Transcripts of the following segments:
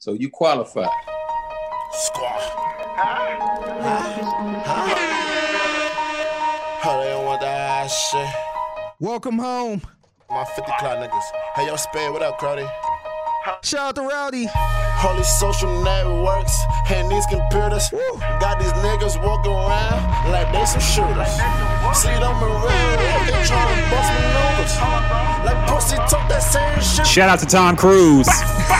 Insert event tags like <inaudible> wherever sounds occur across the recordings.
So you qualify. Squaw. They don't want that shit. Welcome home. My 50 clock niggas. Hey, yo, Spade, what up, Crowdy? Shout out to Rowdy. All these social networks and these computers got these niggas walking around like they some shooters. See them in real life, they tryna bust me numbers. Like pussy talk that same shit. Shout out to Tom Cruise.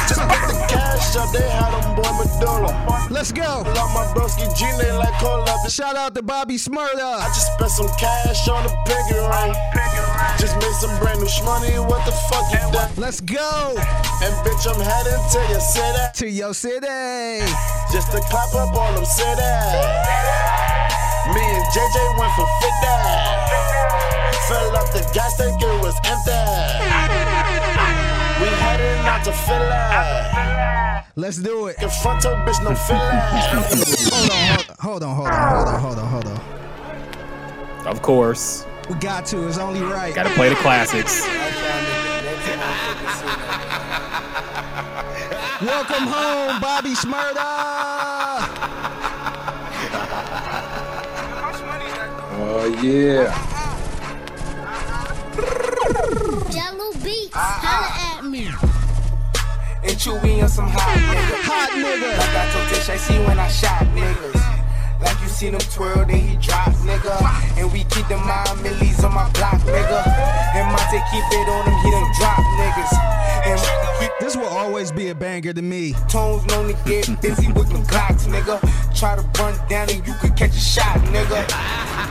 Just put the cash up, they had them boy medulla. Let's go. Love my broski G, they like call up. Shout out to Bobby I Shmurda. just spent some cash on the piggy ring. Just made some brand new money. What the fuck you done? Let's go And bitch, I'm heading to your city. to your city. Just to clap up on them city. Me and JJ went for 50. Fill up the gas tank, it was empty. We heading out to Philly. Let's do it. In front of bitch, no Philly. Hold on, hold on, hold on, hold on, hold on, hold on. Of course. We got to. It's only right. Got to play the classics. Welcome home, Bobby Shmurda. Yeah. Jahlil Beats, holla at me. And Chewy on some hot nigga. Hot nigga. Like I told Tish, I see when I shot niggas. Seen him twirl, then he drop, nigga. And we keep the mind millies on my block, nigga. And Monte keep it on him, he done drop niggas. And This will always be a banger to me. tones known to get busy with them clocks, nigga. Try to run down and you could catch a shot, nigga.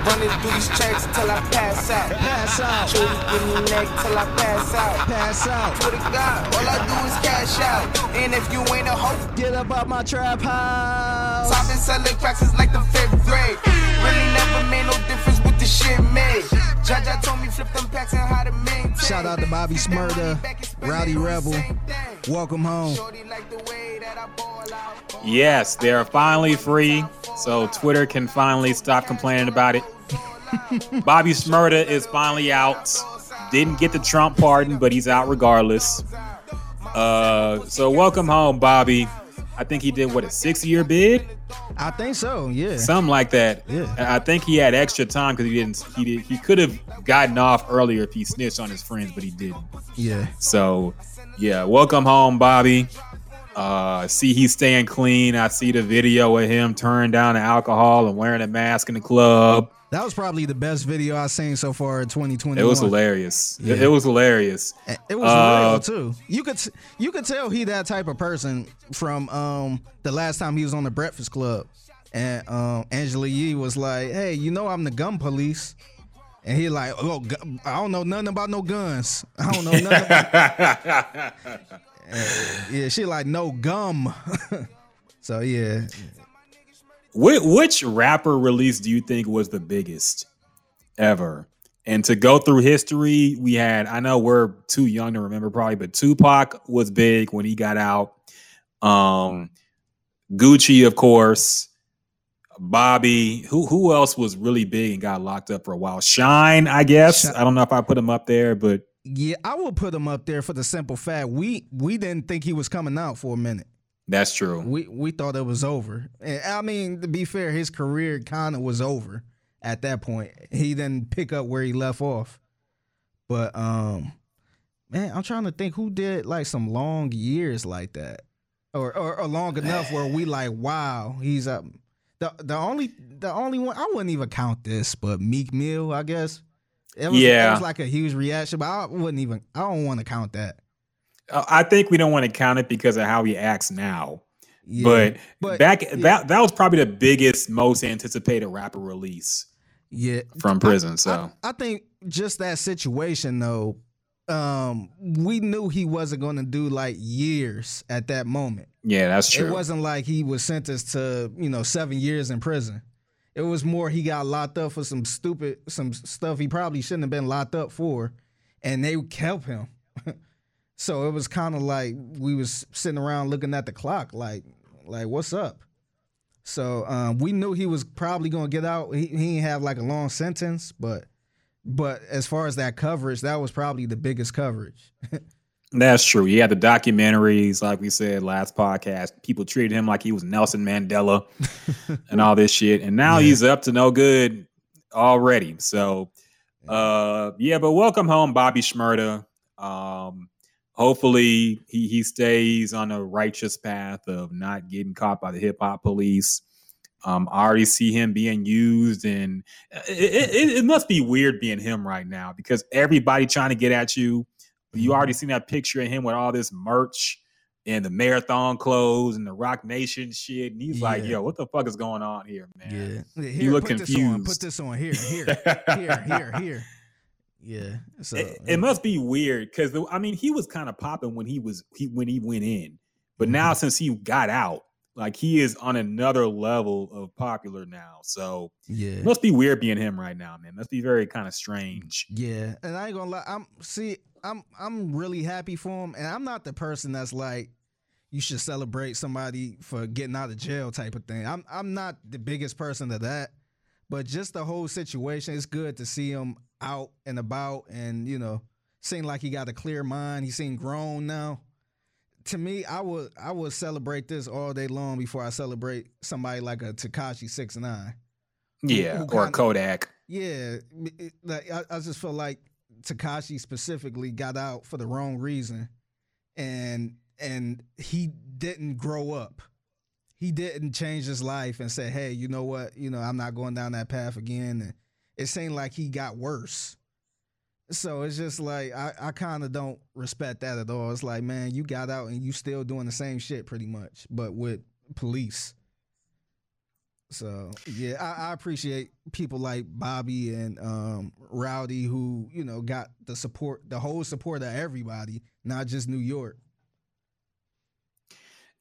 Running through these checks till I pass out. Pass out. Shorty give me neck till I pass out. Pass out. Swear to God, all I do is cash out. And if you ain't a hoe, Get up out my trap house. I've been selling cracks like the fifth grade. Really never made no difference with the shit made. Jaja told me flip them packs and how to maintain. Shout out to Bobby Shmurda, Rowdy Rebel. Welcome home. Shorty like the way that I ball out. Yes, they are finally free, so Twitter can finally stop complaining about it. <laughs> Bobby Shmurda is finally out. Didn't get the Trump pardon, but he's out regardless. Uh, so welcome home, Bobby. I think he did what a six-year bid, I think so. Yeah. something like that. Yeah. And I think he had extra time because he didn't. He did. He could have gotten off earlier if he snitched on his friends, but he didn't. Yeah. So, yeah, welcome home, Bobby. Uh, see, he's staying clean. I see the video of him turning down the alcohol and wearing a mask in the club. That was probably the best video I've seen so far in 2021. It was hilarious. It- Yeah. It, was hilarious. It was Uh, real too. You could you could tell he that type of person from um the last time he was on the Breakfast Club, and um Angela Yee was like, "Hey, you know I'm the gun police," and he like, "Oh, I don't know nothing about no guns. I don't know nothing." about <laughs> yeah, she like no gum. <laughs> so yeah, Which, which rapper release do you think was the biggest ever? And to go through history, we had, I know we're too young to remember probably, but Tupac was big when he got out. Um, Gucci, of course. Bobby, who who else was really big and got locked up for a while? Shyne, I guess. Shi- I don't know if I put him up there, but yeah, I will put him up there for the simple fact we we didn't think he was coming out for a minute. That's true. We we thought it was over. And I mean, to be fair, his career kind of was over at that point. He didn't pick up where he left off. But um man, I'm trying to think who did like some long years like that. Or or, or long enough where we like, wow, he's up. The the only the only one I wouldn't even count this, but Meek Mill, I guess. It was, Yeah. it was like a huge reaction, but I wouldn't even I don't want to count that. Uh, I think we don't want to count it because of how he acts now. Yeah. But, But, back yeah. that that was probably the biggest, most anticipated rapper release yeah. from prison. So I, I think just that situation though, um, we knew he wasn't gonna do like years at that moment. yeah, that's true. It wasn't like he was sentenced to, you know, seven years in prison. It was more he got locked up for some stupid some stuff he probably shouldn't have been locked up for, and they kept him. <laughs> so it was kind of like we was sitting around looking at the clock, like, like what's up? So um, we knew he was probably gonna get out. He, he didn't have like a long sentence, but but as far as that coverage, that was probably the biggest coverage. <laughs> That's true. He had the documentaries, like we said last podcast. People treated him like he was Nelson Mandela <laughs> and all this shit. And now Yeah. he's up to no good already. So uh yeah, but welcome home, Bobby Shmurda. Um hopefully he he stays on a righteous path of not getting caught by the hip hop police. Um, I already see him being used, and it, it, it must be weird being him right now because everybody trying to get at you. You already seen that picture of him with all this merch and the marathon clothes and the Roc Nation shit, and he's like, "Yo, what the fuck is going on here, man?" Yeah. You look put This on, confused. put this on here, here, here, here, <laughs> here. Yeah. So it, it must be weird because I mean he was kind of popping when he was he when he went in, but now Mhm. since he got out, like he is on another level of popular now. So Yeah. it must be weird being him right now, man. Must be very kind of strange. Yeah, and I ain't gonna lie. I'm see, I'm I'm really happy for him, and I'm not the person that's like you should celebrate somebody for getting out of jail type of thing. I'm I'm not the biggest person to that, but just the whole situation. It's good to see him out and about, and you know, seemed like he got a clear mind. He seemed grown now. To me, I would I would celebrate this all day long before I celebrate somebody like a Tekashi Six Nine. Yeah, who or kinda- Kodak. Yeah, it- like I, I just feel like Tekashi specifically got out for the wrong reason, and and he didn't grow up. He didn't change his life and say, "Hey, you know what? You know, I'm not going down that path again." And it seemed like he got worse. So it's just like I, I kind of don't respect that at all. It's like, man, you got out and you still doing the same shit pretty much, but with police. So yeah, I, I appreciate people like Bobby and um, Rowdy who you know got the support, the whole support of everybody, not just New York.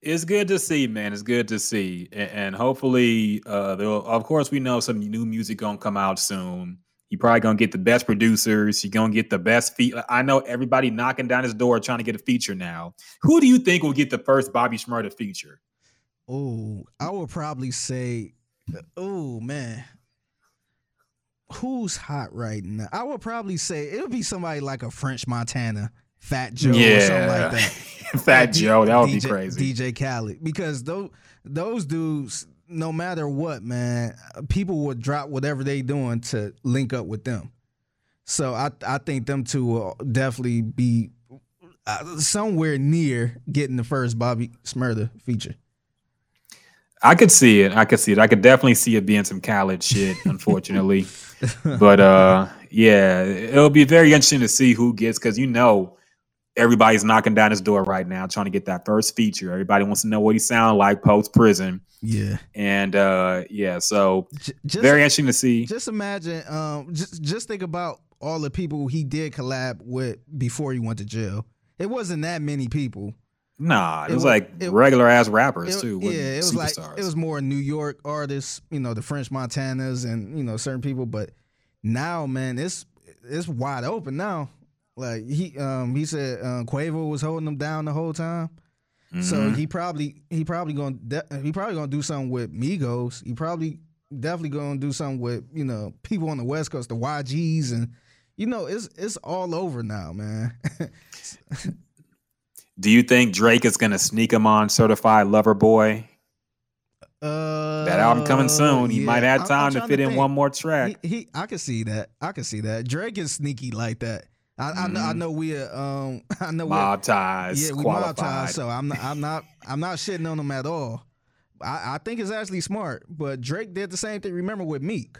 It's good to see, man. It's good to see, and, hopefully, uh, of course, we know some new music gonna come out soon. You probably gonna get the best producers. You're gonna get the best feat. I know everybody knocking down his door trying to get a feature now. Who do you think will get the first Bobby Shmurda feature? Oh, I would probably say, oh man, who's hot right now? I would probably say it would be somebody like a French Montana, Fat Joe, or something like that. <laughs> Fat Like Joe. That would DJ, be crazy. DJ Khaled, because those those dudes, no matter what, man, people would drop whatever they doing to link up with them. So I I think them two will definitely be uh, somewhere near getting the first Bobby Shmurda feature. I could see it. I could see it. I could definitely see it being some college shit, <laughs> unfortunately. but uh yeah, it'll be very interesting to see who gets because you know everybody's knocking down his door right now trying to get that first feature. Everybody wants to know what he sound like post prison. Yeah, And uh yeah, so just very interesting to see. just imagine, um, just just think about all the people he did collab with before he went to jail. It wasn't that many people. Nah, it, it was wa- like it- regular ass rappers It- too. yeah, it was like superstars. it was more New York artists, you know, the French Montanas and you know certain people. But now, man, it's it's wide open now. Like he um he said uh, Quavo was holding them down the whole time. So Mhm. he probably he probably gonna de- he probably gonna do something with Migos. He probably definitely gonna do something with you know people on the West Coast, the YGs, and you know it's it's all over now, man. <laughs> Do you think Drake is gonna sneak him on certified lover boy? uh, That album coming soon. He yeah. might have I'm- I'm time to fit in one more track. He, he, I can see that. I can see that. Drake is sneaky like that. I, I Mhm. know we're Um, <laughs> I know. we Mob ties, yeah, we mob ties. So I'm. Not, I'm not. I'm not shitting on them at all. I, I think it's actually smart. But Drake did the same thing. Remember with Meek.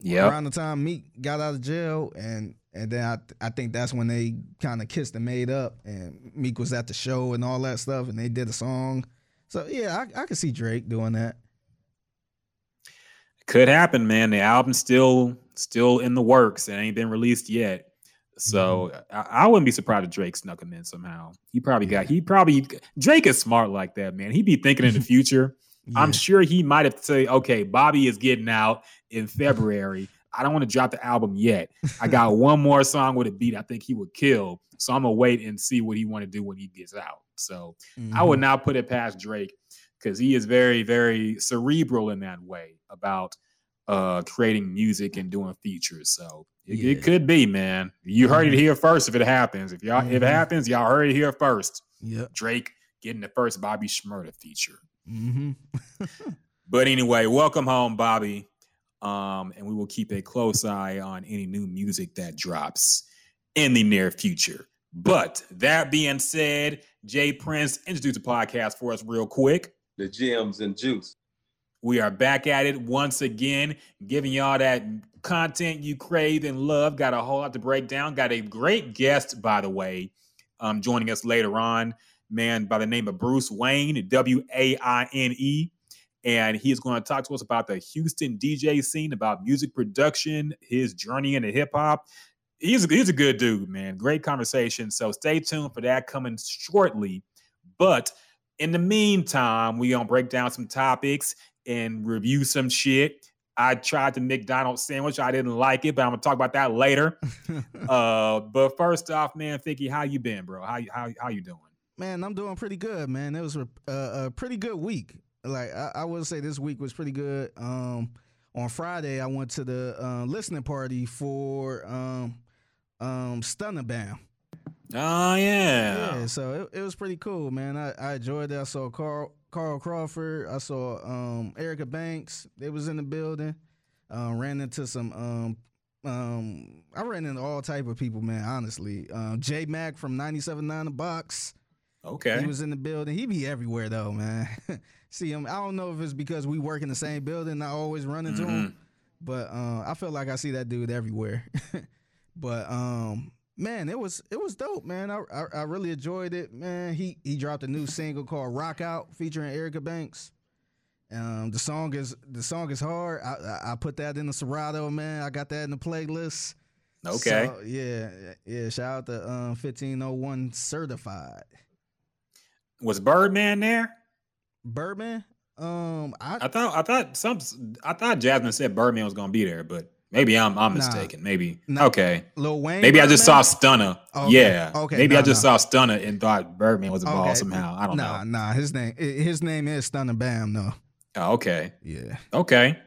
Yep. Around the time Meek got out of jail, and and then I I think that's when they kind of kissed and made up, and Meek was at the show and all that stuff, and they did a song. So yeah, I I can see Drake doing that. Could happen, man. The album's still still in the works. It ain't been released yet. So Mm-hmm. I, I wouldn't be surprised if Drake snuck him in somehow. He probably got he probably Drake is smart like that, man. He'd be thinking in the <laughs> future. I'm sure he might have to say, okay, Bobby is getting out in February. I don't want to drop the album yet. I got <laughs> one more song with a beat I think he would kill. So I'm gonna wait and see what he want to do when he gets out. So I would Mhm. not put it past Drake because he is very, very cerebral in that way about uh creating music and doing features. So it, Yeah. it could be, man. You heard it Mhm. here first. If it happens, if y'all if it Mhm. happens, y'all heard it here first. Yep. Drake getting the first Bobby Shmurda feature. Mm-hmm. <laughs> But anyway, welcome home, Bobby. Um, and we will keep a close eye on any new music that drops in the near future. But that being said, Jay Prince, introduce the podcast for us real quick. the gems and juice. We are back at it once again, giving y'all that content you crave and love. Got a whole lot to break down. Got a great guest, by the way, um, joining us later on. Man by the name of Bruce Wayne, W A I N E. And he is going to talk to us about the Houston DJ scene, about music production, his journey into hip hop. He's a, he's a good dude, man. Great conversation. So stay tuned for that coming shortly. But in the meantime, we gonna break down some topics and review some shit. I tried the McDonald's sandwich. I didn't like it, but I'm gonna talk about that later. <laughs> uh, but first off, man, Figgy, how you been, bro? How you how how you doing? Man, I'm doing pretty good, man. It was a, a, a pretty good week. Like I, I would say, this week was pretty good. Um, on Friday, I went to the uh, listening party for um, um, Stunna Bam. Oh yeah. Yeah, so it, it was pretty cool, man. I, I enjoyed that. I saw Carl Carl Crawford. I saw um, Erica Banks. They was in the building. Uh, ran into some. Um, um, I ran into all type of people, man. Honestly, um, J Mac from 97.9 The Box. Okay. He was in the building. He be everywhere though, man. <laughs> See him. I don't know if it's because we work in the same building. I always run into him, but uh, I feel like I see that dude everywhere. <laughs> but um, man, it was it was dope, man. I, I I really enjoyed it, man. He he dropped a new single called "Rock Out" featuring Erica Banks. Um, the song is the song is hard. I, I I put that in the Serato, man. I got that in the playlist. okay. So, yeah, yeah. Shout out to um, 1501 certified. was Birdman there? Birdman. Um, I, I thought I thought some I thought Jasmine said Birdman was gonna be there, but maybe I'm I'm Nah. mistaken. Maybe Nah. okay. Lil Wayne. Maybe I just saw Birdman? Stunna. Okay, Yeah. okay, Maybe I just nah. saw Stunna and thought Birdman was involved Okay. somehow. I don't nah, know. Nah, his name his name is Stunna Bam. No, Oh, okay. yeah. Okay.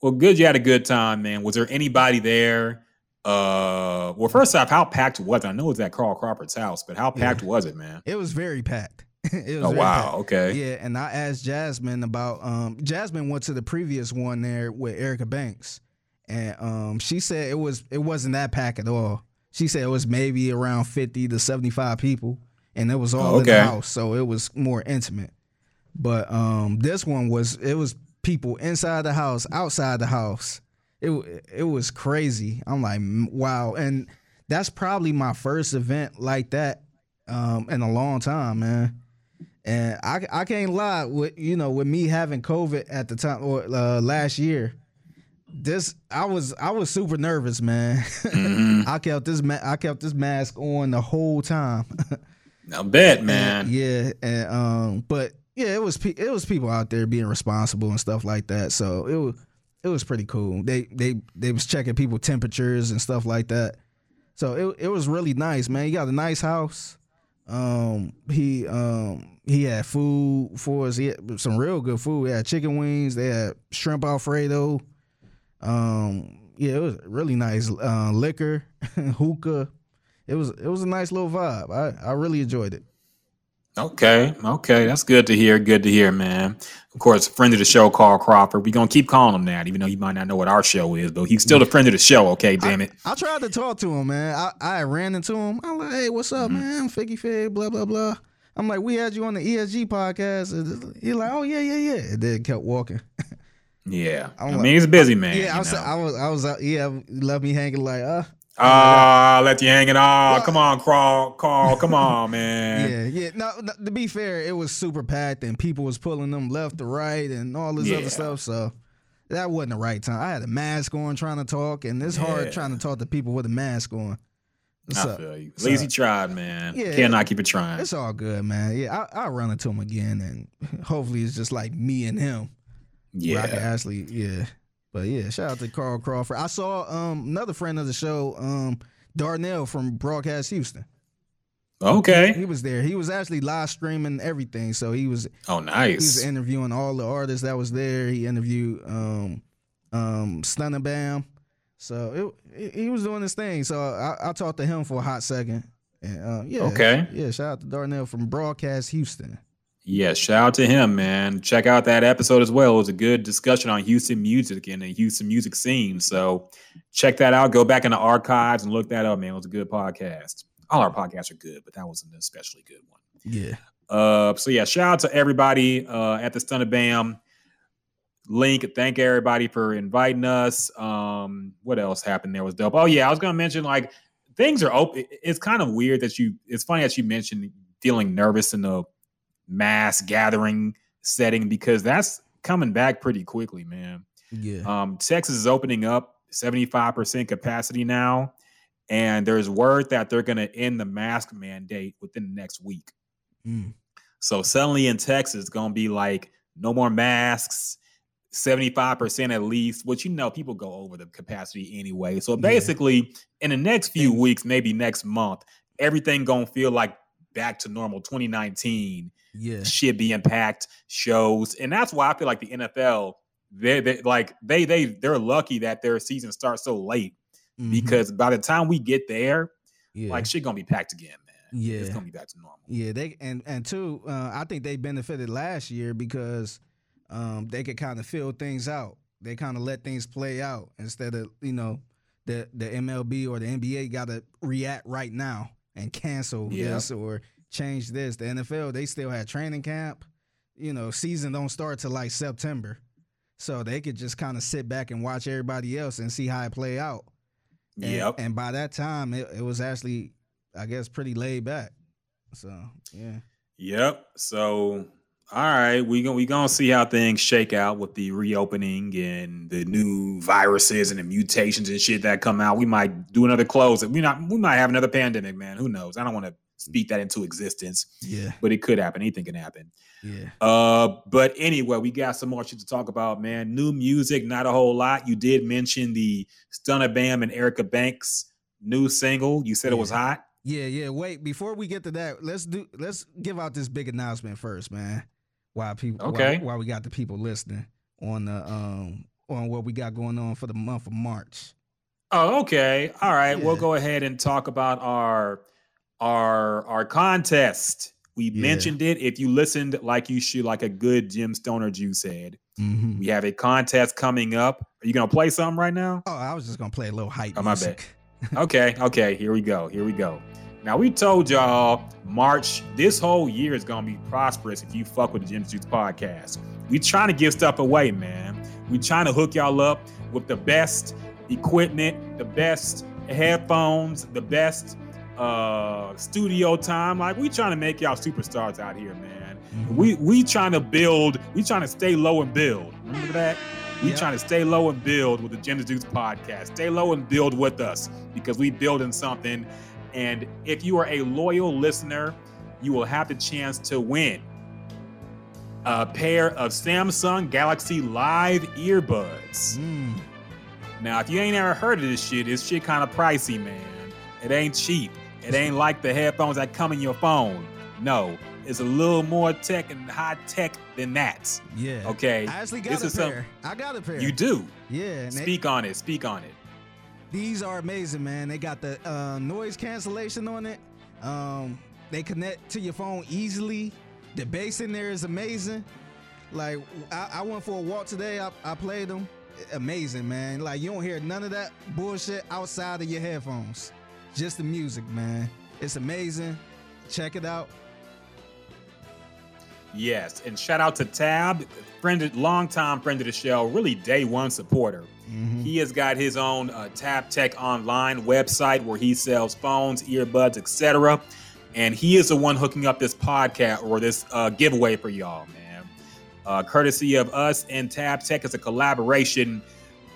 Well, good. You had a good time, man. Was there anybody there? Uh, well, first off, how packed was it? I know it was at Carl Crawford's house, but how packed was it, man? It was very packed. <laughs> it was Oh very wow. packed. Okay. Yeah, and I asked Jasmine about um Jasmine went to the previous one there with Erica Banks. And um she said it was it wasn't that packed at all. She said it was maybe around 50 to 75 people and it was all in the house, so it was more intimate. But um this one was it was people inside the house, outside the house. It it was crazy. I'm like, wow. And that's probably my first event like that um in a long time, man. And I I can't lie with you know with me having COVID at the time or uh, last year. This I was I was super nervous, man. Mhm. <laughs> I kept this ma- I kept this mask on the whole time. <laughs> I bet, man. And, yeah, and um, but yeah, it was pe- it was people out there being responsible and stuff like that. So it was it was pretty cool. They they they was checking people temperatures and stuff like that. So it it was really nice, man. He got a nice house. Um, he um he had food for us. He had some real good food. He had chicken wings. They had shrimp alfredo. Um, yeah, it was really nice. Uh, liquor, <laughs> hookah. It was it was a nice little vibe. I I really enjoyed it. Okay, okay, that's good to hear. Good to hear, man. Of course, friend of the show, Carl Crawford. We're gonna keep calling him that, even though he might not know what our show is, but he's still the friend of the show. Okay, damn it. I tried to talk to him, man. I, I ran into him. I'm like, hey, what's up, Mm-hmm. man? I'm Figgy Fig, blah, blah, blah. I'm like, we had you on the ESG podcast. He's like, oh, yeah, yeah, yeah. And then kept walking. <laughs> Yeah, I I'm mean like- he's a busy man. yeah, I was. I was, I was, out, yeah, he left me hanging like, uh, Ah, let you hang it. Ah, come on, Carl. Carl, come on, man. <laughs> yeah, yeah. No, no, to be fair, it was super packed and people was pulling them left to right and all this Yeah. other stuff. So that wasn't the right time. I had a mask on trying to talk, and it's Yeah. hard trying to talk to people with a mask on. I feel you. Least he tried, man. Yeah. Cannot keep it trying. It's all good, man. Yeah, I, I'll run into him again, and <laughs> hopefully it's just like me and him. Rocket Yeah. Ashley, yeah. But yeah, shout out to Carl Crawford. I saw um another friend of the show, um Darnell from Broadcast Houston. Okay. He was there. He was actually live streaming everything. So he was Oh, nice. he was interviewing all the artists that was there. He interviewed um um, Stunna Bam. So it, it, he was doing his thing. So I, I talked to him for a hot second. And uh, yeah, Okay. yeah. Shout out to Darnell from Broadcast Houston. Yeah, shout out to him, man. Check out that episode as well. It was a good discussion on Houston music and the Houston music scene. So check that out. Go back in the archives and look that up, man. It was a good podcast. All our podcasts are good, but that was an especially good one. Yeah, Uh, so yeah, shout out to everybody uh, at the Stunna Bam link. Thank everybody for inviting us. Um, what else happened there was dope. Oh yeah, I was gonna mention like things are open. It's kind of weird that you. It's funny that you mentioned feeling nervous in the mass gathering setting because that's coming back pretty quickly, man. yeah, Um, Texas is opening up 75% capacity now, and there's word that they're going to end the mask mandate within the next week. Mm. So suddenly in Texas, it's going to be like no more masks, 75% at least, which you know people go over the capacity anyway. So Yeah. basically, in the next few weeks, maybe next month, everything going to feel like back to normal 2019 yeah, shit be packed shows and that's why i feel like the nfl they they like they they they're lucky that their season starts so late Mhm. because by the time we get there yeah. like shit gonna be packed again man Yeah, it's gonna be back to normal Yeah, they and and two, uh, I think they benefited last year because um, they could kind of fill things out. They kind of let things play out instead of you know the the MLB or the NBA got to react right now and cancel Yeah. this or change this. The NFL they still had training camp. You know, season don't start till like September, so they could just kind of sit back and watch everybody else and see how it play out. And, yep And by that time, it, it was actually, I guess, pretty laid back. So yeah. yep so all right we gonna we gonna see how things shake out with the reopening and the new viruses and the mutations and shit that come out we might do another close we not we might have another pandemic man who knows i don't want to speak that into existence Yeah. but it could happen anything can happen Yeah. Uh, but anyway, we got some more shit to talk about, man. New music, not a whole lot. You did mention the Stunna Bam and Erica Banks new single. You said it was hot. Yeah, yeah. Wait, before we get to that, let's do let's give out this big announcement first, man. While people Okay. while, while we got the people listening on the um on what we got going on for the month of March. Oh, okay. All right. We'll go ahead and talk about our our our contest. We Yeah. mentioned it. If you listened like you should, like a good Jim Stoner Jew said, Mm-hmm. we have a contest coming up. Are you gonna play something right now? Oh, I was just gonna play a little hype Oh, my music. okay, okay, here we go. Here we go. Now we told y'all March, this whole year is gonna be prosperous if you fuck with the Jim Juice podcast. We trying to give stuff away, man. We trying to hook y'all up with the best equipment, the best headphones, the best uh studio time. Like we trying to make y'all superstars out here, man. Mhm. We we trying to build, we trying to stay low and build. Remember that? We Yep. trying to stay low and build with the Gender Dudes podcast. Stay low and build with us because we building something. And if you are a loyal listener, you will have the chance to win a pair of Samsung Galaxy Live earbuds. Mm. Now, if you ain't ever heard of this shit, this shit kind of pricey, man. It ain't cheap. It ain't like the headphones that come in your phone. No, it's a little more tech and high tech than that. Yeah. Okay, I actually got This a is some- pair. I got a pair. you do. Yeah. And they- Speak on it. Speak on it. These are amazing, man. They got the uh, noise cancellation on it. Um, they connect to your phone easily. The bass in there is amazing. Like I, I went for a walk today. I, I played them. Amazing, man. Like you don't hear none of that bullshit outside of your headphones. Just the music, man. It's amazing. Check it out. Yes, and shout out to Tab, friend, longtime friend of the show, really day one supporter. Mhm. He has got his own uh, Tab Tech online website where he sells phones, earbuds, etc. And he is the one hooking up this podcast or this uh, giveaway for y'all, man. Uh, courtesy of us and Tab Tech is a collaboration,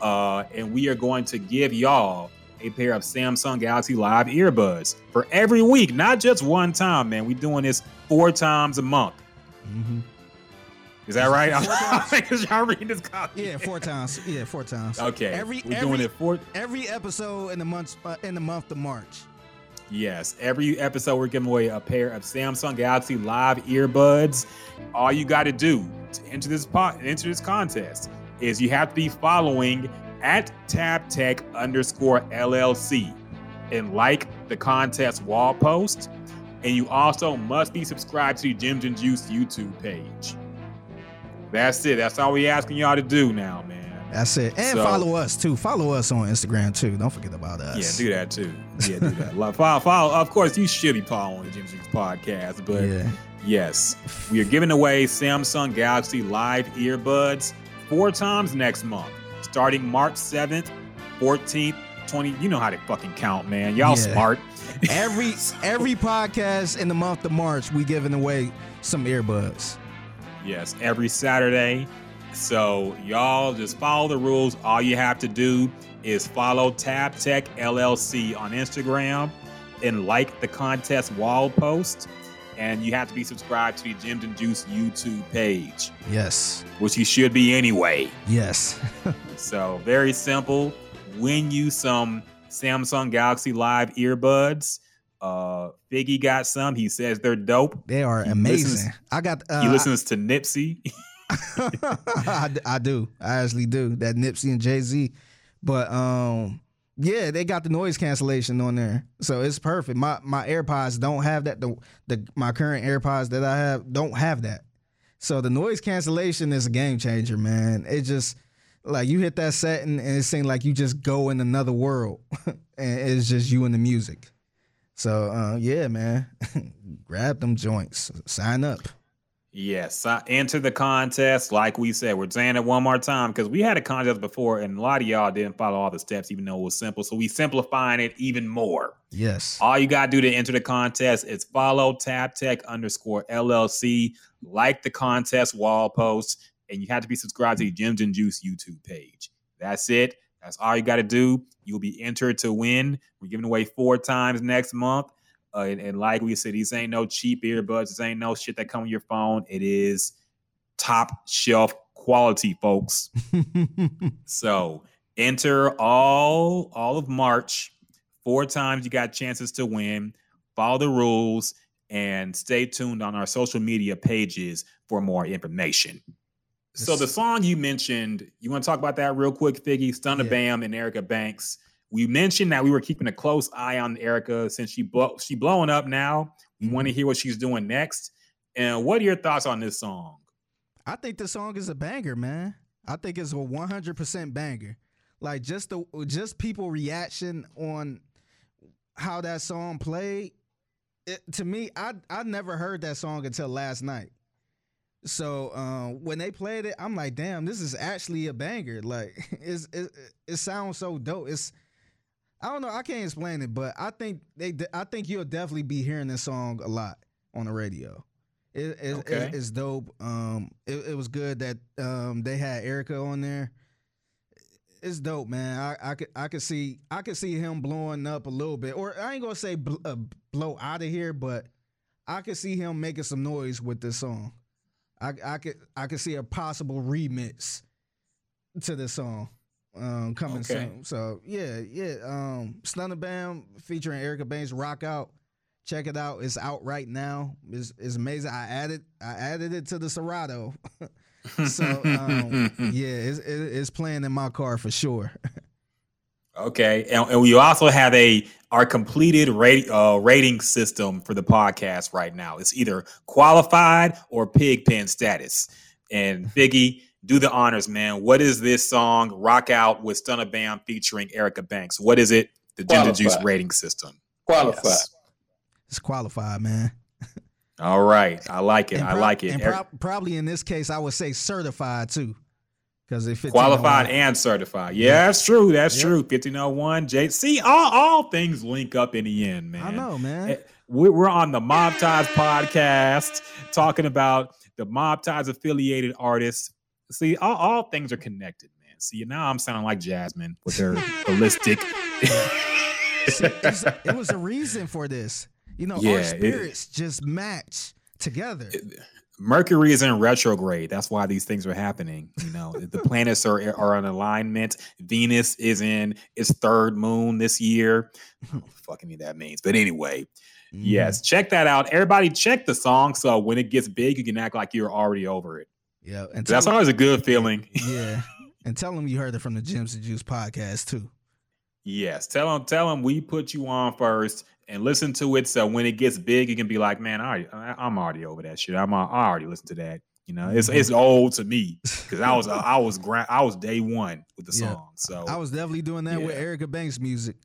uh, and we are going to give y'all a pair of Samsung Galaxy Live earbuds for every week, not just one time, man. We're doing this four times a month. Mhm. Is that right? Four <laughs> times? Because y'all reading this copy. Yeah, four times. Yeah, four times. Okay. Every we're every, doing it four. every episode in the month uh, in the month of March. Yes, every episode we're giving away a pair of Samsung Galaxy Live earbuds. All you got to do to enter this pot, enter this contest, is you have to be following at tabtech underscore LLC and like the contest wall post. And you also must be subscribed to the Gems and Juice YouTube page. That's it. That's all we're asking y'all to do now, man. That's it. And So- follow us too. Follow us on Instagram too. Don't forget about us. Yeah, do that too. Yeah, do that. Follow, follow. Of course, you should be following the Gems and Juice podcast, but Yeah. Yes, we are giving away Samsung Galaxy Live earbuds four times next month, starting March 7th, 14th, 20. You know how to fucking count, man. Y'all Yeah. smart. <laughs> Every every podcast in the month of March, we giving away some earbuds. Yes, every Saturday. So y'all just follow the rules. All you have to do is follow Tab Tech LLC on Instagram and like the contest wall post. And you have to be subscribed to the Gems and Juice YouTube page, Yes. which you should be anyway. Yes. <laughs> So very simple. Win you some Samsung Galaxy Live earbuds. Uh Figgy got some. He says they're dope. They are He amazing. listens- I got uh, he listens to Nipsey. <laughs> I do. I actually do. That Nipsey and Jay Z. But um, yeah, they got the noise cancellation on there, so it's perfect. My my AirPods don't have that. The the my current AirPods that I have don't have that. So the noise cancellation is a game changer, man. It just like you hit that setting and it seems like you just go in another world, <laughs> and it's just you and the music. So uh, yeah, man, <laughs> grab them joints, sign up. Yes, uh, enter the contest. Like we said, we're saying it one more time because we had a contest before, and a lot of y'all didn't follow all the steps, even though it was simple. So we simplifying it even more. Yes. All you gotta do to enter the contest is follow TabTech underscore LLC, like the contest wall post, and you have to be subscribed to the Gems and Juice YouTube page. That's it. That's all you gotta do. You'll be entered to win. We're giving away four times next month. Uh, and, and like we said, these ain't no cheap earbuds. This ain't no shit that come with your phone. It is top shelf quality, folks. <laughs> So enter all all of March. Four times you got chances to win. Follow the rules and stay tuned on our social media pages for more information. So the song you mentioned, you want to talk about that real quick, Figgy? Stunna Yeah. Bam and Erica Banks. We mentioned that we were keeping a close eye on Erica since she blow, she blowing up now. We want to mm-hmm. hear what she's doing next. And what are your thoughts on this song? I think the song is a banger, man. I think it's a 100% banger. Like just the just people reaction on how that song played. It, to me, I I never heard that song until last night. So um, when they played it, I'm like, damn, this is actually a banger. Like <laughs> it's, it it sounds so dope. It's I don't know, I can't explain it, but I think they I think you'll definitely be hearing this song a lot on the radio. It, it, Okay. it- it's dope. Um, it, it was good that um they had Erica on there. It's dope, man. I, I could I could see I could see him blowing up a little bit, or I ain't gonna say bl- uh, blow out of here, but I could see him making some noise with this song. I I could I could see a possible remix to this song um, coming Okay. soon. So yeah, yeah. Um, Stunna Bam featuring Erica Banks, Rock Out. Check it out. It's out right now. It's, it's amazing. I added I added it to the Serato. <laughs> so um, <laughs> yeah, it's, it, it's playing in my car for sure. <laughs> Okay, and, and we also have a our completed rate uh, rating system for the podcast right now. It's either qualified or pig pen status. And Figgy, do the honors, man. What is this song? Rock out with Stunna Bam featuring Erica Banks. What is it? The Ginger Juice rating system. Qualified. Yes. It's qualified, man. All right, I like it. And I like it. And Er- probably in this case, I would say certified too, because it fits qualified and certified. Yeah, that's true. That's Yep. true. Fifteen oh one. J. See, all all things link up in the end, man. I know, man. Eh, We're on the Mob Ties podcast talking about the Mob Ties affiliated artists. See, all, all things are connected, man. See, now I'm sounding like Jasmine with her <laughs> holistic. See, it was a reason for this. You know, Yeah, our it- spirits just match together. Mercury is in retrograde. That's why these things are happening. You know, the planets are are in alignment. Venus is in its third moon this year. <laughs> Fucking me that means. But anyway, Mhm. yes, check that out. Everybody, check the song so when it gets big, you can act like you're already over it. Yeah. And That's always a good feeling. <laughs> Yeah. And tell them you heard it from the Gems and Juice podcast too. Yes, tell them, tell them we put you on first and listen to it. So when it gets big, you can be like, man, I, I am already over that shit. I'm I already listened to that. You know, it's it's old to me because I was <laughs> I was gra- I was day one with the Yeah. song. So I was definitely doing that with Erica Banks music.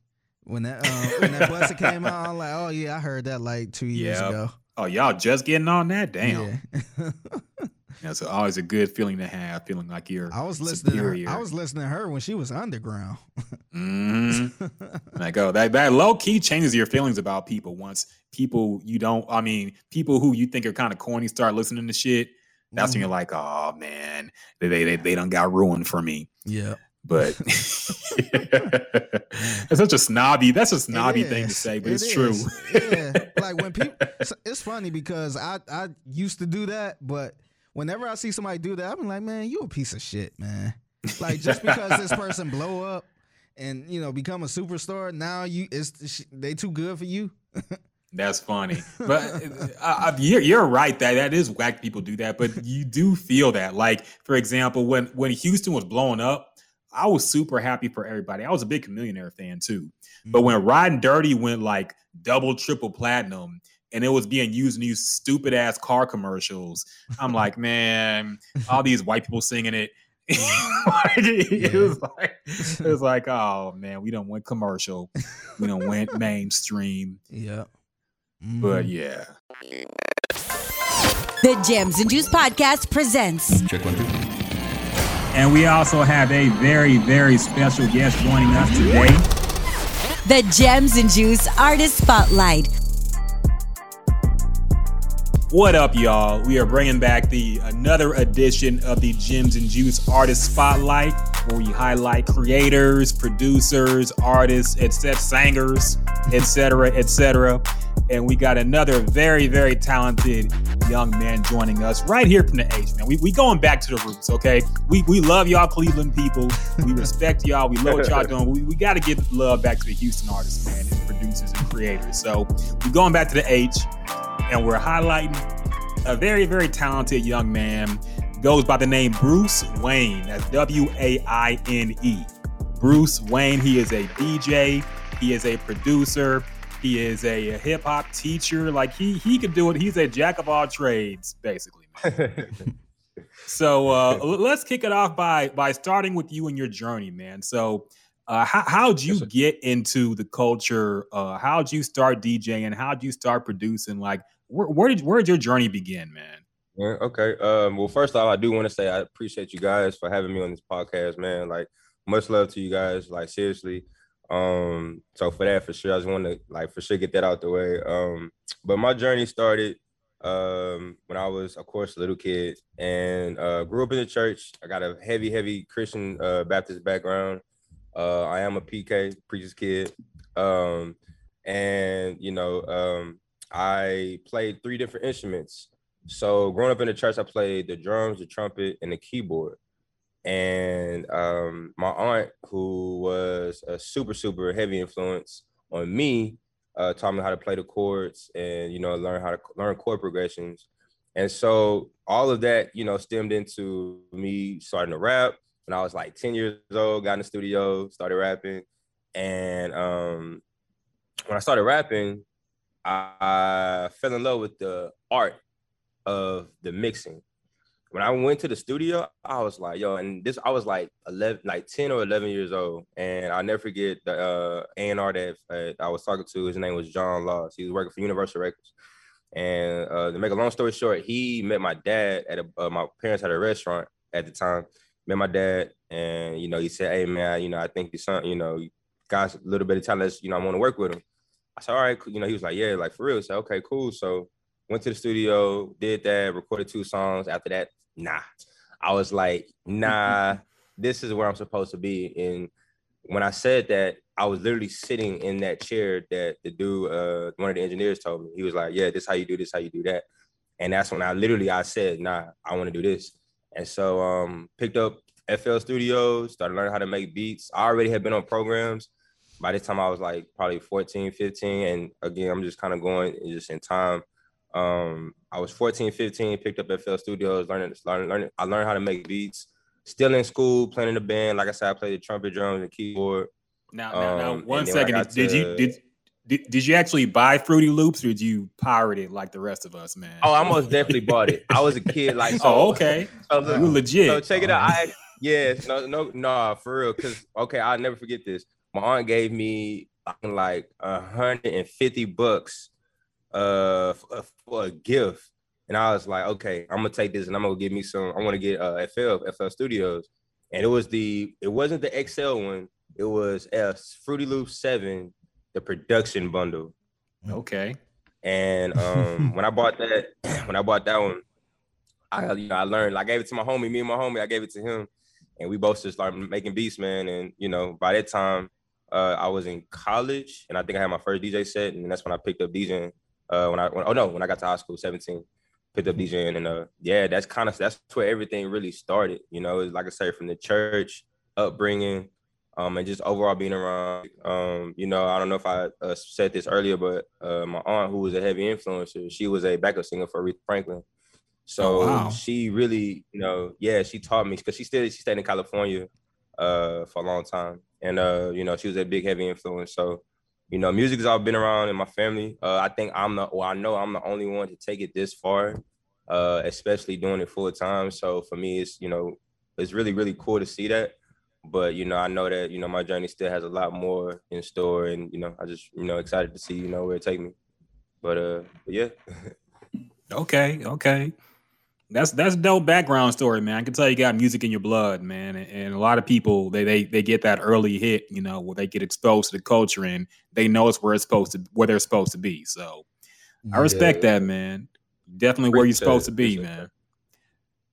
When that uh, when that Buss It <laughs> came out, I'm like, oh yeah, I heard that like two years Yep. ago. oh y'all just getting on that? Damn. Yeah. <laughs> That's always a good feeling to have, feeling like you're. I was listening. To her. I was listening to her when she was underground. Mhm. like oh that that low key changes your feelings about people once people you don't I mean people who you think are kind of corny start listening to shit. That's when you're like, oh man, they they they, they done got ruined for me. yeah. But <laughs> <laughs> it's such a snobby. That's a snobby thing to say, but It it's true. yeah, like when <laughs> people, it's- it's funny because I I used to do that, but whenever I see somebody do that, I'm like, man, you a piece of shit, man. Like just because this person blow up and you know become a superstar, now you it's they too good for you. <laughs> That's funny, but uh, uh, you're, you're right that that is whack. People do that, but you do feel that. Like for example, when when Houston was blowing up, I was super happy for everybody. I was a big Chamillionaire fan too. But when Riding Dirty went like double, triple platinum, and it was being used in these stupid ass car commercials, I'm <laughs> like, man, all these white people singing it. <laughs> Like, it Yeah. was like it was like, oh man, we don't went commercial, we don't went <laughs> mainstream. Yeah. But Mhm. yeah. The Gems and Juice Podcast presents And we also have a very, very special guest joining us today. the Gems and Juice Artist Spotlight. What up, y'all? We are bringing back the another edition of the Gems and Juice Artist Spotlight, where we highlight creators, producers, artists, etc., singers, etc., etc. And we got another very, very talented young man joining us right here from the H, man. We, we going back to the roots, okay? We we love y'all, Cleveland people. We respect y'all. We love what y'all doing. We, we got to give love back to the Houston artists, man, and producers and creators. So we going back to the H and we're highlighting a very, very talented young man. Goes by the name Bruce Wayne. That's W A I N E. Bruce Wayne. He is a DJ. He is a producer. He is a hip hop teacher. Like he he could do it. He's a jack of all trades, basically. <laughs> so uh, let's kick it off by by starting with you and your journey, man. So. Uh, how, how'd you Yes, get into the culture? Uh, how'd you start DJing? How'd you start producing? Like, where, where did where did your journey begin, man? Yeah, okay. Um, well, first off, I do want to say I appreciate you guys for having me on this podcast, man. Like, much love to you guys. Like, seriously. Um, so for that, for sure, I just want to like for sure get that out the way. Um, but my journey started um when I was, of course, a little kid and uh grew up in the church. I got a heavy, heavy Christian uh Baptist background. Uh, I am a PK, preacher's kid. Um, and you know, um, I played three different instruments. So growing up in the church, I played the drums, the trumpet, and the keyboard. And um, my aunt, who was a super, super heavy influence on me, uh, taught me how to play the chords and you know learn how to learn chord progressions. And so all of that, you know, stemmed into me starting to rap when I was like 10 years old, got in the studio, started rapping. And um, when I started rapping, I fell in love with the art of the mixing. When I went to the studio, I was like, yo, and this I was like 11, like 10 or 11 years old. And I'll never forget the uh, A&R that uh, I was talking to. His name was John Laws. He was working for Universal Records. And uh, to make a long story short, he met my dad at a, uh, my parents had a restaurant at the time. Met my dad, and you know, he said, "Hey man, you know, I think your son, you know, got a little bit of talent. You know, I want to work with him." I said, "All right, you know." He was like, "Yeah, like for real." So "Okay, cool." So went to the studio, did that, recorded two songs. After that, nah, I was like, "Nah, <laughs> this is where I'm supposed to be." And when I said that, I was literally sitting in that chair that the dude, uh, one of the engineers told me. He was like, "Yeah, this how you do this, how you do that." And that's when I literally I said, "Nah, I want to do this." And so um picked up FL Studios, started learning how to make beats. I already had been on programs. By this time I was like probably 14, 15. And again, I'm just kind of going just in time. Um, I was 14, 15, picked up FL Studios, learning, learning, learning. I learned how to make beats. still in school, playing in the band. Like I said, I played the trumpet, drums, and keyboard. Now, now, now Um, one and then when I second. got Did, you did, did did you actually buy Fruity Loops or did you pirate it like the rest of us, man? Oh, I most definitely bought it. I was a kid, <laughs> like so. oh, okay. <laughs> So, You legit. so check it out. I <laughs> yeah, no, no, no, for real. Cause okay, I'll never forget this. My aunt gave me like a hundred and fifty bucks uh for, for a gift. And I was like, okay, I'm gonna take this and I'm gonna give me some. I want to get uh FL FL Studios, and it was the it wasn't the XL one. It was a Fruity Loop Seven, the production bundle. Okay. And <laughs> um, when I bought that, <clears throat> when I bought that one, I you know I learned. I gave it to my homie. Me and my homie, I gave it to him, and we both just started making beats, man. And you know, by that time, uh, I was in college, and I think I had my first DJ set, and that's when I picked up DJing. Uh, when I when, oh no, when I got to high school, seventeen, picked up DJing, and uh, yeah, that's kind of that's where everything really started. You know, it's like I say, from the church upbringing, um, and just overall being around. Um, you know, I don't know if I uh, said this earlier, but uh, my aunt, who was a heavy influencer, she was a backup singer for Aretha Franklin. So Oh, wow. she really, you know, yeah, she taught me because she still she stayed in California uh, for a long time, and uh, you know, she was a big heavy influence. So, you know, music has all been around in my family. Uh, I think I'm the, well, I know I'm the only one to take it this far, uh, especially doing it full time. So for me, it's you know, it's really really cool to see that but you know i know that you know my journey still has a lot more in store and you know i just you know excited to see you know where it take me but uh but yeah <laughs> Okay, okay. That's that's a dope background story, man. I can tell you got music in your blood, man. And, and a lot of people they they they get that early hit, you know, where they get exposed to the culture and they know it's where it's supposed to where they're supposed to be. So I respect Yeah. that, man. Definitely where you're supposed it, to be, appreciate man.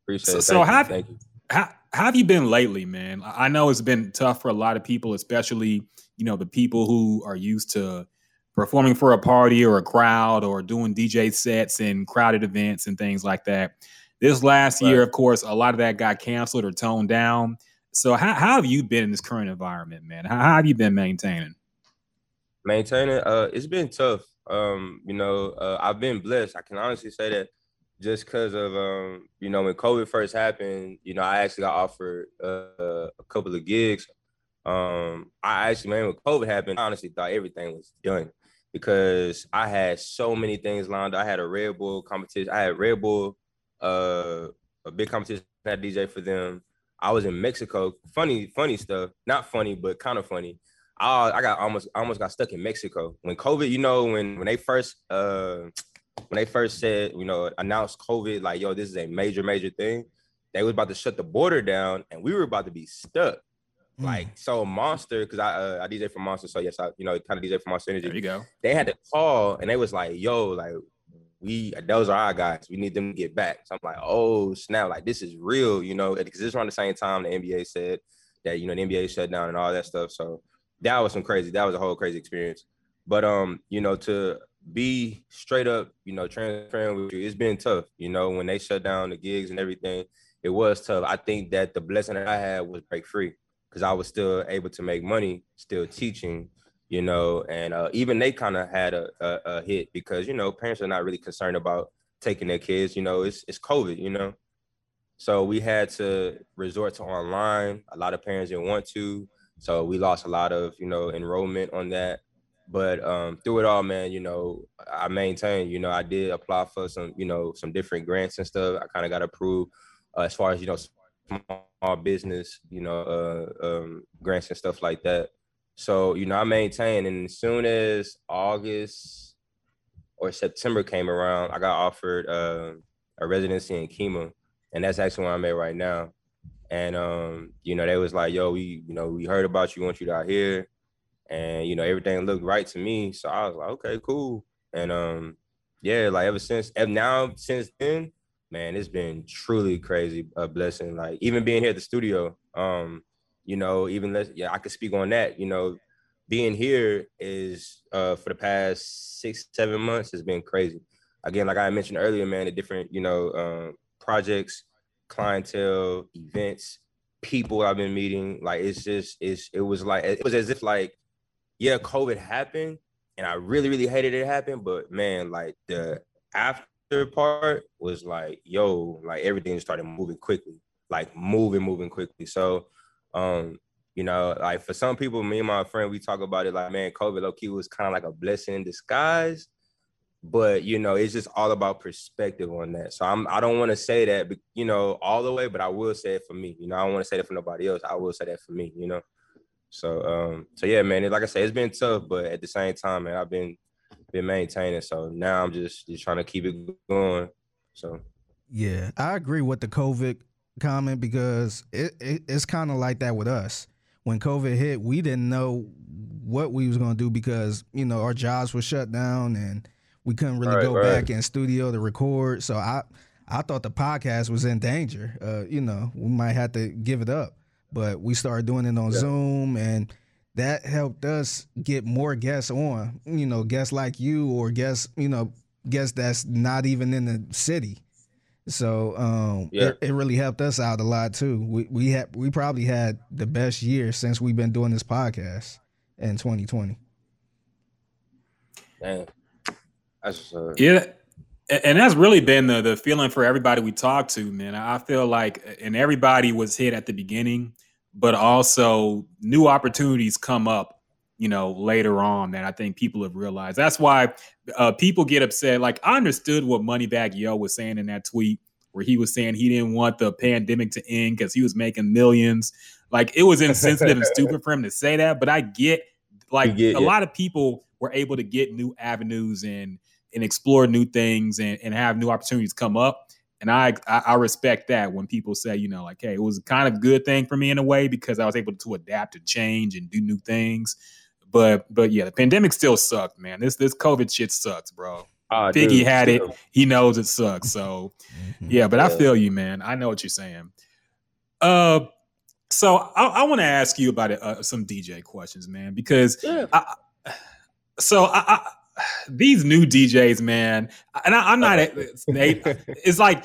appreciate So- it so thank you, how- you How, how have you been lately, man? I I know it's been tough for a lot of people, especially you know the people who are used to performing for a party or a crowd or doing DJ sets and crowded events and things like that. This last year, of course, a lot of that got canceled or toned down. So how, how have you been in this current environment, man? How, how have you been maintaining? maintaining uh it's been tough um you know uh, i've been blessed i can honestly say that just because of um you know when covid first happened you know i actually got offered uh, a couple of gigs um i actually man when covid happened i honestly thought everything was done because i had so many things lined up i had a red bull competition i had red bull uh a big competition had dj for them i was in mexico funny funny stuff not funny but kind of funny I, I got almost almost got stuck in Mexico when COVID. You know when when they first uh when they first said you know announced COVID like yo this is a major major thing. They was about to shut the border down and we were about to be stuck. Mm. Like so Monster because I uh, I DJ for Monster so yes I you know kind of DJ for Monster Energy. There you go. They had to call and they was like yo like we those are our guys. We need them to get back. So I'm like oh snap like this is real you know because it's around the same time the NBA said that you know the NBA shut down and all that stuff. So that was some crazy. That was a whole crazy experience. But um, you know, to be straight up, you know, transparent with you, it's been tough. You know, when they shut down the gigs and everything, it was tough. I think that the blessing that I had was break free because I was still able to make money, still teaching. You know, and uh, even they kind of had a, a, a hit because you know parents are not really concerned about taking their kids. You know, it's it's COVID. You know, so we had to resort to online. A lot of parents didn't want to. So we lost a lot of, you know, enrollment on that. But um, through it all, man, you know, I maintained, you know, I did apply for some, you know, some different grants and stuff. I kind of got approved uh, as far as, you know, small business, you know, uh, um, grants and stuff like that. So, you know, I maintained. And as soon as August or September came around, I got offered uh, a residency in Kima. And that's actually where I'm at right now and um, you know, they was like, "Yo, we, you know, we heard about you, want you out here," and you know, everything looked right to me. So I was like, "Okay, cool." And um, yeah, like ever since, and now since then, man, it's been truly crazy, a blessing. Like even being here at the studio, um, you know, even less, yeah, I could speak on that. You know, being here is uh for the past six, seven months has been crazy. Again, like I mentioned earlier, man, the different, you know, um, projects clientele, events, people I've been meeting. Like it's just it's it was like it was as if like, yeah, COVID happened and I really, really hated it happen. But man, like the after part was like, yo, like everything started moving quickly. like moving, moving quickly. So, um, you know, like for some people, me and my friend, we talk about it like, man, COVID low key was kind of like a blessing in disguise. But you know, it's just all about perspective on that. So I'm I don't want to say that, you know, all the way, but I will say it for me. You know, I don't want to say that for nobody else. I will say that for me. You know. So um, so yeah, man. Like I said, it's been tough, but at the same time, man, I've been been maintaining. So now I'm just just trying to keep it going. So yeah, I agree with the COVID comment because it, it it's kind of like that with us. When COVID hit, we didn't know what we was gonna do because you know our jobs were shut down and we couldn't really Right, go right. back in studio to record. So I I thought the podcast was in danger. Uh, you know, we might have to give it up, but we started doing it on Yeah. Zoom and. That helped us get more guests on, you know, guests like you or guests, you know, guests that's not even in the city. So um, Yeah. it, it really helped us out a lot too. We we had we probably had the best year since we've been doing this podcast in 2020. damn, that's uh, Yeah. And that's really been the the feeling for everybody we talked to, man. I feel like and everybody was hit at the beginning, but also new opportunities come up, you know, later on that I think people have realized. That's why uh, people get upset. Like I understood what Moneybagg Yo was saying in that tweet where he was saying he didn't want the pandemic to end because he was making millions. Like it was insensitive and stupid for him to say that, but I get like get a it. lot of people were able to get new avenues and and explore new things and, and have new opportunities come up. And I, I I respect that when people say, you know, like, hey, it was kind of good thing for me in a way because I was able to adapt and change and do new things. But but yeah, the pandemic still sucked, man. This this COVID shit sucks, bro. ah, Biggie dude, had it. He knows it sucks. So yeah, but I feel you, man. I know what you're saying. Uh, so I, I want to ask you about uh, some DJ questions, man, because Yeah. I, so I, I, these new DJs, man, and I, I'm not. Nate, it's like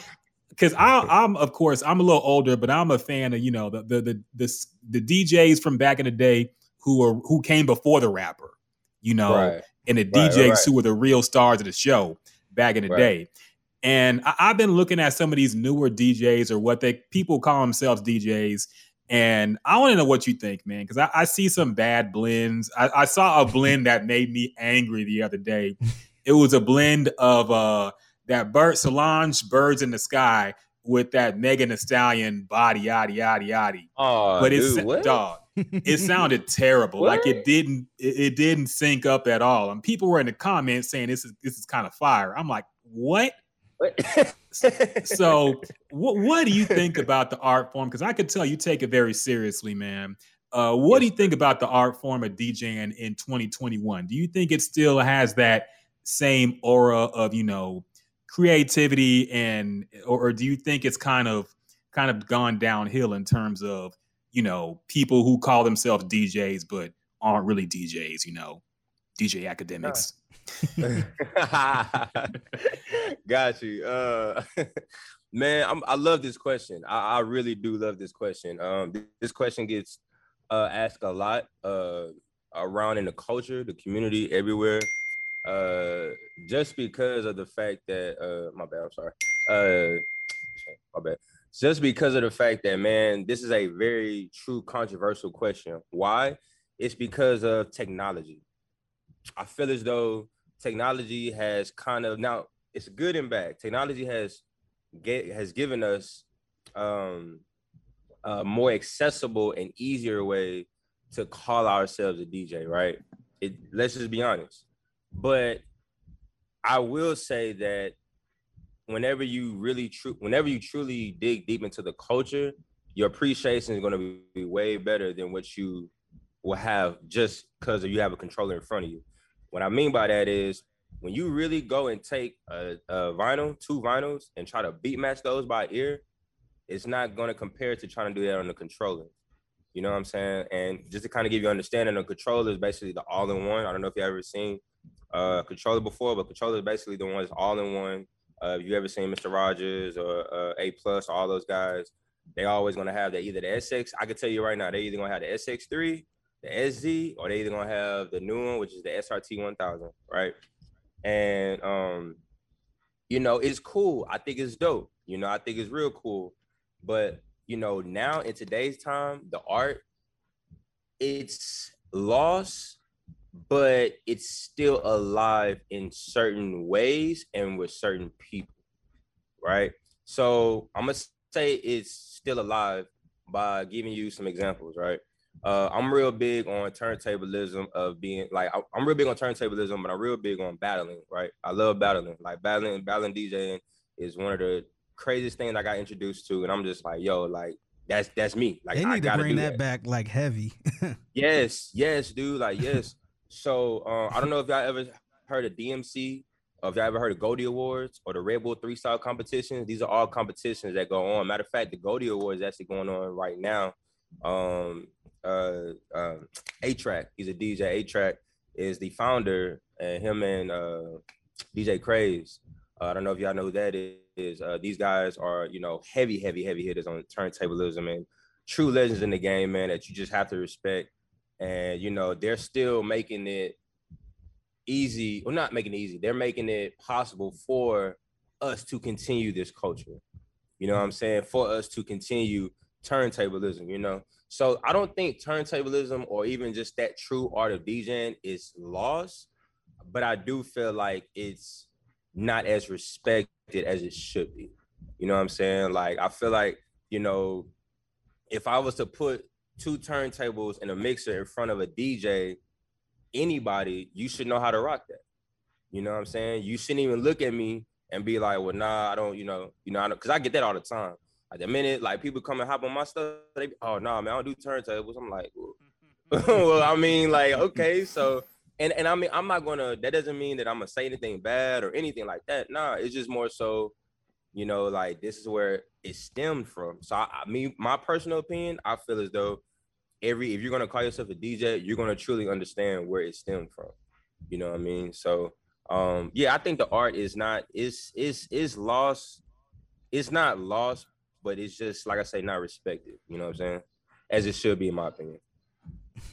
because I'm of course I'm a little older, but I'm a fan of you know the the the the, s- the DJs from back in the day who were who came before the rapper, you know, Right. and the right, DJs right. who were the real stars of the show back in the day. And I, I've been looking at some of these newer DJs or what they people call themselves DJs. And I want to know what you think, man, because I, I see some bad blends. I, I saw a blend that made me angry the other day. <laughs> It was a blend of uh that bird Solange birds in the sky with that Megan Thee Stallion body yaddy yaddy yaddy. Oh, But it's dog. It sounded <laughs> terrible. Like it didn't it, it didn't sync up at all. And people were in the comments saying this is this is kind of fire. I'm like, what? What? So <laughs> what what do you think about the art form? Because I could tell you take it very seriously, man. Uh, what do you think about the art form of DJing in 2021? Do you think it still has that same aura of you know creativity and or, or do you think it's kind of kind of gone downhill in terms of you know people who call themselves DJs but aren't really DJs? You know, DJ academics. <laughs> Got you. Uh, <laughs> man, I'm, I love this question. I, I really do love this question. Um, this question gets uh, asked a lot uh, around in the culture, the community, everywhere. Uh, just because of the fact that uh, my bad. I'm sorry. Uh, my bad. Just because of the fact that man, this is a very true controversial question. Why? It's because of technology. I feel as though technology has kind of now it's good and bad. Technology has get has given us um a more accessible and easier way to call ourselves a DJ, right? It let's just be honest. But I will say that whenever you really true whenever you truly dig deep into the culture, your appreciation is going to be way better than what you will have just because you have a controller in front of you. What I mean by that is when you really go and take a, a vinyl, two vinyls, and try to beat match those by ear, it's not going to compare to trying to do that on the controller. You know what I'm saying? And just to kind of give you understanding, the controller is basically the all-in-one. I don't know if you ever seen uh, controller before, but controller is basically the one that's all-in-one. Uh, if you ever seen Mr. Rogers or uh, A Plus, all those guys, they always gonna have that either the SX. I can tell you right now, they either gonna have the SX3, the SZ, or they either gonna have the new one, which is the SRT 1000, right? And um, you know, it's cool. I think it's dope. You know, I think it's real cool. But you know, now in today's time, the art, it's lost, but it's still alive in certain ways and with certain people, right? So I'm gonna say it's still alive by giving you some examples, right? Uh, I'm real big on turntablism of being like I, I'm real big on turntablism, but I'm real big on battling, right? I love battling, like battling, battling DJing is one of the craziest things I got introduced to, and I'm just like, yo, like that's that's me. Like they I need to gotta bring that, back like heavy. <laughs> Yes, yes, dude. Like, yes. So uh, I don't know if y'all ever heard of DMC or if y'all ever heard of Goldie Awards or the Red Bull Three Style competitions. These are all competitions that go on. Matter of fact, the Goldie Awards is actually going on right now. Um, uh, uh, A-Trak, he's a DJ. A-Trak is the founder, and him and uh, DJ Craze. Uh, I don't know if y'all know who that is. Uh, these guys are, you know, heavy, heavy, heavy hitters on turntablism and true legends in the game, man, that you just have to respect and you know they're still making it easy or not making it easy they're making it possible for us to continue this culture. You know what i'm saying? For us to continue turntablism you know? So i don't think turntablism or even just that true art of djing is lost but i do feel like it's not as respected as it should be. You know what i'm saying? Like i feel like you know if i was to put two turntables and a mixer in front of a DJ, anybody, you should know how to rock that. You know what I'm saying? You shouldn't even look at me and be like, well, nah, I don't, you know, you know, I don't, because I, I, get that all the time. Like the minute like people come and hop on my stuff, they, be, oh no, nah, man, I don't do turntables. I'm like, well, <laughs> well, I mean, like, okay, so and and I mean, I'm not gonna. That doesn't mean that I'm gonna say anything bad or anything like that. Nah, it's just more so, you know, like this is where it stemmed from. So I, I mean, my personal opinion, I feel as though every if you're gonna call yourself a DJ, you're gonna truly understand where it stemmed from. You know what I mean? So um yeah, I think the art is not is is is lost. It's not lost, but it's just like I say, not respected. You know what I'm saying? As it should be, in my opinion.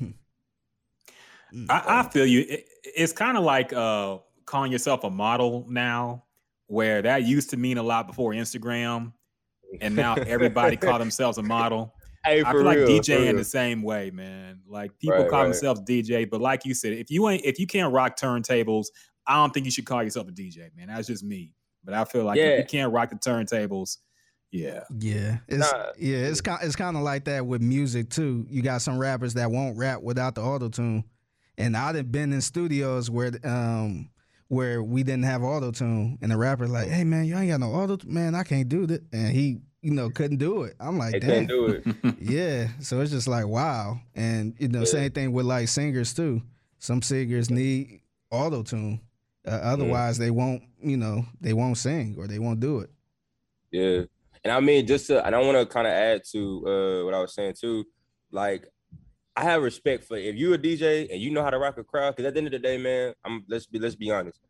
<laughs> I, I, feel you. It, it's kind of like uh calling yourself a model now, where that used to mean a lot before Instagram, and now everybody call <laughs> themselves a model. Hey, I feel real, like DJing the same way, man. Like people Right, call right. themselves DJ, but like you said, if you ain't if you can't rock turntables, I don't think you should call yourself a DJ, man. That's just me. But I feel like if you can't rock the turntables, yeah. Yeah, it's Nah. yeah, it's kind it's kind of like that with music too. You got some rappers that won't rap without the auto tune, and I've been in studios where um where we didn't have auto tune, and the rapper like, hey man, you ain't got no auto, man, I can't do that, and he you know couldn't do it. I'm like, They damn, couldn't do it. <laughs> yeah. So it's just like wow, and you know Yeah. same thing with like singers too. Some singers need auto tune, uh, otherwise they won't you know they won't sing or they won't do it. Yeah. And I mean, just to, and I don't want to kind of add to uh, what I was saying too. Like, I have respect for if you're a DJ and you know how to rock a crowd. Because at the end of the day, man, I'm let's be let's be honest.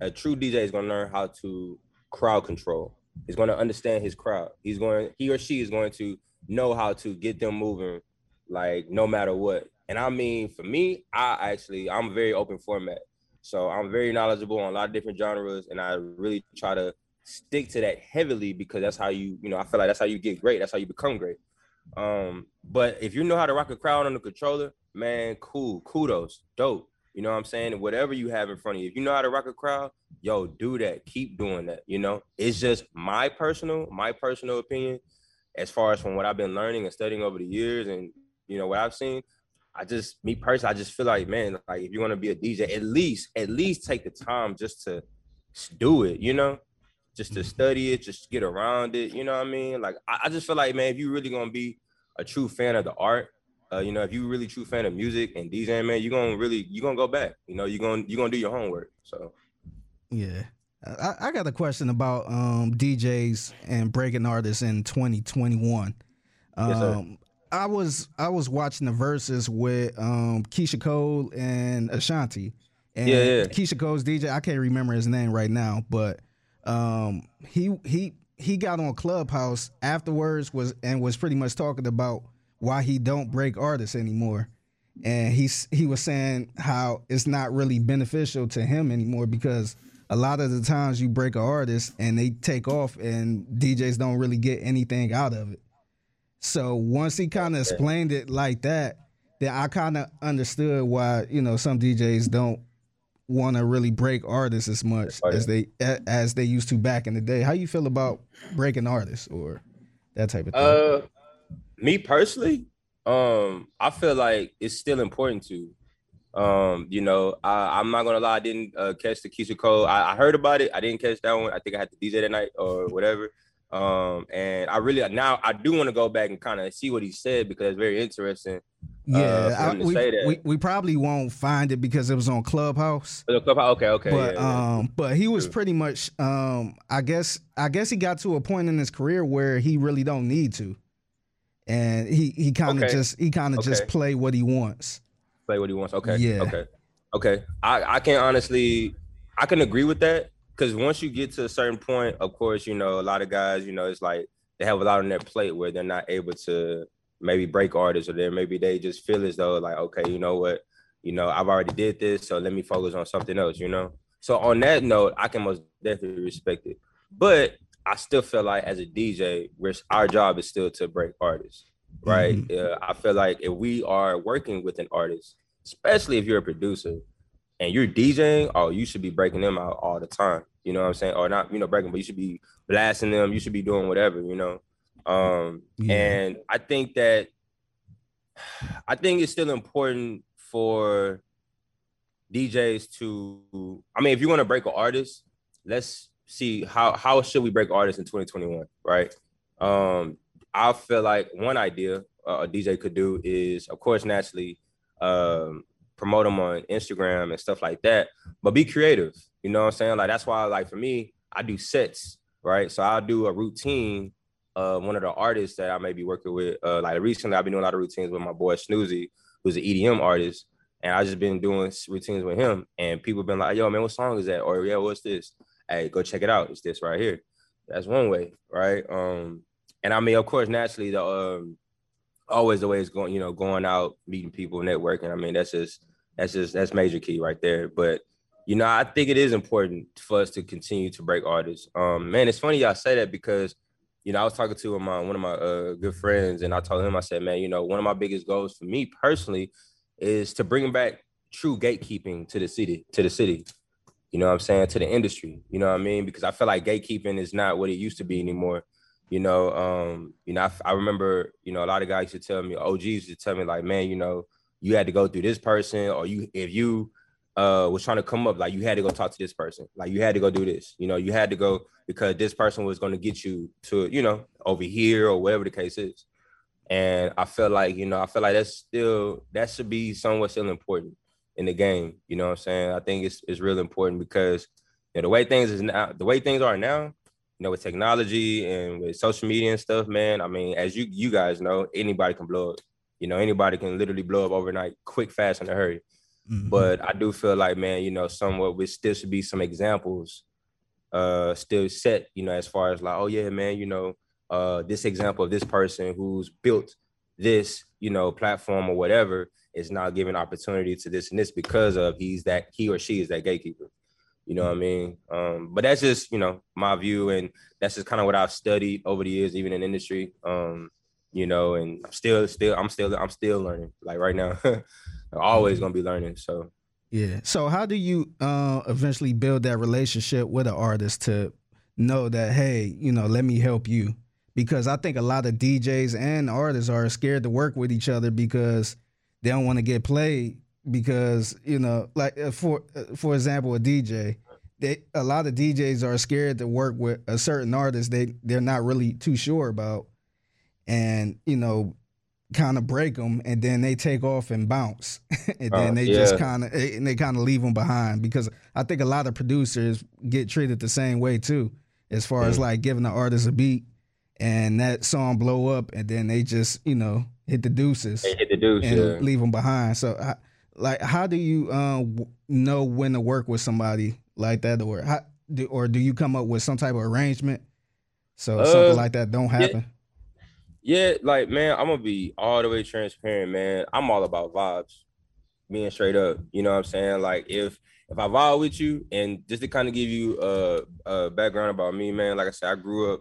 A true DJ is gonna learn how to crowd control. He's gonna understand his crowd. He's going, he or she is going to know how to get them moving, like no matter what. And I mean, for me, I actually I'm very open format. So I'm very knowledgeable on a lot of different genres, and I really try to stick to that heavily because that's how you, you know, I feel like that's how you get great. That's how you become great. Um, but if you know how to rock a crowd on the controller, man, cool, kudos, dope. You know what I'm saying? Whatever you have in front of you, if you know how to rock a crowd, yo, do that. Keep doing that. You know, it's just my personal, my personal opinion, as far as from what I've been learning and studying over the years, and you know what I've seen. I just, me personally, I just feel like, man, like if you're gonna be a DJ, at least, at least take the time just to do it. You know, just to study it, just get around it. You know what I mean? Like I, I just feel like, man, if you really gonna be a true fan of the art, uh, you know, if you really true fan of music and DJing, man, you're gonna really you're gonna go back. You know, you're gonna you're gonna do your homework. So Yeah. I, I got a question about um, DJs and breaking artists in 2021. Um, Yes. I was I was watching the Verzuz with um, Keyshia Cole and Ashanti. And Yeah, yeah. Keyshia Cole's DJ, I can't remember his name right now, but um, he he he got on Clubhouse afterwards was and was pretty much talking about why he don't break artists anymore and he's he was saying how it's not really beneficial to him anymore because a lot of the times you break an artist and they take off and DJs don't really get anything out of it. So once he kind of explained it like that, then I kind of understood why you know some DJs don't want to really break artists as much Oh, as they as they used to back in the day. How you feel about breaking artists or that type of thing? Uh, me personally, um, I feel like it's still important to. Um, you know, I, I'm not gonna lie, I didn't uh, catch the Keyshia Cole. I, I heard about it. I didn't catch that one. I think I had to DJ that night or whatever. Um, and I really now I do want to go back and kind of see what he said because it's very interesting. Yeah, for I- we, say that. we we probably won't find it because it was on Clubhouse. But the club- Okay, okay, but yeah, yeah. um but he was True. pretty much um i guess i guess he got to a point in his career where he really don't need to and he he kind of Okay. just he kind of just play what he wants play what he wants. Okay. Yeah. Okay. Okay. I, I can honestly I can agree with that. Cause once you get to a certain point, of course, you know, a lot of guys, you know, it's like they have a lot on their plate where they're not able to maybe break artists or they maybe they just feel as though like, okay, you know what, you know, I've already did this, so let me focus on something else, you know. So on that note, I can most definitely respect it. But I still feel like as a DJ, our job is still to break artists, right? Uh, I feel like if we are working with an artist, especially if you're a producer and you're DJing, oh, you should be breaking them out all the time. You know what I'm saying? Or not, you know, breaking, but you should be blasting them. You should be doing whatever, you know. Um, Yeah. and I think that I think it's still important for DJs to. I mean, if you want to break an artist, let's see how how should we break artists in 2021, right? Um, I feel like one idea a DJ could do is, of course, naturally, um, promote them on Instagram and stuff like that, but be creative. You know what I'm saying? Like that's why, like for me, I do sets, right? So I'll do a routine of one of the artists that I may be working with. Uh, like recently, I've been doing a lot of routines with my boy Snoozy, who's an EDM artist, and I just been doing routines with him. And people been like, "Yo, man, what song is that?" Or "Yeah, what's this?" Hey, go check it out. It's this right here. That's one way, right? Um, and I mean, of course, naturally, the um, always the way it's going, you know, going out, meeting people, networking. I mean, that's just that's just that's major key right there. But you know, I think it is important for us to continue to break artists. Um, man, it's funny y'all say that because you know, I was talking to my one of my uh, good friends, and I told him, I said, man, you know, one of my biggest goals for me personally is to bring back true gatekeeping to the city, to the city. You know what I'm saying? To the industry. You know what I mean? Because I feel like gatekeeping is not what it used to be anymore. You know, um, you know, I, I remember, you know, a lot of guys used to tell me, OGs used to tell me, like, man, you know, you had to go through this person, or you if you uh was trying to come up, like you had to go talk to this person, like you had to go do this, you know, you had to go because this person was going to get you to, you know, over here or whatever the case is. And I feel like, you know, I feel like that's still that should be somewhat still important in the game. You know what I'm saying? I think it's it's real important because you know, the way things is now, the way things are now, you know, with technology and with social media and stuff, man. I mean, as you you guys know, anybody can blow up. You know, anybody can literally blow up overnight, quick, fast, in a hurry. Mhm. But I do feel like, man, you know, somewhat we still should be some examples uh still set, you know, as far as like, oh yeah, man, you know, uh this example of this person who's built this, you know, platform or whatever is now giving opportunity to this and this because of he's that he or she is that gatekeeper. You know what I mean? Um, but that's just, you know, my view and that's just kind of what I've studied over the years, even in industry. Um, you know, and I'm still, still, I'm still, I'm still learning. Like right now, <laughs> I'm always gonna be learning. So. Yeah. So how do you uh eventually build that relationship with an artist to know that hey you know let me help you? Because i think a lot of djs and artists are scared to work with each other because they don't want to get played because you know like uh, for uh, for example a dj they a lot of djs are scared to work with a certain artist they they're not really too sure about. And you know kind of break them and then they take off and bounce <laughs> and then Uh, they just kind of and they kind of leave them behind because i think a lot of producers get treated the same way too as far Mm. as like giving the artist a beat and that song blow up and then they just you know hit the deuces they hit the dudes. and Yeah. leave them behind so I, like how do you uh, know when to work with somebody like that or how do, or do you come up with some type of arrangement so Uh, something like that don't happen Yeah, like man, I'm gonna be all the way transparent, man. I'm all about vibes, being straight up. You know what I'm saying? Like if if I vibe with you, and just to kind of give you a, a background about me, man. Like I said, I grew up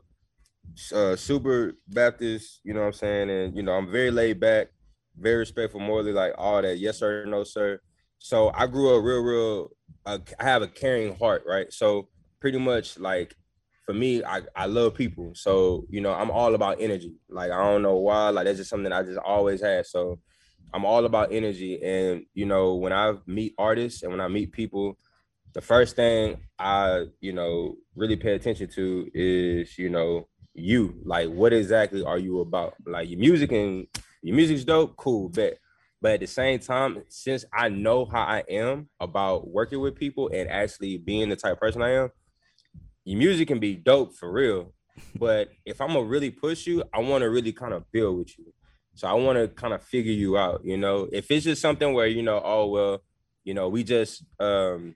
uh, super Baptist, you know what I'm saying? And you know, I'm very laid back, very respectful, morally, like all that. Yes, sir, no, sir. So I grew up real, real. Uh, I have a caring heart, right? So pretty much like for me, I, I love people. So, you know, I'm all about energy. Like I don't know why, like that's just something I just always had. So I'm all about energy. And you know, when I meet artists and when I meet people, the first thing I, you know, really pay attention to is, you know, you. Like, what exactly are you about? Like your music and your music's dope, cool, bet. But at the same time, since I know how I am about working with people and actually being the type of person I am, your music can be dope for real. But if I'm gonna really push you, I want to really kind of build with you. So I want to kind of figure you out. You know, if it's just something where you know, oh well, you know, we just um,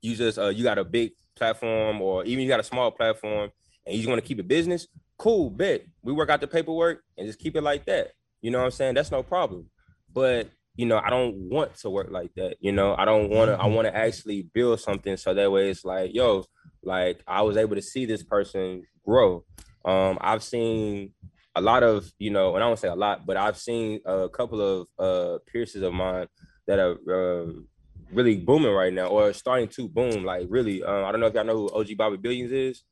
you just uh, you got a big platform, or even you got a small platform, and you just want to keep it business. Cool, bet we work out the paperwork and just keep it like that. You know what I'm saying? That's no problem. But you know, I don't want to work like that. You know, I don't want to. I Mhm. want to actually build something so that way it's like, yo, like I was able to see this person grow. Um, I've seen a lot of, you know, and I don't say a lot, but I've seen a couple of uh pierces of mine that are um, really booming right now or starting to boom. Like really, um, I don't know if y'all know who OG Bobby Billions is.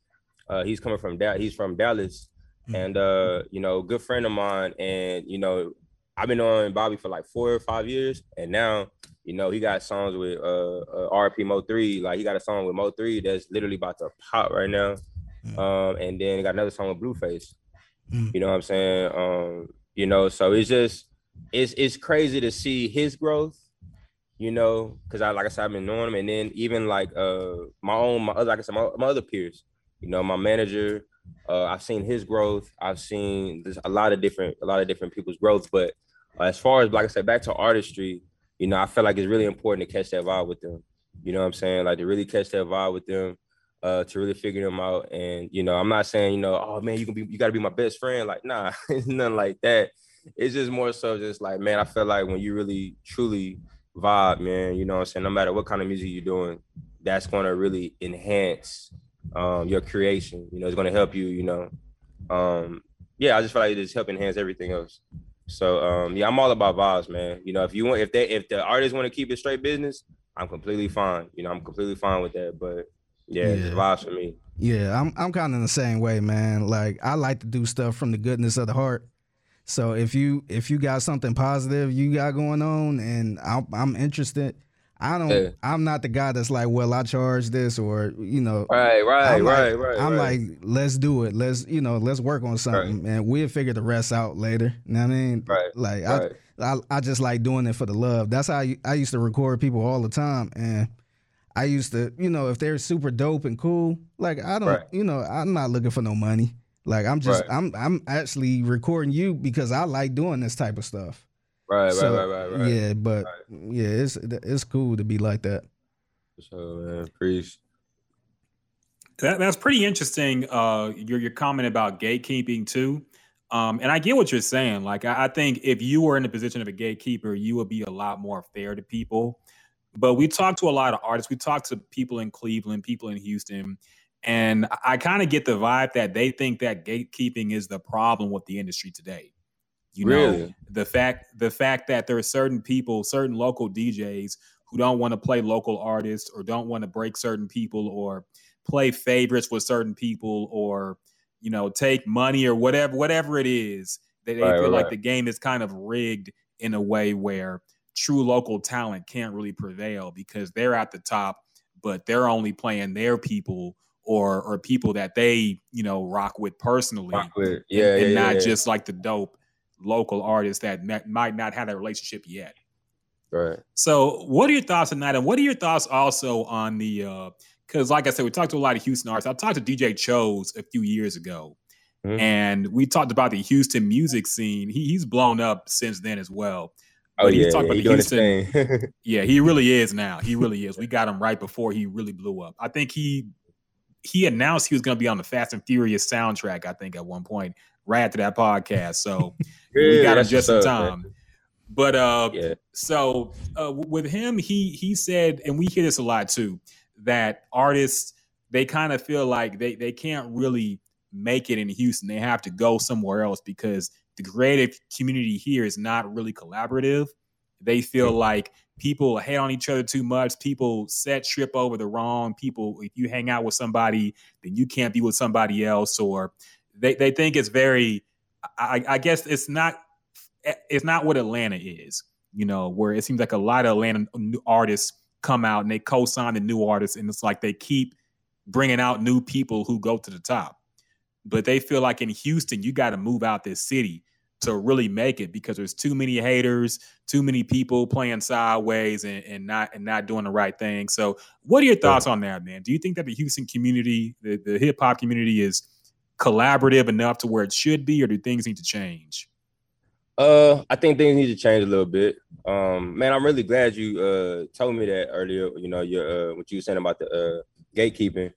Uh, he's coming from Dallas. He's from Dallas, Mhm. and uh, you know, good friend of mine. And you know, I've been on Bobby for like four or five years, and now you know he got songs with uh, uh RP Mo three. Like he got a song with Mo three that's literally about to pop right now. Mm. Um, and then he got another song with Blueface. Mm. You know what I'm saying? Um, you know, so it's just it's it's crazy to see his growth. You know, because I like I said, I've been knowing him, and then even like uh my own my other like I said my, my other peers. You know, my manager. Uh, I've seen his growth. I've seen there's a lot of different a lot of different people's growth. But uh, as far as like I said, back to artistry, you know, I feel like it's really important to catch that vibe with them. You know what I'm saying? Like to really catch that vibe with them, uh, to really figure them out. And you know, I'm not saying, you know, oh man, you can be you gotta be my best friend. Like, nah, <laughs> it's nothing like that. It's just more so just like, man, I feel like when you really truly vibe, man, you know what I'm saying? No matter what kind of music you're doing, that's gonna really enhance um your creation. You know, it's gonna help you, you know. Um, yeah, I just feel like it just help enhance everything else. So um yeah, I'm all about vibes, man. You know, if you want if they if the artists want to keep it straight business, I'm completely fine. You know, I'm completely fine with that. But yeah, Yeah. vibes for me. Yeah, I'm I'm kind of in the same way, man. Like I like to do stuff from the goodness of the heart. So if you if you got something positive you got going on and I'm, I'm interested, I don't. Yeah. I'm not the guy that's like, well, I charge this or you know. Right, right, I'm right, like, right. I'm right. like, let's do it. Let's you know, let's work on something, and we'll figure the rest out later. You know what I mean? Right, Like right. I, I, I just like doing it for the love. That's how I, I used to record people all the time, and I used to, you know, if they're super dope and cool, like I don't, Right. you know, I'm not looking for no money. Like I'm just, Right. I'm, I'm actually recording you because I like doing this type of stuff. Right, right, So, right, right, right. Yeah, but yeah, it's it's cool to be like that. So man, preach. That, that's pretty interesting. Uh, your your comment about gatekeeping too, um, and I get what you're saying. Like I, I think if you were in the position of a gatekeeper, you would be a lot more fair to people. But we talk to a lot of artists. We talk to people in Cleveland, people in Houston, and I, I kind of get the vibe that they think that gatekeeping is the problem with the industry today. You know, the fact the fact that there are certain people, certain local DJs who don't want to play local artists or don't want to break certain people or play favorites with certain people or you know take money or whatever whatever it is that they Right, feel right, like the game is kind of rigged in a way where true local talent can't really prevail because they're at the top but they're only playing their people or or people that they you know rock with personally Rock with- and- Yeah, and, yeah, not yeah, just like the dope local artists that might not have that relationship yet right. so, what are your thoughts on that? And what are your thoughts also on the? Uh because, like I said, we talked to a lot of Houston artists. I talked to DJ Chose a few years ago, Mhm. and we talked about the Houston music scene. He, he's blown up since then as well. Oh But he yeah, yeah, about he the Houston-. <laughs> Yeah, he really is now. He really is. We got him right before he really blew up. I think he he announced he was going to be on the Fast and Furious soundtrack. I think at one point, right after that podcast. So we got him just in up, man. time. But uh, Yeah, so uh, with him, he he said, and we hear this a lot too, that artists they kind of feel like they they can't really make it in Houston, they have to go somewhere else because the creative community here is not really collaborative. They feel like people hate on each other too much. People set trip over the wrong people. If you hang out with somebody, then you can't be with somebody else, or they, they think it's very. I, I guess it's not. It's not what Atlanta is. You know, where it seems like a lot of Atlanta artists come out and they co-sign the new artists, and it's like they keep bringing out new people who go to the top. But they feel like in Houston, you got to move out this city to really make it because there's too many haters, too many people playing sideways and, and not and not doing the right thing. So, what are your thoughts on that, man? Do you think that the Houston community, the, the hip hop community, is collaborative enough to where it should be, or do things need to change? Uh, I think things need to change a little bit. Um, man, I'm really glad you uh told me that earlier. You know, your uh, what you were saying about the uh gatekeeping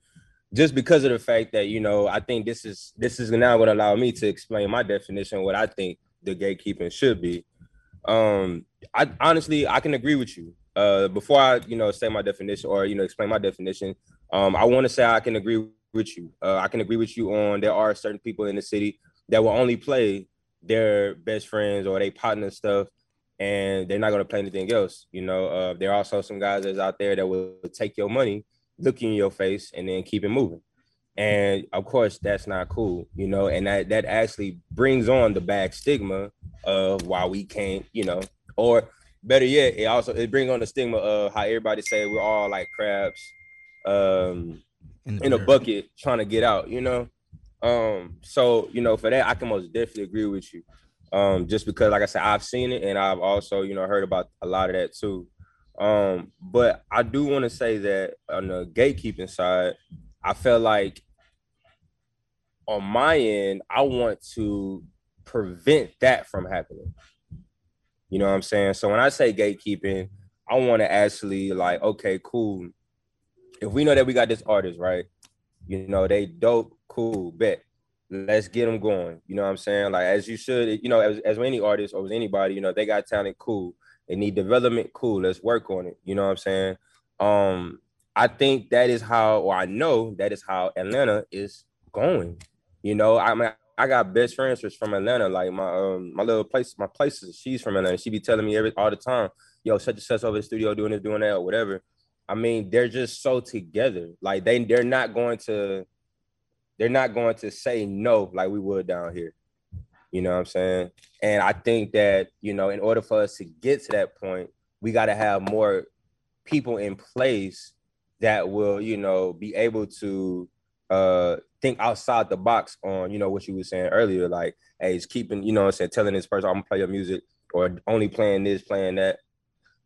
just because of the fact that you know i think this is this is now going to allow me to explain my definition what i think the gatekeeping should be um i honestly i can agree with you uh before i you know say my definition or you know explain my definition um i want to say i can agree with you. Uh, i can agree with you on there are certain people in the city that will only play their best friends or they partner stuff and they're not going to play anything else you know? Uh there are also some guys that's out there that will take your money look in your face and then keep it moving. And of course, that's not cool, you know, and that that actually brings on the bad stigma of why we can't, you know, or better yet, it also it brings on the stigma of how everybody say we're all like crabs um in, in a bucket trying to get out, you know. Um, so you know, for that, I can most definitely agree with you. Um, just because, like I said, I've seen it and I've also, you know, heard about a lot of that too. Um, but I do want to say that on the gatekeeping side, I feel like on my end, I want to prevent that from happening. You know what I'm saying? So when I say gatekeeping, I want to actually like, okay, cool. If we know that we got this artist, right? You know, they dope, cool, bet. Let's get them going. You know what I'm saying? Like as you should, you know, as, as any artist or as anybody, you know, they got talent, cool. They need development. Cool. Let's work on it. You know what I'm saying? Um, I think that is how, or I know that is how Atlanta is going. You know, I mean, I got best friends from Atlanta. Like my um my little place, my places. She's from Atlanta. She be telling me every all the time, yo, such and such over the studio doing this, doing that, or whatever. I mean, they're just so together. Like they they're not going to they're not going to say no like we would down here. You know what I'm saying? And I think that, you know, in order for us to get to that point, we got to have more people in place that will, you know, be able to uh think outside the box on, you know, what you were saying earlier, like, hey, it's keeping, you know I'm saying, telling this person I'm gonna play your music or only playing this, playing that.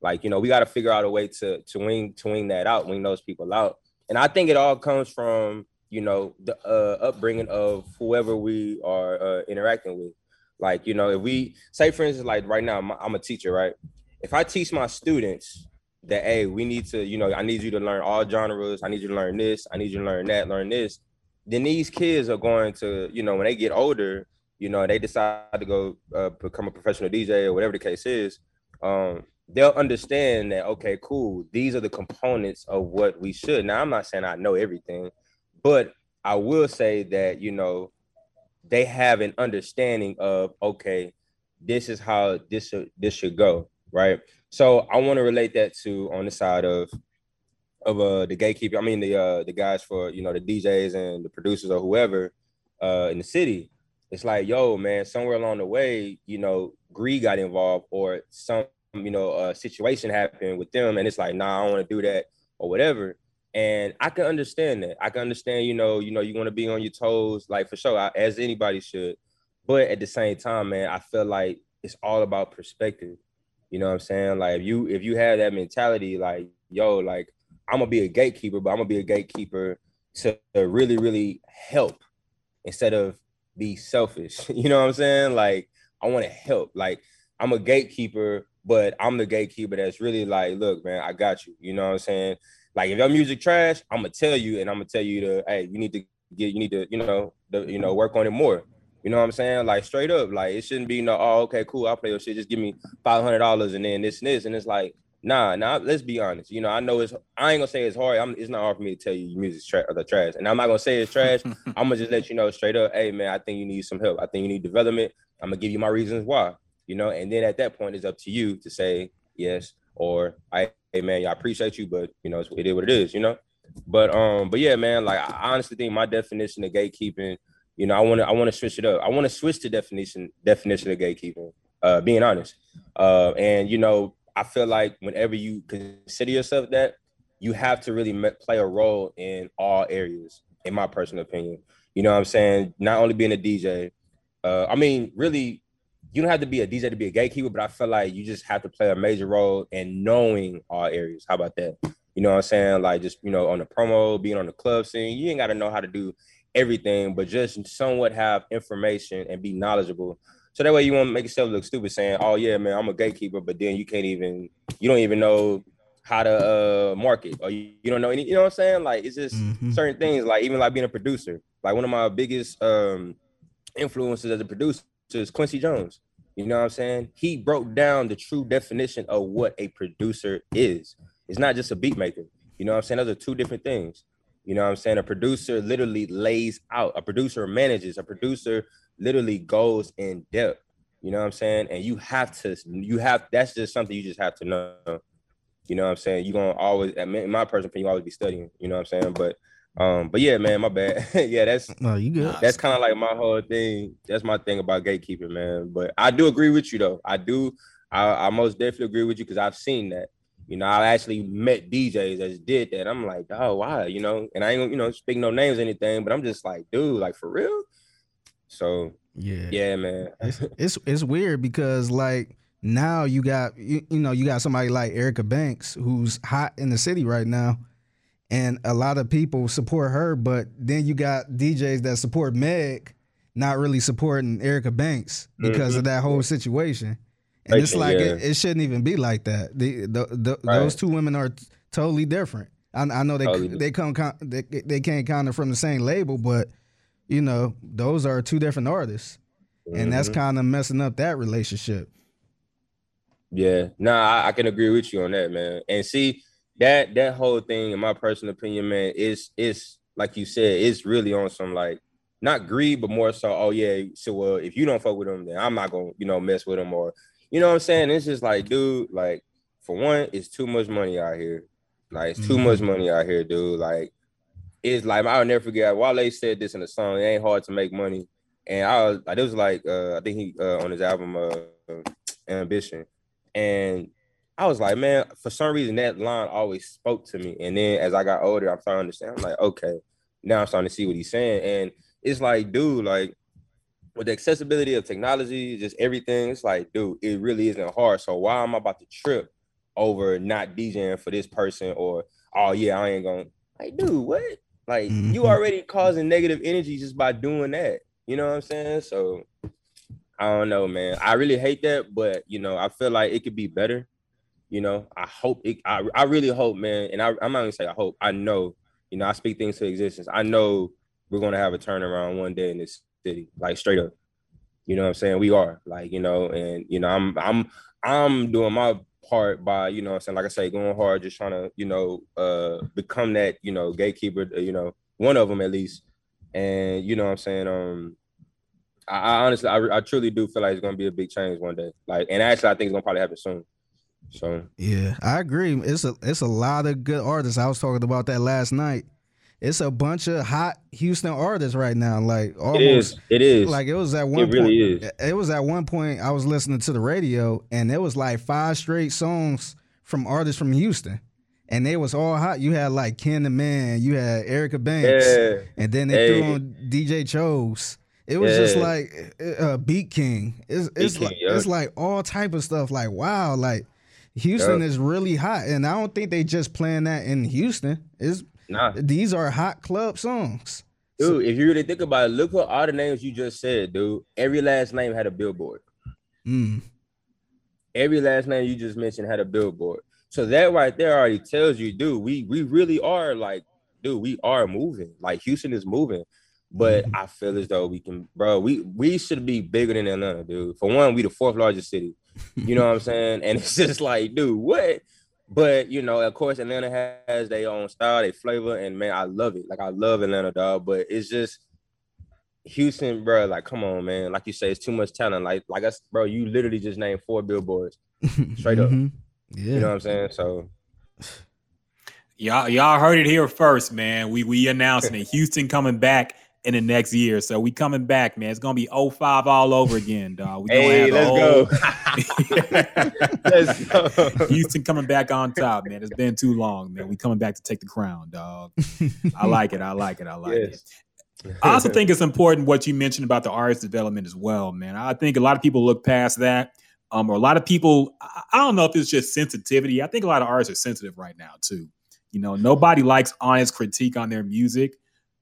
Like, you know, we got to figure out a way to to wing to wing that out, wing those people out. And I think it all comes from you know the uh, upbringing of whoever we are uh, interacting with like you know if we say for instance like right now i'm a teacher right if i teach my students that hey we need to you know i need you to learn all genres i need you to learn this i need you to learn that learn this then these kids are going to you know when they get older you know they decide to go uh, become a professional dj or whatever the case is um, they'll understand that okay cool these are the components of what we should now i'm not saying i know everything but I will say that, you know, they have an understanding of, okay, this is how this should, this should go, right? So I want to relate that to on the side of of uh the gatekeeper. I mean the uh the guys for you know the DJs and the producers or whoever uh in the city. It's like, yo, man, somewhere along the way, you know, greed got involved or some you know a situation happened with them, and it's like, nah, I don't want to do that or whatever. And I can understand that. I can understand, you know, you know, you want to be on your toes, like for sure, as anybody should. But at the same time, man, I feel like it's all about perspective. You know what I'm saying? Like if you if you have that mentality, like, yo, like I'm gonna be a gatekeeper, but I'm gonna be a gatekeeper to really, really help instead of be selfish. <laughs> You know what I'm saying? Like I want to help. Like I'm a gatekeeper, but I'm the gatekeeper that's really like, look, man, I got you. You know what I'm saying? Like if your music trash, I'm gonna tell you, and I'm gonna tell you to, hey, you need to get, you need to, you know, the, you know, work on it more. You know what I'm saying? Like straight up, like it shouldn't be no, oh, okay, cool, I'll play your shit. Just give me five hundred dollars and then this and this, and it's like, Nah, nah. Let's be honest. You know, I know it's. I ain't gonna say it's hard. I'm, it's not hard for me to tell you your music's tra- or the trash, and I'm not gonna say it's trash. <laughs> I'm gonna just let you know straight up. Hey, man, I think you need some help. I think you need development. I'm gonna give you my reasons why. You know, and then at that point, it's up to you to say yes or I. Hey, man, I appreciate you, but you know, it's, it is what it is. You know, but um, but yeah, man. Like I honestly think my definition of gatekeeping. You know, I want to I want to switch it up. I want to switch the definition definition of gatekeeping. Uh, being honest. Uh, and you know, I feel like whenever you consider yourself that, you have to really me- play a role in all areas, in my personal opinion. You know what I'm saying? Not only being a DJ, uh, I mean, really, you don't have to be a DJ to be a gatekeeper, but I feel like you just have to play a major role in knowing all areas. How about that? You know what I'm saying? Like just, you know, on the promo, being on the club scene, you ain't got to know how to do everything, but just somewhat have information and be knowledgeable so that way you won't make yourself look stupid saying, "Oh yeah, man, I'm a gatekeeper," but then you can't even, you don't even know how to uh market or you, you don't know any, you know what I'm saying? Like it's just Mhm. certain things, like even like being a producer. Like one of my biggest um influences as a producer is Quincy Jones. You know what I'm saying? He broke down the true definition of what a producer is. It's not just a beat maker. You know what I'm saying? Those are two different things. You know what I'm saying? A producer literally lays out, a producer manages, a producer literally goes in depth. You know what I'm saying? And you have to, you have that's just something you just have to know. You know what I'm saying? You're gonna always, in my personal opinion, you always be studying, you know what I'm saying? But um, but yeah, man, my bad. <laughs> yeah, that's No, you good. that's kind of like my whole thing. That's my thing about gatekeeping, man. But I do agree with you though. I do. I, I most definitely agree with you because I've seen that. You know, I actually met DJs that did that. I'm like, oh, wow, You know, and I ain't you know, speak no names or anything, but I'm just like, dude, like for real. So Yeah. yeah, man. It's, <laughs> it's it's weird because like now you got you, you know you got somebody like Erica Banks who's hot in the city right now, and a lot of people support her, but then you got DJs that support Meg, not really supporting Erica Banks because of that whole situation. And it's like yeah. it, it shouldn't even be like that. The, the, the, Right. Those two women are t- totally different. I, I know they Totally they come con- they, they came kind of from the same label, but you know those are two different artists and that's Mhm. kind of messing up that relationship. Yeah, nah, I, I can agree with you on that, man. And see that that whole thing, in my personal opinion, man, is is like you said, it's really on some like not greed, but more so, oh yeah, so well, if you don't fuck with them, then I'm not gonna, you know, mess with them, or you know what I'm saying? It's just like, dude, like for one, it's too much money out here. Like it's too Mhm. much money out here, dude. Like it's like I'll never forget. Wale said this in the song. It ain't hard to make money, and I was like, it was like uh, I think he uh, on his album uh, Ambition, and I was like, man, for some reason that line always spoke to me. And then as I got older, I'm starting to understand. I'm like, okay, now I'm starting to see what he's saying, and it's like, dude, like with the accessibility of technology, just everything, it's like, dude, it really isn't hard. So why am I about to trip over not DJing for this person or oh yeah, I ain't gonna like, dude, what? Like you Mhm. already causing negative energy just by doing that. You know what I'm saying? So I don't know, man. I really hate that, but you know, I feel like it could be better. You know, I hope it. I, I really hope, man. And I, I'm not gonna say I hope. I know. You know, I speak things to existence. I know we're gonna have a turnaround one day in this city, like straight up. You know what I'm saying? We are like, you know, and you know, I'm I'm I'm doing my part by, you know I'm saying, like I say, going hard, just trying to, you know, uh become that, you know, gatekeeper, you know, one of them at least. And you know what I'm saying? Um I, I honestly I, I truly do feel like it's gonna be a big change one day. Like and actually I think it's gonna probably happen soon. So Yeah, I agree. It's a it's a lot of good artists. I was talking about that last night. It's a bunch of hot Houston artists right now. Like almost it is, it is. like it was at one It really point. is. It was at one point I was listening to the radio and it was like five straight songs from artists from Houston. And they was all hot. You had like Ken the Man, you had Erica Banks, yeah. and then they threw Hey. on DJ Chose. It was just like uh, Beat King. It's it's King, like yeah. it's like all type of stuff. Like wow, like Houston Yeah. is really hot, and I don't think they just playing that in Houston. Is Nah. these are hot club songs? Dude, if you really think about it, look what all the names you just said, dude. Every last name had a billboard. Mm. Every last name you just mentioned had a billboard. So that right there already tells you, dude, we we really are like, dude, we are moving. Like Houston is moving. But I feel as though we can, bro. We we should be bigger than Atlanta, dude. For one, we the fourth largest city. You know what I'm <laughs> saying? And it's just like, dude, what? but you know, of course, Atlanta has their own style, their flavor, and man, I love it. Like I love Atlanta, dog. But it's just Houston, bro. Like, come on, man. Like you say, it's too much talent. Like, like us, bro. You literally just named four billboards, straight up. Mhm. Yeah. You know what I'm saying? So Y'all, y'all heard it here first, man. We we announcing it. Houston coming back in the next year. So we coming back, man. It's gonna be 05 all over again, dog. We hey, have let's whole- go. <laughs> let's go. Houston coming back on top, man. It's been too long, man. We coming back to take the crown, dog. I like it. I like it. I like it. I also think it's important what you mentioned about the artist development as well, man. I think a lot of people look past that. Um, or a lot of people, I don't know if it's just sensitivity. I think a lot of artists are sensitive right now too. You know, nobody likes honest critique on their music,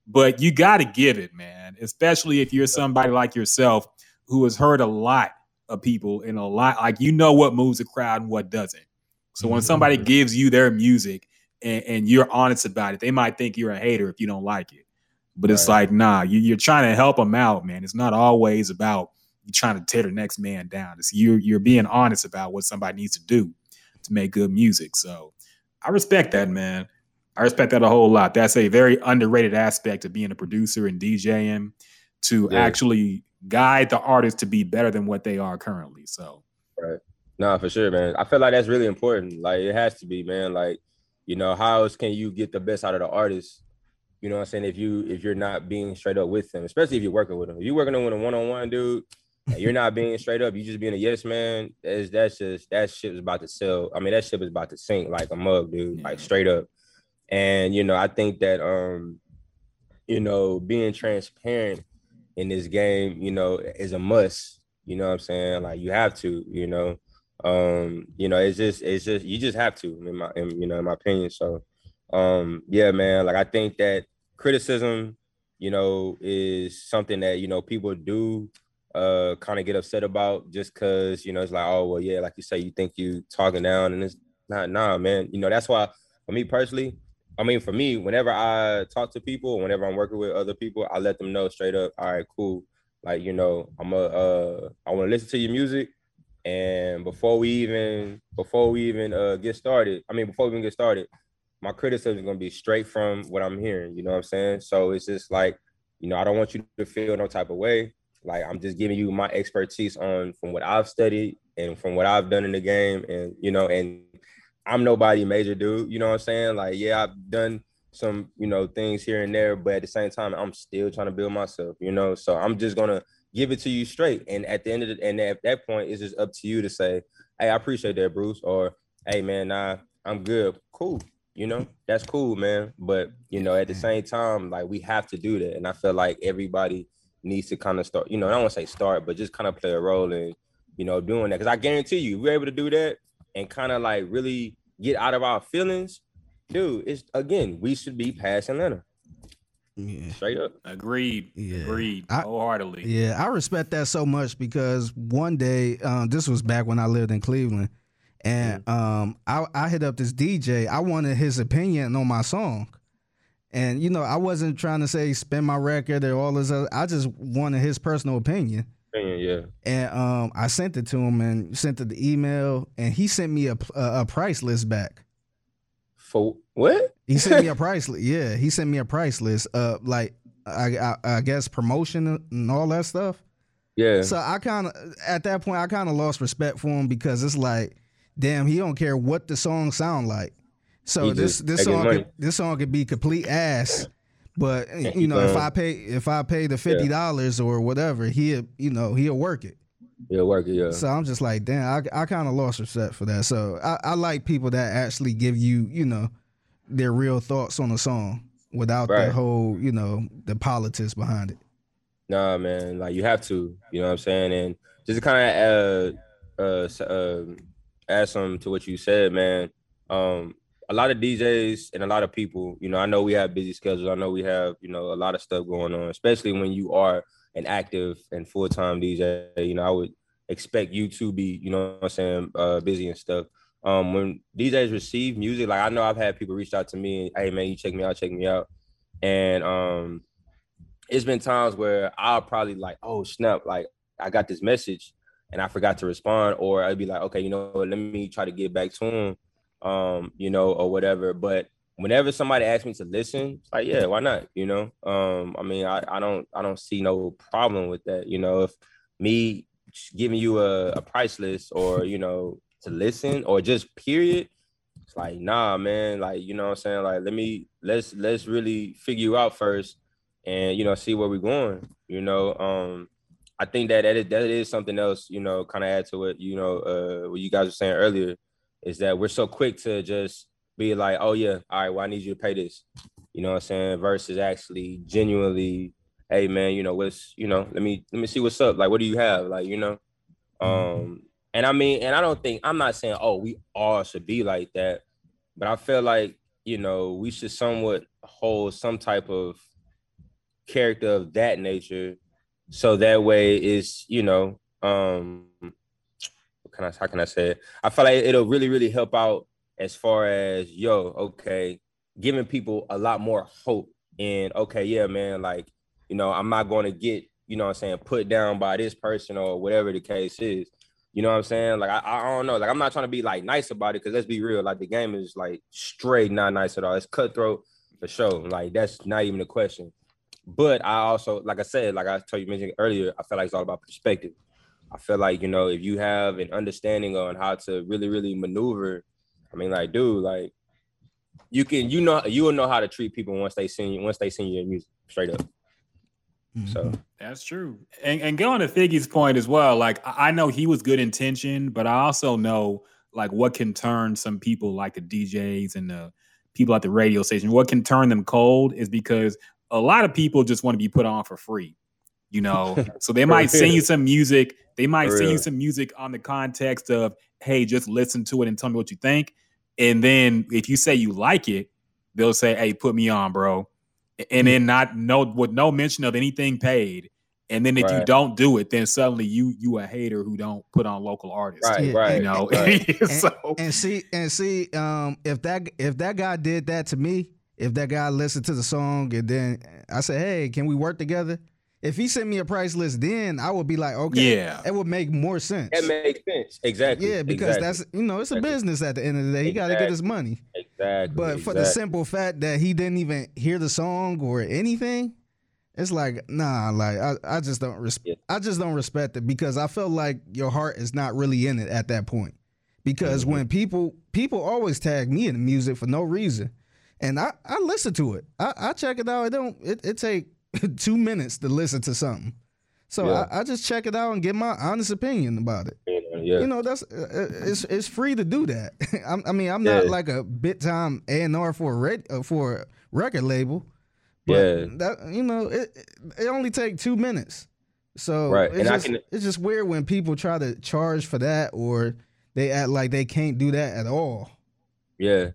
but you got to give it, man. Especially if you're somebody like yourself who has heard a lot of people and a lot, like you know what moves a crowd and what doesn't. So when somebody mm-hmm. gives you their music and, and you're honest about it, they might think you're a hater if you don't like it. But it's like, nah, you, you're trying to help them out, man. It's not always about you trying to tear the next man down. It's you're you're being honest about what somebody needs to do to make good music. So I respect that, man. I respect that a whole lot. That's a very underrated aspect of being a producer and DJing to Yeah. actually guide the artist to be better than what they are currently. So right. No, for sure, man. I feel like that's really important. Like it has to be, man. Like, you know, how else can you get the best out of the artist? You know what I'm saying? If you if you're not being straight up with them, especially if you're working with them. If you're working with a one-on-one dude, and you're not being straight up, you just being a yes man, that's that's just that ship is about to sell. I mean, that ship is about to sink like a mug, dude, like straight up. And you know, I think that um, you know, being transparent in this game, you know, is a must. You know what I'm saying? Like you have to, you know. Um, you know, it's just it's just you just have to, in my in, you know, in my opinion. So um, yeah, man, like I think that criticism, you know, is something that, you know, people do uh kind of get upset about just because you know it's like oh well yeah like you say you think you talking down and it's not nah man you know that's why for me personally I mean for me whenever I talk to people whenever I'm working with other people I let them know straight up all right cool. Like you know I'm a uh I want to listen to your music. And before we even before we even uh get started I mean before we even get started my criticism is gonna be straight from what I'm hearing you know what I'm saying? So it's just like you know I don't want you to feel no type of way. Like I'm just giving you my expertise on from what I've studied and from what I've done in the game, and you know, and I'm nobody major dude. You know what I'm saying? Like, yeah, I've done some, you know, things here and there, but at the same time, I'm still trying to build myself. You know, so I'm just gonna give it to you straight. And at the end of the, and at that point, it's just up to you to say, hey, I appreciate that, Bruce, or hey, man, nah, I'm good, cool. You know, that's cool, man. But you know, at the same time, like we have to do that, and I feel like everybody needs to kind of start, you know, I don't want to say start, but just kind of play a role in, you know, doing that. Cause I guarantee you, we're able to do that and kind of like really get out of our feelings, dude, it's again, we should be passing Atlanta. Yeah. Straight up. agreed. Yeah. Agreed. I- wholeheartedly. Yeah, I respect that so much because one day, um, this was back when I lived in Cleveland, and um, I, I hit up this DJ. I wanted his opinion on my song, and you know, I wasn't trying to say spin my record or all this. Other, I just wanted his personal opinion, Yeah, yeah. and um, I sent it to him and sent it the email, and he sent me a a, a price list back. For what? He sent me a <laughs> price list. Yeah, he sent me a price list. Uh, like I, I, I guess promotion and all that stuff. Yeah. So I kind of at that point I kind of lost respect for him because it's like, damn, he don't care what the song sound like. So He this this song could, this song could be complete ass, but you know if I pay if I pay the fifty dollars or whatever, he'll you know he'll work it. He'll work it, yeah. So I'm just like, damn, I I kind of lost respect for that. So I, I like people that actually give you you know their real thoughts on a song without the whole you know the politics behind it. Nah, man, like you have to, you know what I'm saying? And just to kind of uh, uh, um add some to what you said, man. Um, a lot of DJs and a lot of people, you know, I know we have busy schedules. I know we have, you know, a lot of stuff going on, especially when you are an active and full time DJ. You know, I would expect you to be, you know, what I'm saying, uh, busy and stuff. Um, when DJs receive music, like I know I've had people reach out to me, hey man, you check me out, check me out, and um, it's been times where I'll probably like, oh snap, like I got this message and I forgot to respond, or I'd be like, okay, you know let me try to get back to him um, you know, or whatever. But whenever somebody asks me to listen, it's like, yeah, why not? You know, um, I mean, I, I don't I don't see no problem with that. You know, if me giving you a, a price list or you know to listen or just period, it's like nah, man. Like you know what I'm saying. Like let me let's let's really figure you out first, and you know see where we're going. You know, um, I think that that is, that is something else. You know, kind of add to it. You know, uh, what you guys were saying earlier is that we're so quick to just be like, oh yeah, all right, well I need you to pay this. You know what I'm saying? Versus actually genuinely, hey man, you know what's you know let me let me see what's up. Like what do you have? Like you know, um, and I mean, and I don't think I'm not saying oh we all should be like that, but I feel like you know we should somewhat hold some type of character of that nature, so that way is you know um can I how can I say it? I feel like it'll really really help out as far as yo okay giving people a lot more hope in okay yeah man like you know I'm not going to get you know I'm saying put down by this person or whatever the case is you know what I'm saying? Like I, I don't know. Like I'm not trying to be like nice about it because let's be real. Like the game is like straight not nice at all. It's cutthroat for sure. Like that's not even a question. But I also, like I said, like I told you mentioned earlier, I feel like it's all about perspective. I feel like you know if you have an understanding on how to really, really maneuver. I mean, like, dude, like you can, you know, you will know how to treat people once they sing you, once they sing your music straight up. So mm-hmm. That's true. And and going to Figgy's point as well, like I I know he was good intention, but I also know like what can turn some people like the DJs and the people at the radio station, what can turn them cold is because a lot of people just want to be put on for free. You know, <laughs> so they might sing you some music. They might For sing you some music on the context of, hey, just listen to it and tell me what you think. And then if you say you like it, they'll say, hey, put me on, bro. And then not no with no mention of anything paid. And then if you don't do it, then suddenly you you a hater who don't put on local artists. right, Yeah, right, You know, right. <laughs> so and see and see um if that if that guy did that to me if that guy listened to the song and then i said hey can we work together if he sent me a price list then i would be like okay yeah. it would make more sense That makes sense. Exactly. yeah because exactly. that's you know it's a business at the end of the day he got to get his money exactly. but for the simple fact that he didn't even hear the song or anything it's like nah like i, I just don't res- Yeah. i just don't respect it because i felt like your heart is not really in it at that point because Mm-hmm. when people people always tag me in the music for no reason and i i listen to it i, I check it out it don't it, it take <laughs> two minutes to listen to something so Yeah. I, I just check it out and get my honest opinion about it You know, yeah. you know that's uh, uh, it's it's free to do that. <laughs> I'm, I mean, I'm not Yeah. like a bit time A and R for a red, uh, for a record label. But Yeah. that you know, it it- it only take two minutes. So Right, it's and just, can- it's just weird when people try to charge for that or they act like they can't do that at all. Yeah.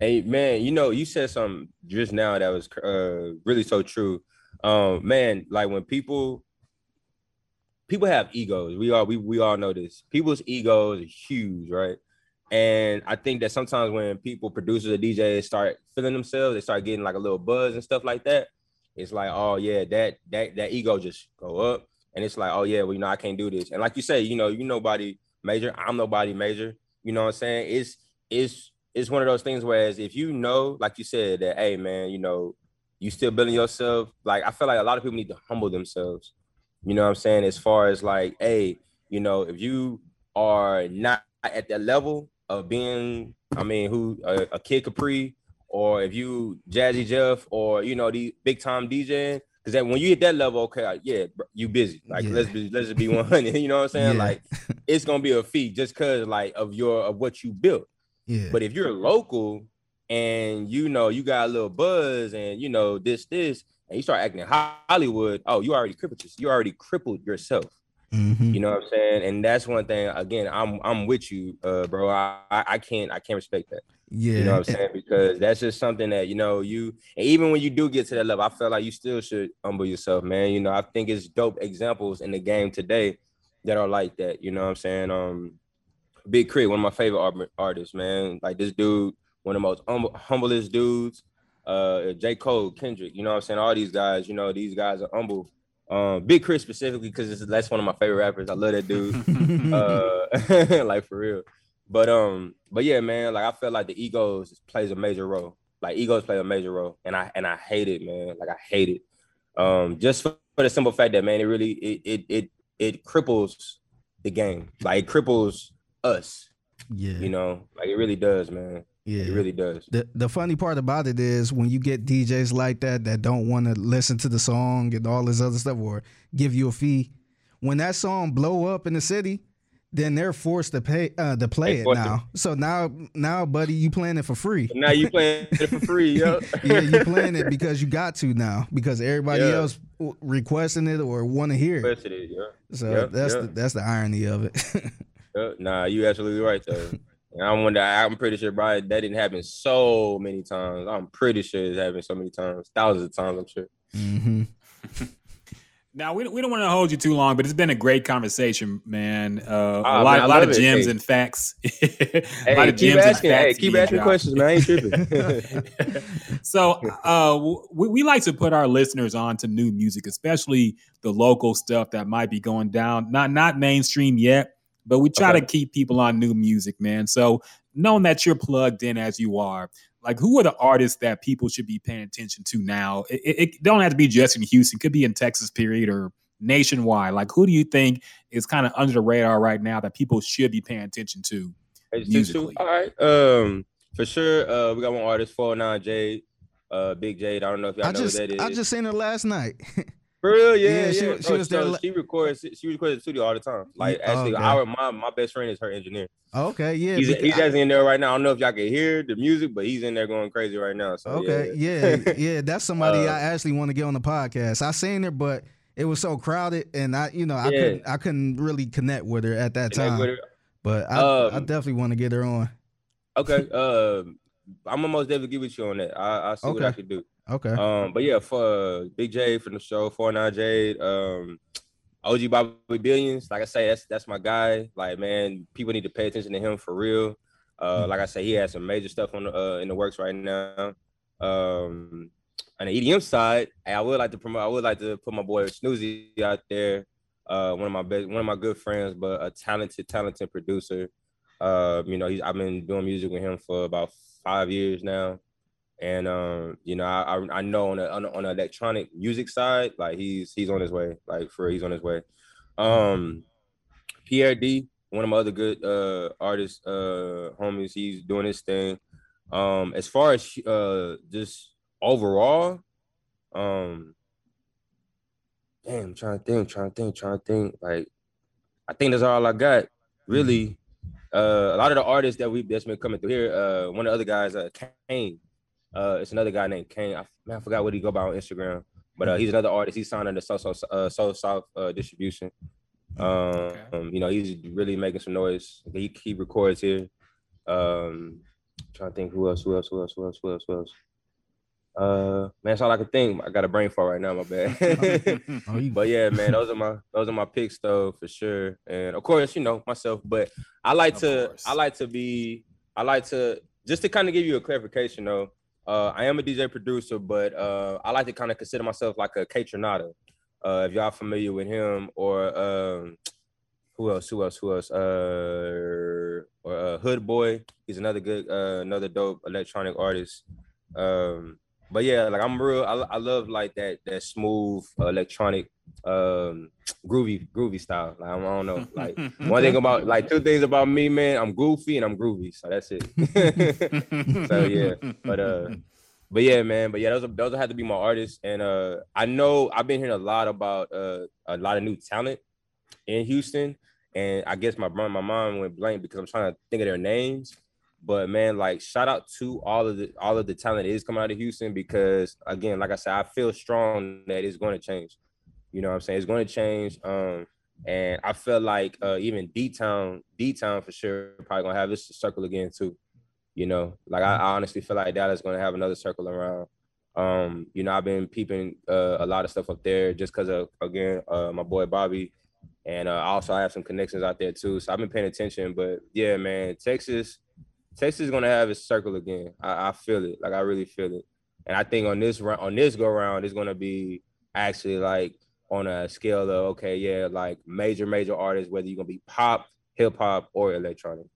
Hey man, you know, you said something just now that was uh really so true. Um, man, like when people people have egos. We all we we all know this. People's egos are huge, right? And I think that sometimes when people, producers or DJs start feeling themselves, they start getting like a little buzz and stuff like that. It's like, oh yeah, that that that ego just go up. And it's like, oh yeah, well, you know, I can't do this. And like you say, you know, you nobody major, I'm nobody major. You know what I'm saying? It's it's it's one of those things whereas if you know, like you said, that hey man, you know, you still building yourself. Like I feel like a lot of people need to humble themselves. You know what I'm saying? As far as like, hey, you know, if you are not at that level of being, I mean, who a, a kid Capri, or if you Jazzy Jeff, or you know, the big time DJ, because that when you hit that level, okay, like, yeah, bro, you busy. Like Yeah. let's be let's just be 100. <laughs> You know what I'm saying? Yeah. Like it's gonna be a feat just cause like of your of what you built. Yeah. But if you're local and you know you got a little buzz and you know this this and you start acting in Hollywood, oh, you already crippled yourself. You already crippled yourself. Mhm. You know what I'm saying? And that's one thing. Again, I'm I'm with you, uh, bro. I, I can't I can't respect that. yeah. You know what I'm saying? Because that's just something that you know you. And even when you do get to that level, I feel like you still should humble yourself, man. You know, I think it's dope examples in the game today that are like that. You know what I'm saying? Um, Big K.R.I.T., one of my favorite art- artists, man. Like this dude, one of the most hum- humblest dudes. Uh, J. Cole, Kendrick, you know what I'm saying? All these guys, you know, these guys are humble. Um, Big K.R.I.T. specifically because that's one of my favorite rappers. I love that dude. <laughs> uh, <laughs> like for real. But um, but yeah, man, like I feel like the egos plays a major role. Like egos play a major role, and I and I hate it, man. Like I hate it. Um, just for, for the simple fact that man, it really it it it it cripples the game. Like it cripples us. Yeah. You know, like it really does, man. Yeah. It really does. The the funny part about it is when you get DJs like that that don't want to listen to the song and all this other stuff or give you a fee, when that song blow up in the city, then they're forced to pay uh, to play They it now. So now now, buddy, you playing it for free. Now you playing it for free, <laughs> yo. yeah, you playing it because you got to now because everybody Yeah. else w- requesting it or want to hear it. Requested it, yeah. So Yeah, that's yeah. The, that's the irony of it. <laughs> Yeah, Nah, you absolutely right though. And I wonder. I'm pretty sure, bro, that didn't happen so many times. I'm pretty sure it's happened so many times, thousands of times. I'm sure. hmm <laughs> Now we, we don't want to hold you too long, but it's been a great conversation, man. Uh, Ah, a lot, man, I a lot of love it. gems Hey. and facts. <laughs> a Hey, lot of keep gems asking. and Hey, keep asking dropped. questions, man. I ain't tripping. <laughs> so uh, we, we like to put our listeners on to new music, especially the local stuff that might be going down. Not not mainstream yet, but we try Okay. to keep people on new music, man. So knowing that you're plugged in as you are, like who are the artists that people should be paying attention to now? It, it, it don't have to be just in Houston; could be in Texas, period, or nationwide. Like who do you think is kind of under the radar right now that people should be paying attention to? Musically. All right. Um, for sure. Uh, we got one artist, 409 Jade. Uh, Big Jade. I don't know if y'all I know just who that is. I just seen her last night. <laughs> For real, yeah, Yeah, yeah. she was- she was there so la- She records. She records the studio all the time. Like oh, actually, okay. our my my best friend is her engineer. okay, yeah. He's he's I- actually in there right now. I don't know if y'all can hear the music, but he's in there going crazy right now. So Okay, yeah, yeah, <laughs> yeah, that's somebody Uh, I actually want to get on the podcast. I seen her, but it was so crowded, and I, you know, I Yeah. couldn't, I couldn't really connect with her at that time. But I, I Um, definitely want to get her on. Okay. Um, I'm almost definitely give with you on that. I I see what I can do. Okay, Um, but yeah, for uh, Big J from the show, 49 Jade, um, OG Bobby Billions, like I say, that's that's my guy. Like, man, people need to pay attention to him for real. Uh, like I say, he has some major stuff on the, uh, in the works right now. Um, on the EDM side, I would like to promote. I would like to put my boy Snoozy out there. Uh, one of my best, one of my good friends, but a talented, talented producer. Uh, you know, he's I've been doing music with him for about five years now and um, you know, I I, I know on the, on on the electronic music side, like he's he's on his way, like for he's on his way. Um, Pierre D, one of my other good uh artists, uh homies, he's doing his thing. Um, as far as uh just overall, um, damn, I'm trying to think, trying to think, trying to think. Like, I think that's all I got, really. Uh, a lot of the artists that we that's been coming through here, uh, one of the other guys, uh, Kane. Uh, it's another guy named Kane. I, man, I forgot what he go by on Instagram, but uh, he's another artist. He's signed under So So uh, So South uh, distribution. Um, Okay. um, you know, he's really making some noise. He he records here. Um, trying to think who else, who else, who else, who else, who else, who else. Uh, man, that's all I can think. I got a brain fart right now. My bad. oh, <laughs> But yeah, man, those are my those are my picks though for sure. And of course, you know myself, but I like Of to course. I like to be I like to just to kind of give you a clarification though. Uh, I am a DJ producer, but uh, I like to kind of consider myself like a Kaytranada. Uh, if y'all familiar with him or um, who else? Who else? Who else? Uh, or uh, Hoodboi. He's another good, uh, another dope electronic artist. Um, but yeah, like I'm real. I, I love like that that smooth uh, electronic, um, groovy groovy style. Like I don't know. <laughs> Like one thing about like two things about me, man. I'm goofy and I'm groovy. So that's it. <laughs> so yeah, but uh, but yeah, man. But yeah, those those have to be my artists. And uh, I know I've been hearing a lot about uh a lot of new talent in Houston. And I guess my my mind went blank because I'm trying to think of their names. But man, like shout out to all of the all of the talent that is coming out of Houston because again, like I said, I feel strong that it's going to change. You know what I'm saying? It's going to change. Um, and I feel like uh, even D Town, D Town for sure, probably gonna have this circle again too. You know, like I, I honestly feel like Dallas gonna have another circle around. Um, you know, I've been peeping uh, a lot of stuff up there just because of again uh, my boy Bobby, and uh, also I have some connections out there too. So I've been paying attention. But yeah, man, Texas, Texas is gonna have its circle again. I, I feel it, like I really feel it. And I think on this round, on this go round, it's gonna be actually like on a scale of okay, yeah, like major major artists, whether you're gonna be pop, hip hop, or electronic.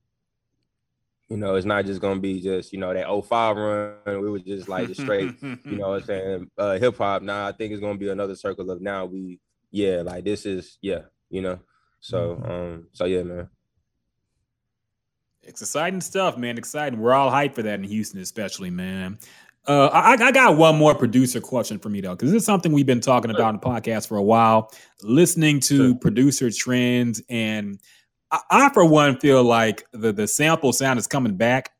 You know, it's not just gonna be just you know that 05 run. We were just like just straight, <laughs> you know, what I'm saying uh, hip hop. Now I think it's gonna be another circle of now we yeah like this is yeah you know. So um so yeah man. It's exciting stuff, man. Exciting. We're all hyped for that in Houston, especially, man. Uh, I, I got one more producer question for me though, because this is something we've been talking about in the podcast for a while. Listening to Sure. producer trends, and I, I, for one, feel like the the sample sound is coming back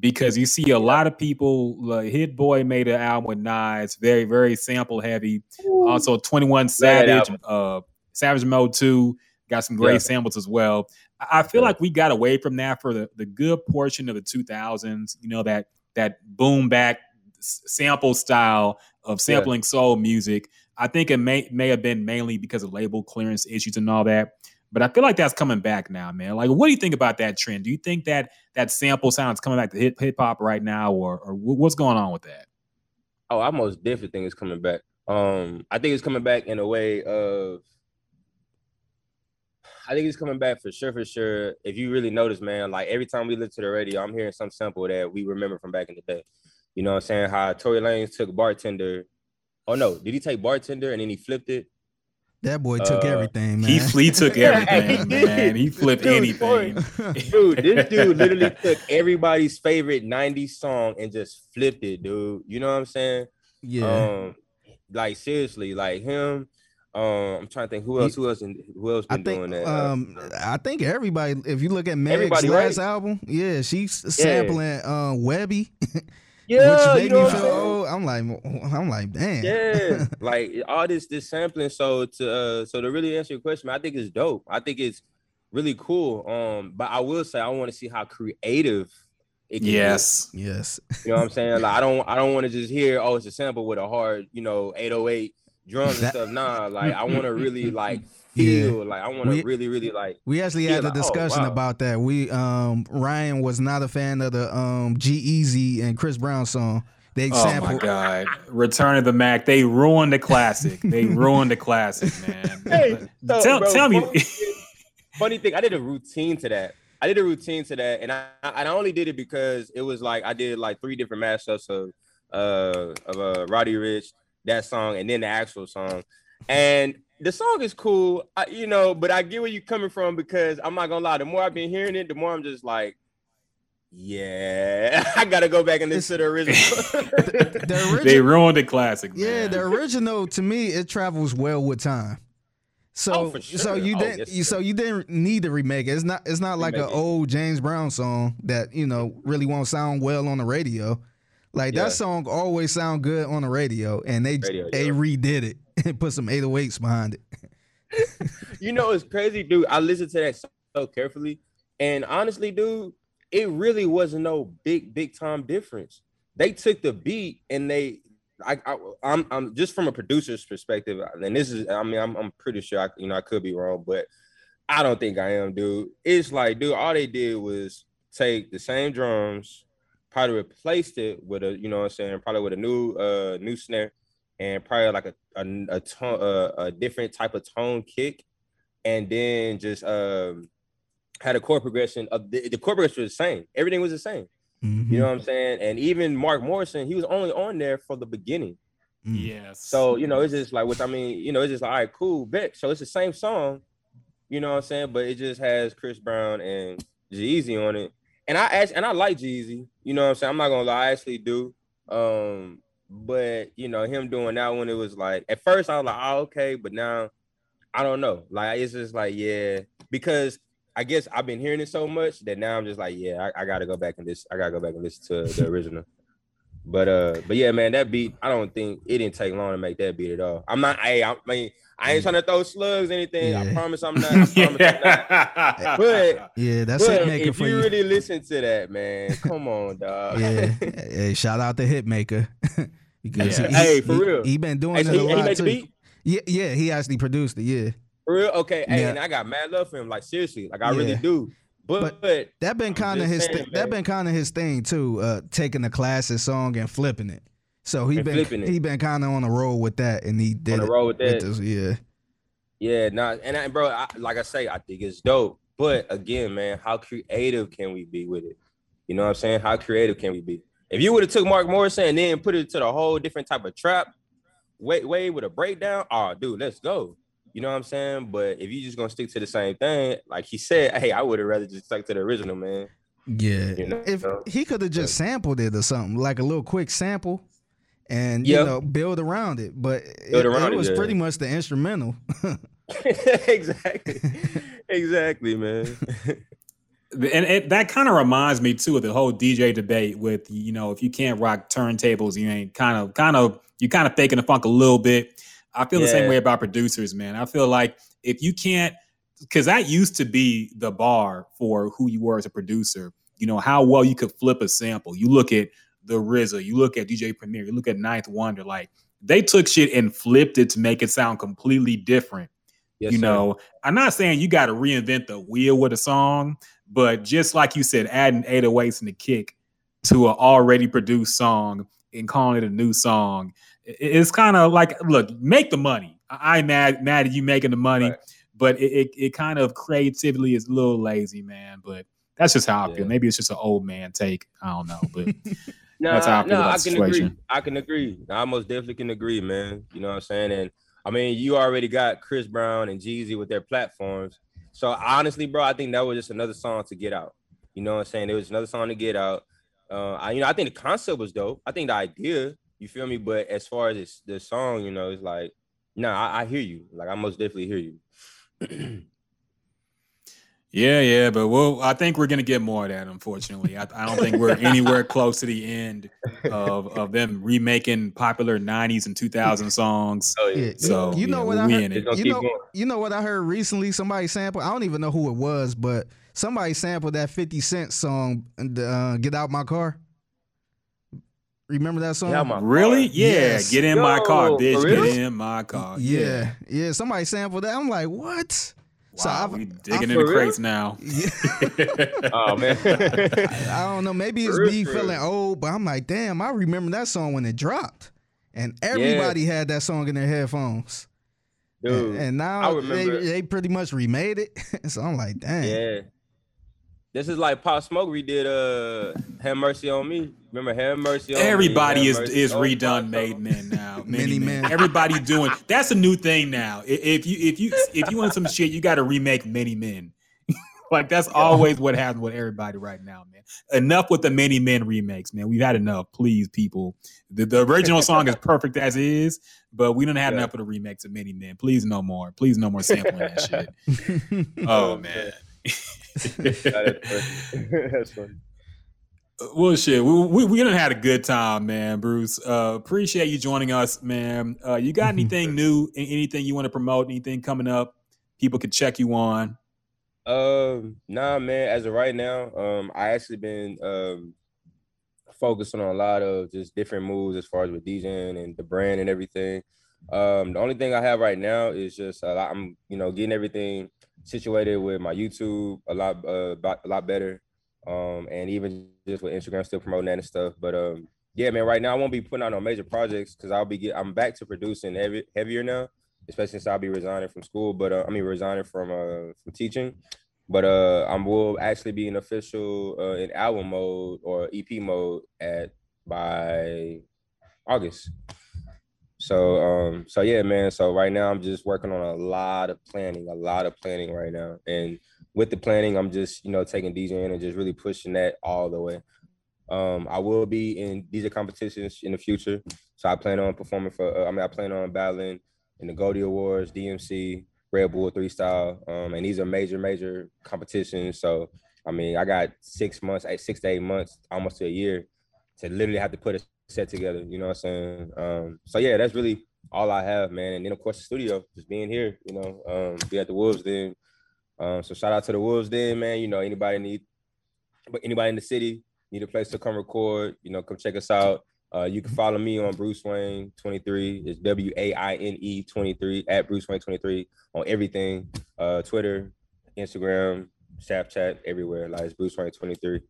because you see a lot of people. Like Hit-Boy made an album with Nas, very very sample heavy. Also, Twenty One Savage, uh, Savage Mode Two got some great Yeah. samples as well. I feel like we got away from that for the, the good portion of the 2000s. You know that that boom back sample style of sampling soul music. I think it may may have been mainly because of label clearance issues and all that. But I feel like that's coming back now, man. Like, what do you think about that trend? Do you think that that sample sound is coming back to hip hip hop right now, or or what's going on with that? Oh, I most definitely think it's coming back. Um, I think it's coming back in a way of I think he's coming back for sure, for sure. If you really notice, man, like every time we listen to the radio, I'm hearing some sample that we remember from back in the day. You know what I'm saying? How Tory Lanez took bartender. Oh no, did he take bartender and then he flipped it? That boy took Uh, everything, <laughs> man. He he took everything, he man. He flipped Dude, anything. Dude, this dude literally took everybody's favorite 90s song and just flipped it, dude. You know what I'm saying? yeah. Um, like seriously, like him. Um, I'm trying to think who else, who else, in, who else I think doing that? Um I think everybody if you look at Meg's Everybody, last right? album, yeah, she's sampling uh Webbie, <laughs> yeah, which you made know me what feel I'm old. I'm like I'm like, damn. Yeah, <laughs> like all this this sampling. So to uh, so to really answer your question, I think it's dope. I think it's really cool. Um, but I will say I want to see how creative it can get. Yes. Yes. You know what I'm <laughs> saying? Like I don't I don't want to just hear oh it's a sample with a hard you know 808 drums and stuff. Nah, <laughs> like I want to really like <laughs> Yeah. feel like I want to really really like We actually Yeah, had a like, oh, discussion wow. about that. We um Ryan was not a fan of the um Jeezy and Chris Brown song. They Oh my sampled god! Return of the Mack. They ruined the classic. They <laughs> ruined the classic, man. Hey, so, tell bro, tell me. funny thing- funny thing, I did a routine to that. I did a routine to that, and I and I only did it because it was like I did like three different mashups of uh of uh Roddy Ricch, that song, and then the actual song. And the song is cool, I, you know, but I get where you're coming from because I'm not gonna lie. The more I've been hearing it, the more I'm just like, yeah, <laughs> I gotta go back and listen to the original. <laughs> the they original. ruined the classic. Yeah, man. the original to me it travels well with time. So Oh, for so you Oh, didn't yes, so you didn't need to remake it. It's not it's not like an it. old James Brown song that you know really won't sound well on the radio. Like Yeah. that song always sound good on the radio, and they Radio, they yeah. redid it <laughs> and put some 808s behind it. <laughs> you know, it's crazy, dude. I listened to that so carefully, and honestly, dude, it really wasn't no big, big time difference. They took the beat and they, I, I I'm, I'm just from a producer's perspective, and this is, I mean, I'm, I'm pretty sure, I, you know, I could be wrong, but I don't think I am, dude. It's like, dude, all they did was take the same drums, probably replaced it with a, you know, what I'm saying, probably with a new, uh, new snare, and probably like a a, a tone, uh, a different type of tone kick, and then just um had a chord progression of the, the chord progression was the same. Everything was the same. Mm-hmm. You know what I'm saying? And even Mark Morrison, he was only on there for the beginning. Yes. So you know, it's just like, which I mean, you know, it's just like, all right, cool, bet. So it's the same song, you know what I'm saying? But it just has Chris Brown and Jeezy on it. And I actually, and I like Jeezy, you know what I'm saying? I'm not gonna lie, I actually do. Um, but you know, him doing that one, it was like at first I was like, oh, okay, but now I don't know. Like it's just like, yeah, because I guess I've been hearing it so much that now I'm just like, yeah, I, I gotta go back and this, I gotta go back and listen to the <laughs> original. But uh, but yeah, man, that beat, I don't think it didn't take long to make that beat at all. I'm not, hey, I mean, I ain't trying to throw slugs or anything. I promise I'm <laughs> not. I promise I'm not. But Yeah, that's but Hitmaka if for you you. really listen to that, man, come on, dog. yeah, <laughs> hey, shout out to Hitmaka <laughs> because Yeah. he, Hey, for he, real. he been doing Hey, it so a he, he lot made too. beat. Yeah, yeah, he actually produced it. Yeah, For real? Okay. Hey, Yeah. and I got mad love for him. Like seriously, like I really do. But, but that been kind of his. saying, thi- that been kind of his thing too. Uh, taking a classic song and flipping it. So he And been he been kind of on the roll with that, and he did on the road with that. this- yeah, Yeah, nah, and I, bro, I, like I say, I think it's dope. But again, man, how creative can we be with it? You know what I'm saying? How creative can we be? If you would have took Mark Morrison and then put it to the whole different type of trap, wait, wait with a breakdown, oh dude, let's go. You know what I'm saying? But if you just gonna stick to the same thing, like he said, hey, I would have rather just stuck to the original, man. Yeah. You know? If he could have just sampled it or something, like a little quick sample, and Yeah. you know build around it. But Build it, around it it, was yeah. pretty much the instrumental. <laughs> <laughs> exactly. <laughs> exactly, man. and it, that kind of reminds me too of the whole DJ debate with you know if you can't rock turntables, you ain't kind of kind of you kind of faking the funk a little bit. I feel the same way about producers, man. I feel like if you can't, because that used to be the bar for who you were as a producer. You know how well you could flip a sample. You look at the RZA, you look at DJ Premier, you look at Ninth Wonder. Like they took shit and flipped it to make it sound completely different Yes, you sir. know, I'm not saying you got to reinvent the wheel with a song, but just like you said, adding 808s and the kick to an already produced song and calling it a new song, it's kind of like, look, make the money. I- I'm mad, mad at you making the money, Right. but it, it, it kind of creatively is a little lazy, man. But that's just how I Yeah. feel. Maybe it's just an old man take. I don't know, but <laughs> Nah, That's how I feel nah, about I can agree. I can agree. I most definitely can agree, man. You know what I'm saying? And I mean, you already got Chris Brown and Jeezy with their platforms. So honestly, bro, I think that was just another song to get out. You know what I'm saying? It was another song to get out. Uh, I, you know, I think the concept was dope. I think the idea, you feel me? But as far as this, the song, you know, it's like, nah, I, I hear you. Like, I most definitely hear you. <clears throat> Yeah, yeah, but well, I think we're gonna get more of that. Unfortunately, I, I don't think we're anywhere close to the end of of them remaking popular '90s and 2000 <laughs> songs. oh Yeah, So you know yeah, what we're I we heard? in It's it. gonna You know, going. you know what I heard recently? Somebody sampled. I don't even know who it was, but somebody sampled that Fifty Cent song, uh, "Get Out My Car." Remember that song? Get Really? Car. Yeah. Yes. Get in my car, bitch. for Get in my car. yeah, yeah. Somebody sampled that. I'm like, what? So Wow, I've- we digging I- in the For real? crates now. <laughs> Yeah. <laughs> Oh man. I don't know. Maybe it's For me real. feeling old, but I'm like, damn, I remember that song when it dropped, and everybody had that song in their headphones. Dude. and, and I now they, they pretty much remade it. <laughs> so I'm like, damn. Yeah. This is like Pop Smoke redid uh Have Mercy on Me. Remember Have Mercy on Everybody Have is Mercy is redone Pop Made Smoke. Men now. <laughs> Many Many Men. Men. Everybody <laughs> doing that's a new thing now. If you if you if you want some shit, you got to remake Many Men. <laughs> like that's always what happens with everybody right now, man. Enough with the Many Men remakes, man. We've had enough. Please, people. The, the original song is perfect as is, but we don't have Yeah. enough of the remakes of Many Men. Please, no more. Please, no more sampling that shit. Oh man. <laughs> That's funny. Well, shit, we we, we done had a good time, man, Bruce. Uh, appreciate you joining us, man. Uh, you got <laughs> anything new? Anything you want to promote? Anything coming up? People could check you on. Um, nah, man. As of right now, um, I actually been um focusing on a lot of just different moves as far as with DJing and the brand and everything. Um, the only thing I have right now is just a lot, I'm, you know, getting everything situated with my YouTube a lot, uh, a lot better. Um, and even just with Instagram, still promoting that and stuff. But um, yeah, man. Right now, I won't be putting out no major projects because I'll be get, I'm back to producing heavy, heavier now, especially since I'll be resigning from school. But uh, I mean, resigning from uh from teaching. But uh, I will actually be in official uh, in album mode or EP mode at by August. So um, so yeah, man. So right now I'm just working on a lot of planning, a lot of planning right now, and with the planning, I'm just you know taking DJing and just really pushing that all the way. Um, I will be in DJ competitions in the future, so I plan on performing for. Uh, I mean, I plan on battling in the Goldie Awards, DMC, Red Bull Three Style, um, and these are major, major competitions. So I mean, I got six months, eight, six to eight months, almost a year, to literally have to put a set together. You know what I'm saying? Um, so yeah, that's really all I have, man. And then of course the studio, just being here. You know, um, be at the Wolves Den. Um, so shout out to the Wolves Den, man. You know, anybody need, but anybody in the city need a place to come record. You know, come check us out. Uh, you can follow me on Bruce Wayne 23. It's W A I N E 23 at Bruce Wayne 23 on everything. Uh, Twitter, Instagram, Snapchat, everywhere. Like it's Bruce Wayne 23.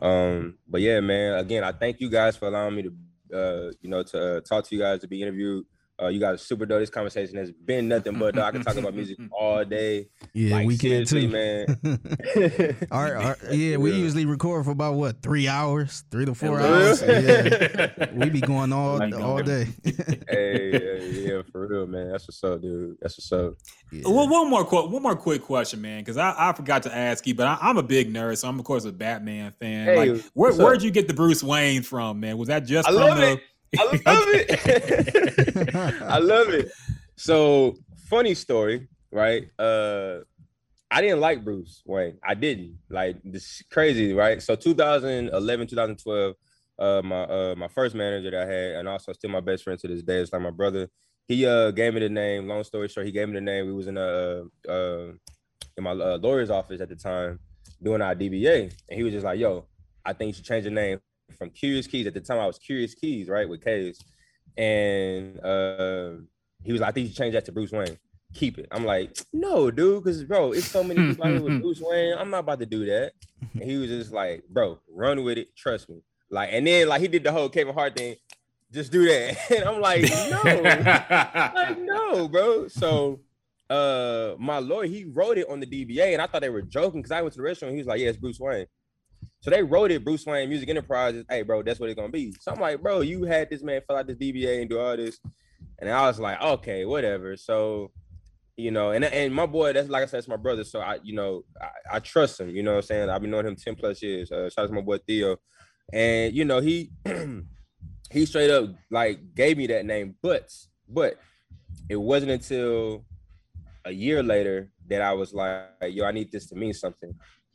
Um, but yeah, man. Again, I thank you guys for allowing me to, uh, you know, to uh, talk to you guys to be interviewed. Uh, you guys are super dope. This conversation has been nothing but dope. I can talk about music <laughs> all day. Yeah, Like, we can too, man. <laughs> our, our, <laughs> yeah, we real. usually record for about what three hours, three to four hours. Yeah, we be going all Like, all day. hey, yeah, yeah, for real, man. That's what's up, dude. That's what's up. Yeah. Well, one more qu- one more quick question, man, because I, I forgot to ask you, but I, I'm a big nerd, so I'm of course a Batman fan. Hey, like, where, what's up? where'd you get the Bruce Wayne from, man? Was that just I from love the? it. I love <laughs> it. <laughs> I love it. So funny story, right? Uh I didn't like Bruce Wayne. I didn't. Like this is crazy, right? So 2011, 2012, uh my uh my first manager that I had, and also still my best friend to this day, it's like my brother. He uh gave me the name. Long story short, he gave me the name. We was in a uh, uh in my uh, lawyer's office at the time doing our DBA, and he was just like, "Yo, I think you should change your name from Curious Keys." At the time, I was Curious Keys, right, with K's, and uh, he was like, "I think you change that to Bruce Waine. Keep it." I'm like, "No, dude, because bro, it's so many people out here with <laughs> Bruce Wayne. I'm not about to do that." And he was just like, "Bro, run with it. Trust me." Like, and then like he did the whole Kevin Hart thing. Just do that, <laughs> and I'm like, <laughs> "No." like, no, bro. So uh my lawyer, he wrote it on the DBA, and I thought they were joking because I went to the restaurant. and He was like, Yeah, it's Bruce Waine. So they wrote it Bruce Waine Music Enterprises. Hey, bro, that's what it's gonna be. So I'm like, bro, you had this man fill out this DBA and do all this. And I was like, okay, whatever. So, you know, and and my boy, that's like I said, it's my brother. So I, you know, I, I trust him, you know what I'm saying? I've been knowing him 10 plus years. Uh, shout out to my boy Theo. And you know, he <clears throat> he straight up like gave me that name, but but it wasn't until a year later that I was like, yo, I need this to mean something.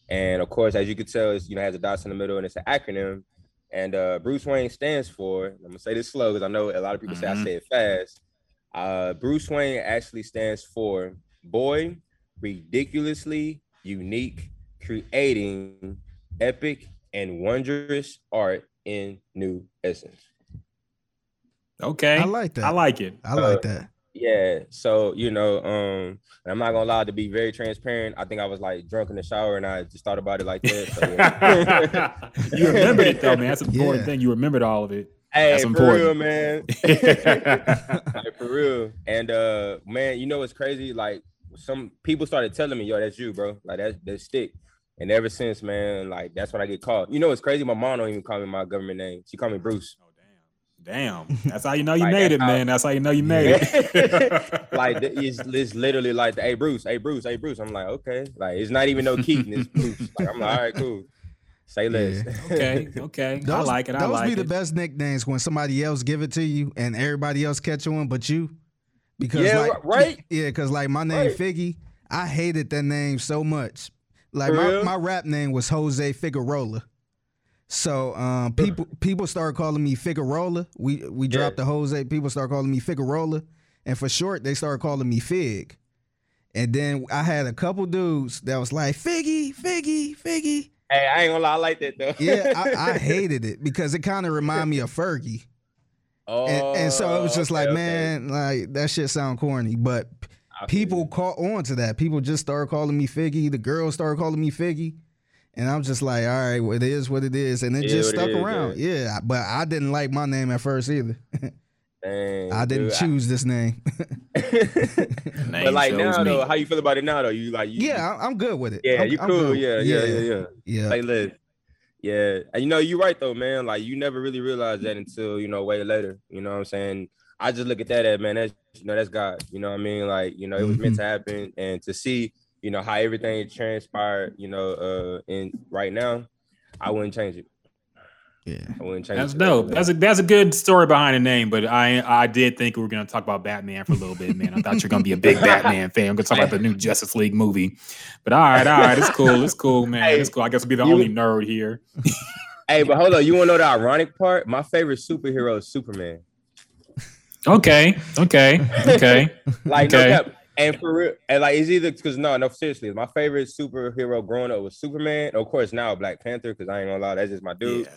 And of course, as you could tell, it's you know has a dots in the middle and it's an acronym. And uh, Bruce Waine stands for. I'm gonna say this slow because I know a lot of people say I Mhm. say it fast. Uh, Bruce Waine actually stands for boy, ridiculously unique, creating epic and wondrous art in new essence. okay, I like that. I like it. I like that. Yeah. So, you know, um, and I'm not gonna lie to be very transparent. I think I was like drunk in the shower and I just thought about it like that. So, yeah. <laughs> you remembered it though, man. That's an important Yeah. thing. You remembered all of it. hey, That's for important. real, man. <laughs> like, for real. And uh man, you know what's crazy? Like some people started telling me, yo, that's you, bro. Like that's that's stick. And ever since, man, like that's when I get called. You know what's crazy? My mom don't even call me my government name. She call me Bruce. Damn, damn. That's how you know you Like, made it, how- man. That's how you know you made it. <laughs> like it's, it's literally like, hey Bruce, hey Bruce, hey Bruce. I'm like, okay. Like it's not even no Keaton, it's Bruce. Like I'm like, all right, cool. Say less. okay, <laughs> okay. I Those, like it. I those like be the best nicknames when somebody else give it to you and everybody else catch on but you. Because Yeah, like, right? <laughs> Yeah, because like my name Right. Figgy, I hated that name so much. Like my, my rap name was Jose Figueroa. So um, people people start calling me Figueroa. We we Yeah. dropped the Jose. People start calling me Figueroa, and for short, they started calling me Fig. And then I had a couple dudes that was like Figgy, Figgy, Figgy. Hey, I ain't gonna lie, I like that though. Yeah, I, <laughs> I hated it because it kind of reminded me of Fergie. oh, And, and so it was just okay, like, okay. man, like that shit sound corny. But people caught on to that. People just started calling me Figgy. The girls started calling me Figgy. And I'm just like, all right, well, it is what it is. And it It just stuck it is, around. Yeah. But I didn't like my name at first either. <laughs> Dang, I didn't dude, choose this name. <laughs> Name but like now me. though, how you feel about it now though? You like you, yeah, I- I'm good with it. yeah, I'm- you I'm cool. good. Yeah, yeah, yeah, yeah. Yeah. Say less. Yeah, and you know you're right though, man. Like you never really realize that until you know way later. You know what I'm saying? I just look at that as man, that's you know that's God. You know what I mean? Like you know it was meant mm-hmm. to happen, and to see you know how everything transpired. You know, uh, in right now, I wouldn't change it. Yeah. I wouldn't change That's it. dope. That's a that's a good story behind the name, but I I did think we were gonna talk about Batman for a little bit, man. I thought you're gonna be a big <laughs> Batman fan. I'm gonna talk about the new Justice League movie. But all right, all right, it's cool, it's cool, man. Hey, it's cool. I guess I'll be the you- only nerd here. <laughs> Hey, but hold on, you want to know the ironic part? My favorite superhero is Superman. Okay, okay, okay. <laughs> Like Okay. no cap. And for real, and like it's either because no, no, seriously, my favorite superhero growing up was Superman. Of course, now Black Panther, because I ain't gonna lie, that's just my dude.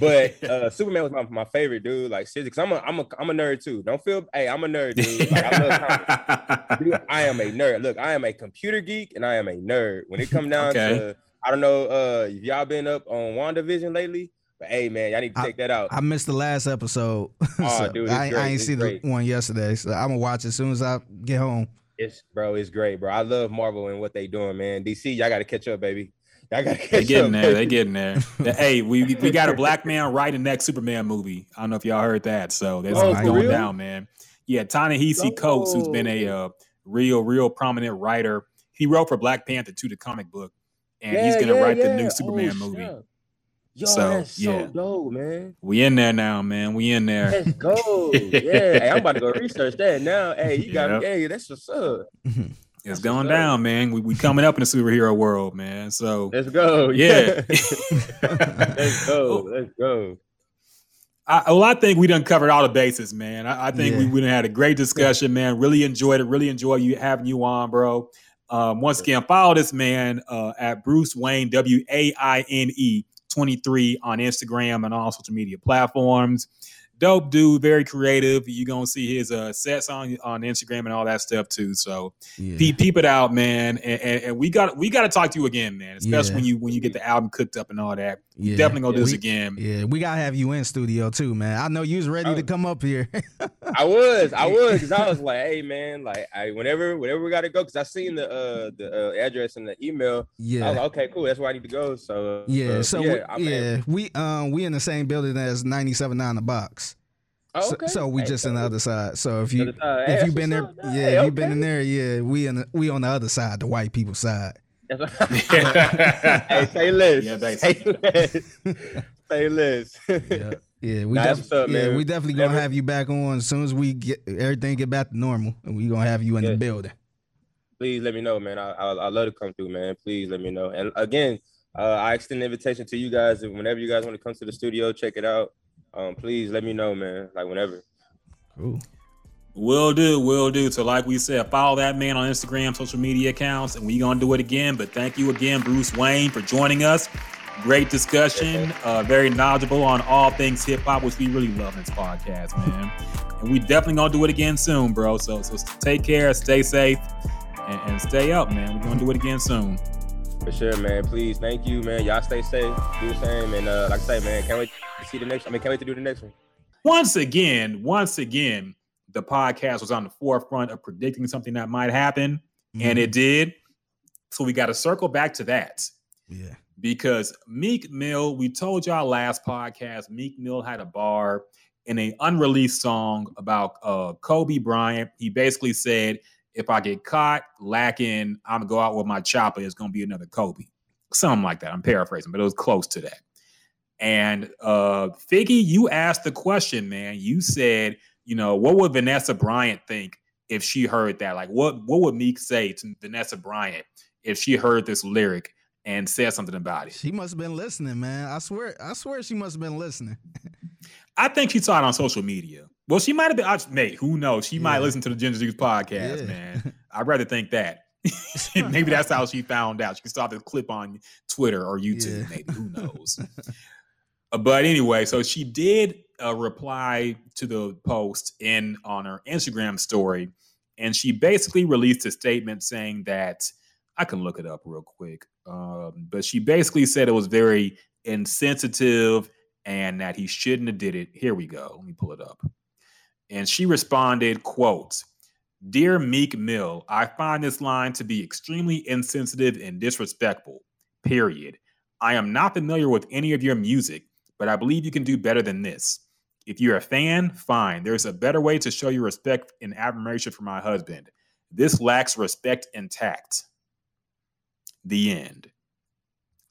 But <laughs> uh Superman was my, my favorite dude. Like seriously, because I'm a I'm a I'm a nerd too. Don't feel hey, I'm a nerd, dude. Like, I love. <laughs> Dude, I am a nerd. Look, I am a computer geek and I am a nerd. When it come down Okay. to I don't know uh if y'all been up on WandaVision lately, But hey, man, y'all need to check that out. I missed the last episode. <laughs> Oh, so dude, I, I ain't see great. the one yesterday, so I'm gonna watch as soon as I get home. It's bro, it's great, bro. I love Marvel and what they doing, man. DC, y'all got to catch up, baby. Y'all got to catch up. They up. getting there. <laughs> They getting there. hey, we we got a black man writing the next Superman movie. I don't know if y'all heard that. So that's Oh, going down, man. Yeah, Ta-Nehisi Coates, who's been a uh, real, real prominent writer. He wrote for Black Panther 2, the comic book, and he's gonna yeah, write the yeah. new Oh, Superman movie. snap. Yo, So, that's so yeah. dope, man. We in there now, man. We in there. Let's go. <laughs> yeah, hey, I'm about to go research that now. Hey, you got Yep. me. Hey, that's what's up. It's That's going what's up. down, man. We we coming up in the superhero world, man. So Let's go. yeah. <laughs> Let's go. Let's go. I, well, I think we done covered all the bases, man. I, I think we, Yeah. we done had a great discussion, man. Really enjoyed it. Really enjoy you having you on, bro. Um, once again, follow this man uh, at Bruce Waine W A I N E twenty three on Instagram and all social media platforms. Dope dude, very creative. You're gonna see his uh, sets on on Instagram and all that stuff too. So Yeah. peep, peep it out, man. And, and, and we got we got to talk to you again, man. Especially Yeah. when you when you get the album cooked up and all that. Yeah. Definitely gonna do this We- again. Yeah, we gotta have you in studio too, man. I know you was ready Oh. to come up here. I was, I <laughs> was, because I was like, hey man, like I whenever whenever we gotta go, because I seen the uh the uh, address and the email. I was yeah. like, okay, cool, that's where I need to go. So Yeah, uh, so yeah, we, yeah, we um we in the same building as 97.9 the box. Oh, So, okay. so we Hey, just on the other side. So if you hey, if you've been there, up. yeah, Hey, if you've been in there, yeah, we in the, we on the other side, the white people side. That's <laughs> <laughs> hey, say less. Yeah, say basically. less. say less. Yeah, yeah, we Nah, def- up, yeah, we definitely gonna Whenever- have you back on as soon as we get everything get back to normal, and we gonna have you in the building. Please let me know, man. I I, I love to come through, man. Please let me know. And again, uh, I extend the invitation to you guys. And whenever you guys want to come to the studio, check it out. Um, please let me know, man. Like whenever. Cool. Will do, will do. So, like we said, follow that man on Instagram, social media accounts, and we gonna do it again. But thank you again, Bruce Waine, for joining us. Great discussion, uh, very knowledgeable on all things hip hop, which we really love in this podcast, man. And we definitely gonna do it again soon, bro. So, so take care, stay safe, and, and stay up, man. We're gonna do it again soon. For sure, man. Please, thank you, man. Y'all stay safe. Do the same. And uh, like I say, man, can't wait to see the next. I mean, can't wait to do the next one. once again, once again, the podcast was on the forefront of predicting something that might happen, and it did. So we got to circle back to that yeah, because Meek Mill, we told y'all last podcast, Meek Mill had a bar in an unreleased song about uh, Kobe Bryant. He basically said, if I get caught lacking, I'm gonna go out with my chopper. It's gonna be another Kobe, something like that. I'm paraphrasing, but it was close to that. And uh, Figgy, you asked the question, man. You said, you know, what would Vanessa Bryant think if she heard that? Like, what what would Meek say to Vanessa Bryant if she heard this lyric and said something about it? she must have been listening, man. I swear, I swear, she must have been listening. <laughs> I think she saw it on social media. Well, she might have been. I, mate, who knows? She might listen to the Ginger Juice podcast, Yeah. man. <laughs> I'd rather think that. <laughs> maybe that's how she found out. She saw the clip on Twitter or YouTube. Yeah. Maybe who knows? Uh, but anyway, so she did uh, reply to the post in on her Instagram story, and she basically released a statement saying that I can look it up real quick. Um, but she basically said it was very insensitive and that he shouldn't have did it. Here we go. Let me pull it up. And she responded, quote, Dear Meek Mill, I find this line to be extremely insensitive and disrespectful. Period. I am not familiar with any of your music, but I believe you can do better than this. If you're a fan, fine. There's a better way to show your respect and admiration for my husband. This lacks respect and tact. The end.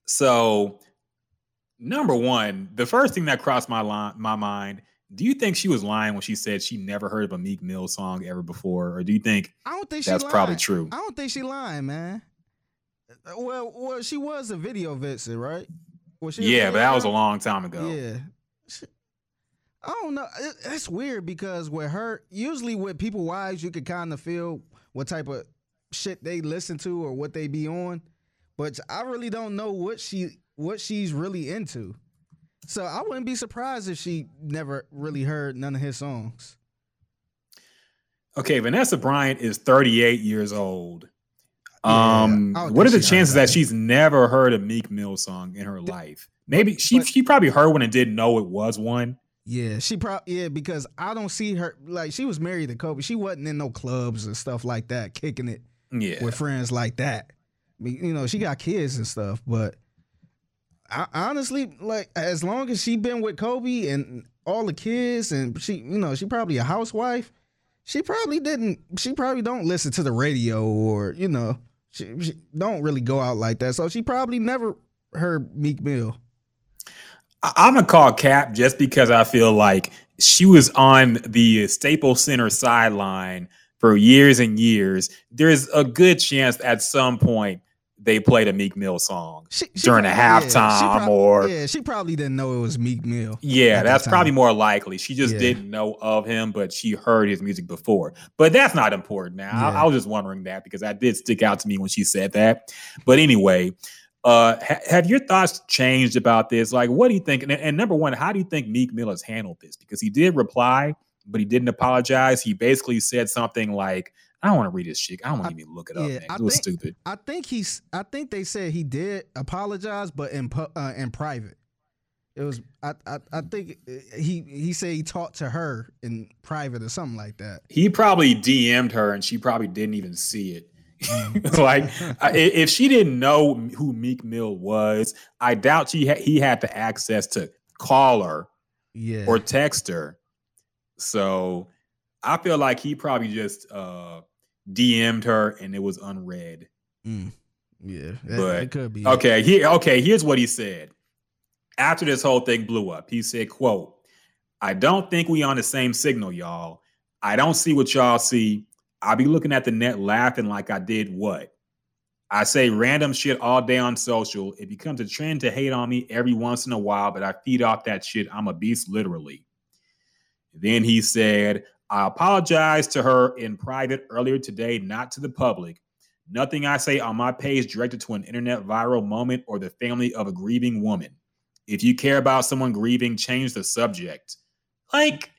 So, number one, the first thing that crossed my line, my mind, do you think she was lying when she said she never heard of a Meek Mill song ever before, or do you think I don't think she that's probably true? I don't think she lying, man. Well, well, she was a video vixen, right? Was she Yeah, but that was a long time ago. Yeah. She- I don't know. It- It's weird because with her, usually with people wives, you could kind of feel what type of shit they listen to or what they be on. But I really don't know what she what she's really into. So I wouldn't be surprised if she never really heard none of his songs. Okay, Vanessa Bryant is 38 years old. Um, would what are the chances that that she's never heard a Meek Mill song in her life? Maybe she but- she probably heard one and didn't know it was one. Yeah, she probably yeah because I don't see her like she was married to Kobe. She wasn't in no clubs and stuff like that, kicking it Yeah, with friends like that. I mean, you know, she got kids and stuff, but I, honestly, like as long as she been with Kobe and all the kids, and she, you know, she probably a housewife. She probably didn't. She probably don't listen to the radio or you know, she, she don't really go out like that. So she probably never heard Meek Mill. I'm gonna call Cap just because I feel like she was on the Staples Center sideline for years and years. There's a good chance at some point they played a Meek Mill song She, she during a probably- yeah, she halftime prob- or yeah, she probably didn't know it was Meek Mill. Yeah, at that that's probably more likely. She just Yeah. didn't know of him, but she heard his music before. But that's not important now. I- I, was just wondering that because that did stick out to me when she said that. But anyway, uh, ha- have your thoughts changed about this? Like, what do you think? And, and number one, how do you think Meek Mill has handled this? Because he did reply, but he didn't apologize. He basically said something like, "I don't want to read this shit. I don't want to even look it up. yeah, man. I It was think- stupid." I think he's. I think they said he did apologize, but in uh, in private. It was. I, I. I think he. He said he talked to her in private or something like that. he probably DM'd her and she probably didn't even see it. <laughs> Like I- i- if she didn't know who Meek Mill was, I doubt she ha- he had the access to call her Yeah. or text her. So I feel like he probably just uh DM'd her and it was unread. Mm. Yeah. That, But, it could be. Okay, here okay, here's what he said. After this whole thing blew up, he said, quote, I don't think we on the same signal, y'all. I don't see what y'all see. I be looking at the net laughing like I did what? I say random shit all day on social. It becomes a trend to hate on me every once in a while, but I feed off that shit. I'm a beast, literally. Then he said, I apologized to her in private earlier today, not to the public. Nothing I say on my page directed to an internet viral moment or the family of a grieving woman. If you care about someone grieving, change the subject. Like,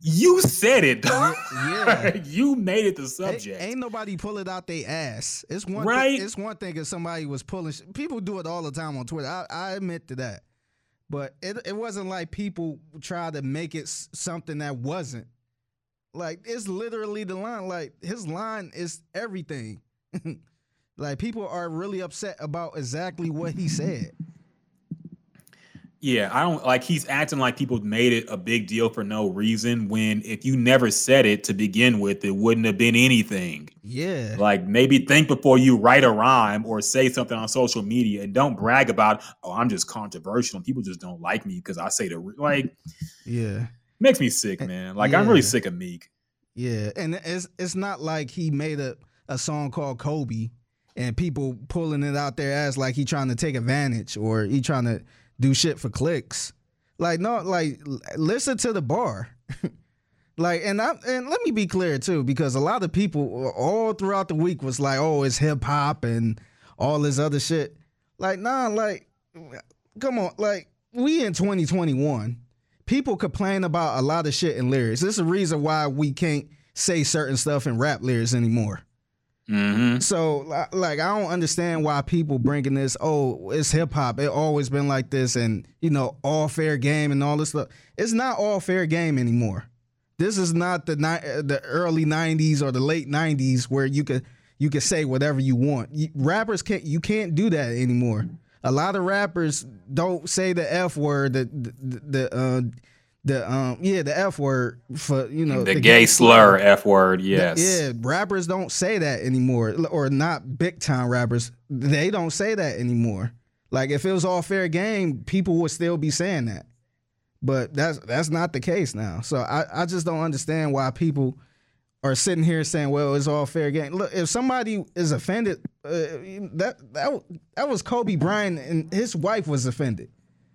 you said it. yeah. <laughs> you made it the subject. Ain't, nobody pull it out their ass. It's one Right. Thing, it's one thing if somebody was pulling. sh- People do it all the time on Twitter. I, I admit to that, but it it wasn't like people try to make it s- something that wasn't. Like it's literally the line. Like his line is everything. <laughs> like people are really upset about exactly what he said. Yeah, I don't like he's acting like people made it a big deal for no reason when if you never said it to begin with, it wouldn't have been anything. Yeah. Like maybe think before you write a rhyme or say something on social media and don't brag about, oh, I'm just controversial and people just don't like me because I say the like Yeah. Makes me sick, eh, man. Like I'm really sick of Meek. Yeah, and it's it's not like he made a, a song called Kobe and people pulling it out there as like he trying to take advantage or he trying to do shit for clicks. Like no, like listen to the bar. <laughs> like and I and let me be clear too because a lot of people all throughout the week was like, "Oh, it's hip hop and all this other shit." Like, nah, like come on, like we in 2021 people complain about a lot of shit in lyrics. This is the reason why we can't say certain stuff in rap lyrics anymore. Mm-hmm. So, like, I don't understand why people bringing this. Oh, it's hip hop. It always been like this, and you know, all fair game and all this stuff. It's not all fair game anymore. This is not the ni- the early '90s or the late '90s where you could you could say whatever you want. You, rappers can't. You can't do that anymore. A lot of rappers don't say the f word. The the, the uh, the um yeah the f word for you know The, gay slur F word, yes. Yeah, rappers don't say that anymore, or not big time rappers. They don't say that anymore. Like if it was all fair game, people would still be saying that. But that's that's not the case now. So I, I just don't understand why people are sitting here saying, "Well, it's all fair game." Look, if somebody is offended, uh, that that that was Kobe Bryant and his wife was offended.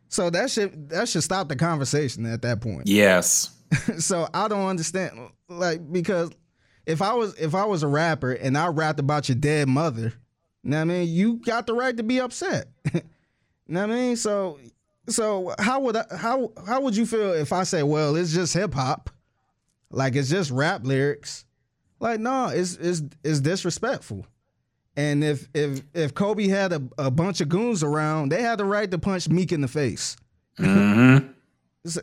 So that should that should stop the conversation at that point Yes. <laughs> so I don't understand like because if I was if I was a rapper and I rapped about your dead mother, you know what I mean, you got the right to be upset. <laughs> you know what I mean? So so how would I, how how would you feel if I say, well, it's just hip hop, like it's just rap lyrics? Like no, it's it's it's disrespectful. And if if if Kobe had a, a bunch of goons around, they had the right to punch Meek in the face. Mhm.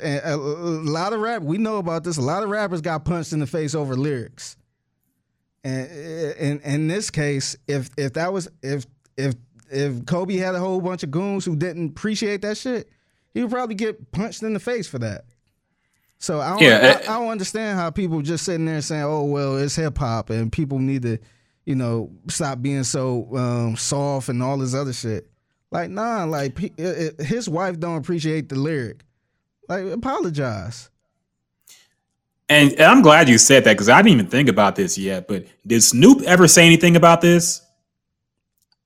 A, a- a lot of rap, we know about this. A lot of rappers got punched in the face over lyrics. And in in this case, if if that was if if if Kobe had a whole bunch of goons who didn't appreciate that shit, he would probably get punched in the face for that. So I don't, Yeah, I, uh, I don't understand how people just sitting there saying, "Oh well, it's hip hop," and people need to, you know, stop being so um, soft and all this other shit. Like, nah, like it- it- his wife don't appreciate the lyric. Like, apologize. And, and I'm glad you said that because I didn't even think about this yet. But did Snoop ever say anything about this?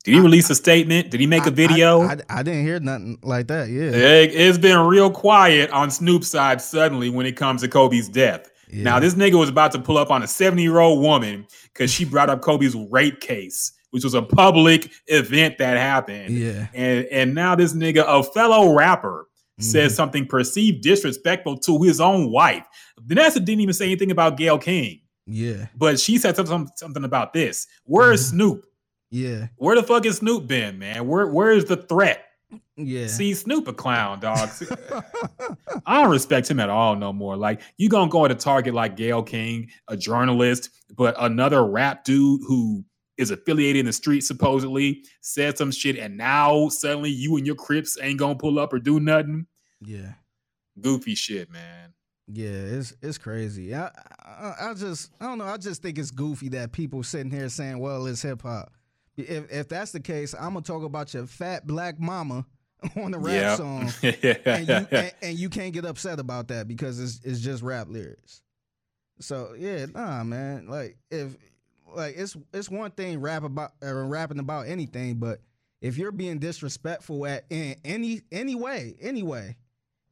Did he release a statement? Did he make a I- video? I, I, didn't hear nothing like that. Yeah. It- It's been real quiet on Snoop's side suddenly when it comes to Kobe's death. Now, this nigga was about to pull up on a 70 year old woman because she brought up Kobe's rape case, which was a public event that happened. Yeah. And, and now this nigga, a fellow rapper, Mm-hmm. says something perceived disrespectful to his own wife. Vanessa didn't even say anything about Gayle King, Yeah. but she said something, something about this. Where's Mm-hmm. Snoop? Yeah. Where the fuck is Snoop been, man? Where where is the threat? Yeah. See, Snoop a clown, dog. See, I don't respect him at all no more. Like you gonna go at a target like Gayle King, a journalist, but another rap dude who is affiliated in the street supposedly said some shit, and now suddenly you and your Crips ain't gonna pull up or do nothing. yeah. Goofy shit, man. Yeah, it's it's crazy. I, I I just I don't know. I just think it's goofy that people sitting here saying, "Well, it's hip hop." If if that's the case, I'm gonna talk about your fat black mama <laughs> on the rap <laughs> Yeah. song, and you and, and you can't get upset about that because it's it's just rap lyrics. So yeah, nah, man. Like if like it's it's one thing rap about or rapping about anything, but if you're being disrespectful at in any any way, anyway,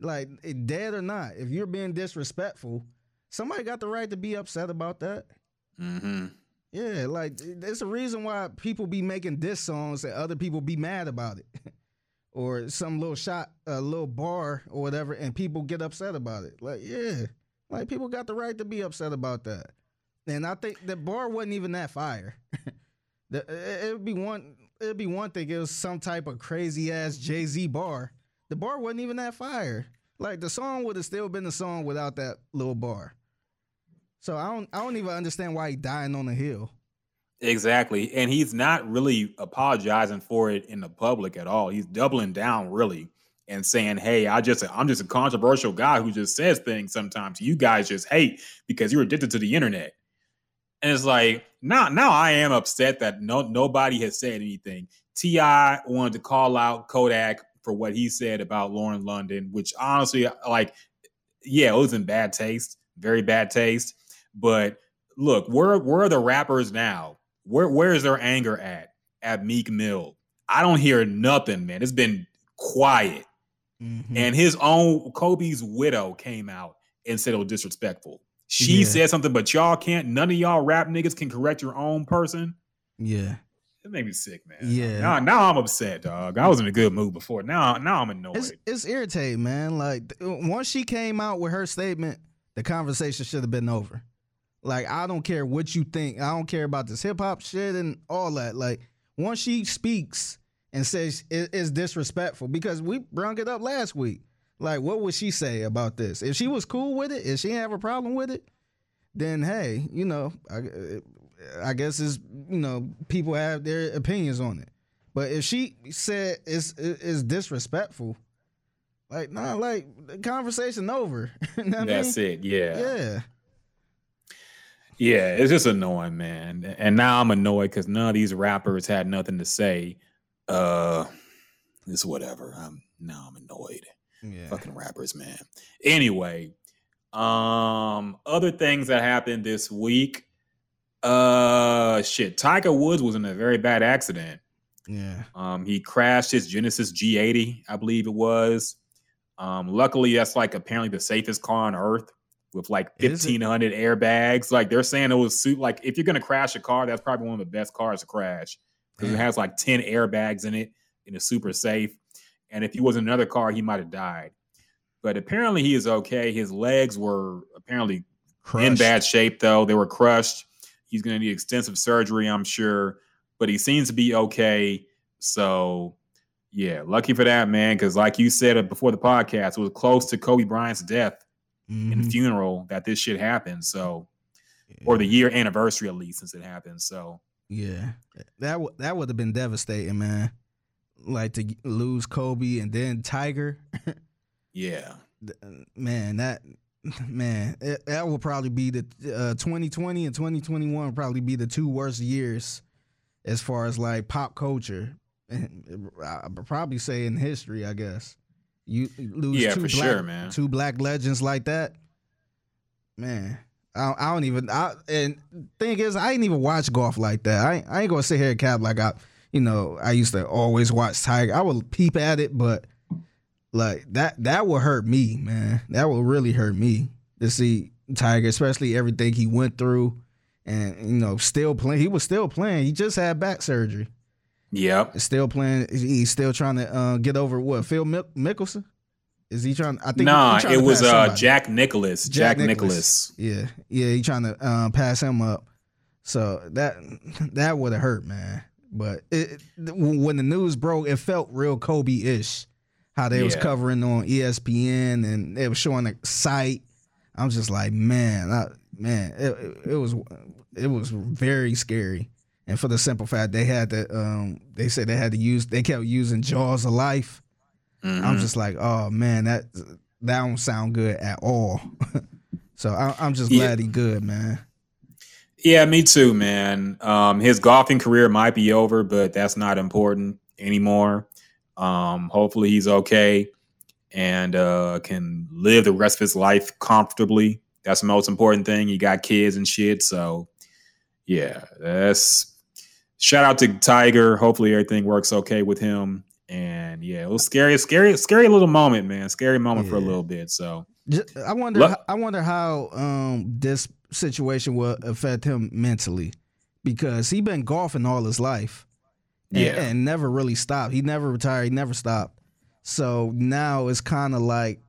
like eh, dead or not, if you're being disrespectful, somebody got the right to be upset about that. Mhm. Yeah, like there's a reason why people be making diss songs and other people be mad about it. <laughs> or some little shot, a little bar or whatever, and people get upset about it. Like, yeah. Like people got the right to be upset about that. And I think the bar wasn't even that fire. <laughs> the, it, it'd be one it'd be one thing, it was some type of crazy ass Jay-Z bar. The bar wasn't even that fire. Like the song would have still been the song without that little bar. So I don't I don't even understand why he dying on the hill. Exactly. And he's not really apologizing for it in the public at all. He's doubling down really and saying, Hey, I just I'm just a controversial guy who just says things sometimes you guys just hate because you're addicted to the internet. And it's like, now now I am upset that no nobody has said anything. T.I. wanted to call out Kodak for what he said about Lauren London, which honestly, like, yeah, it was in bad taste, very bad taste. But look, where where are the rappers now? Where where is their anger at? At Meek Mill. I don't hear nothing, man. It's been quiet. Mm-hmm. And his own Kobe's widow came out and said it was disrespectful. She Yeah. said something, but y'all can't, none of y'all rap niggas can correct your own person. Yeah. It made me sick, man. Yeah. Now, now I'm upset, dog. I was in a good mood before. Now, now I'm annoyed. It's it's irritating, man. Like once she came out with her statement, the conversation should have been over. Like I don't care what you think. I don't care about this hip hop shit and all that. Like once she speaks and says it is disrespectful because we brung it up last week. Like what would she say about this? If she was cool with it, if she didn't have a problem with it, then hey, you know, I, I guess it's you know people have their opinions on it. But if she said it's it's disrespectful, like nah, like the conversation over. <laughs> You know what I That's mean? it. Yeah. Yeah. Yeah, it's just annoying, man. And now I'm annoyed because none of these rappers had nothing to say. Uh it's whatever. I'm now I'm annoyed. Yeah. Fucking rappers, man. Anyway, um, other things that happened this week. Uh shit, Tiger Woods was in a very bad accident. Yeah. Um, he crashed his Genesis G80, I believe it was. Um, luckily, that's like apparently the safest car on earth with like 1500 airbags. Like they're saying it was suit like if you're gonna crash a car, that's probably one of the best cars to crash because it has like 10 airbags in it and it's super safe. And if he was in another car, he might have died. But apparently he is okay. His legs were apparently in bad shape though. They were crushed. He's going to need extensive surgery, I'm sure. but he seems to be okay. So yeah, lucky for that man. Because like you said uh, before the podcast, it was close to Kobe Bryant's death Mhm. and funeral that this shit happened. So or the year anniversary at least since it happened. So Yeah, that w- that would have been devastating, man. Like to lose Kobe and then Tiger, <laughs> yeah. man. That <laughs> man, it, that will probably be the uh, 2020 and 2021 will probably be the two worst years as far as like pop culture. <laughs> And I'd probably say in history, I guess. You lose Yeah, two for black, sure, man. Two black legends like that, man. I don't, I don't even. I, and thing is, I ain't even watch golf like that. I ain't, I ain't gonna sit here and cap like I, you know, I used to always watch Tiger. I would peep at it, but like that that would hurt me, man. That would really hurt me to see Tiger, especially everything he went through, and you know, still playing. He was still playing. He just had back surgery. Yep. Still playing. He's still trying to uh, get over what Phil Mick- Mickelson. Is he trying? I think. he Nah, it was uh. Jack Nicklaus. Jack, Jack Nicklaus. Yeah, yeah, he trying to um, pass him up. So that that would have hurt, man. But it, when the news broke, it felt real Kobe ish. How they was covering on ESPN and they was showing the site. I'm just like, man, I, man, it, it was it was very scary. And for the simple fact they had to, um, they said they had to use, they kept using Jaws of Life. Mm-hmm. I'm just like, oh man, that that don't sound good at all. <laughs> so I, I'm just Yeah. glad he good, man. Yeah, me too, man. Um, his golfing career might be over, but that's not important anymore. Um, hopefully he's okay and uh, can live the rest of his life comfortably. That's the most important thing. You got kids and shit, so yeah, that's shout out to Tiger. Hopefully everything works okay with him. And yeah, it was scary, scary, scary little moment, man. Scary moment for a little bit. So I wonder. Look- I wonder how um, this situation will affect him mentally, because he been golfing all his life, and, yeah, and never really stopped. He never retired. He never stopped. So now it's kind of like.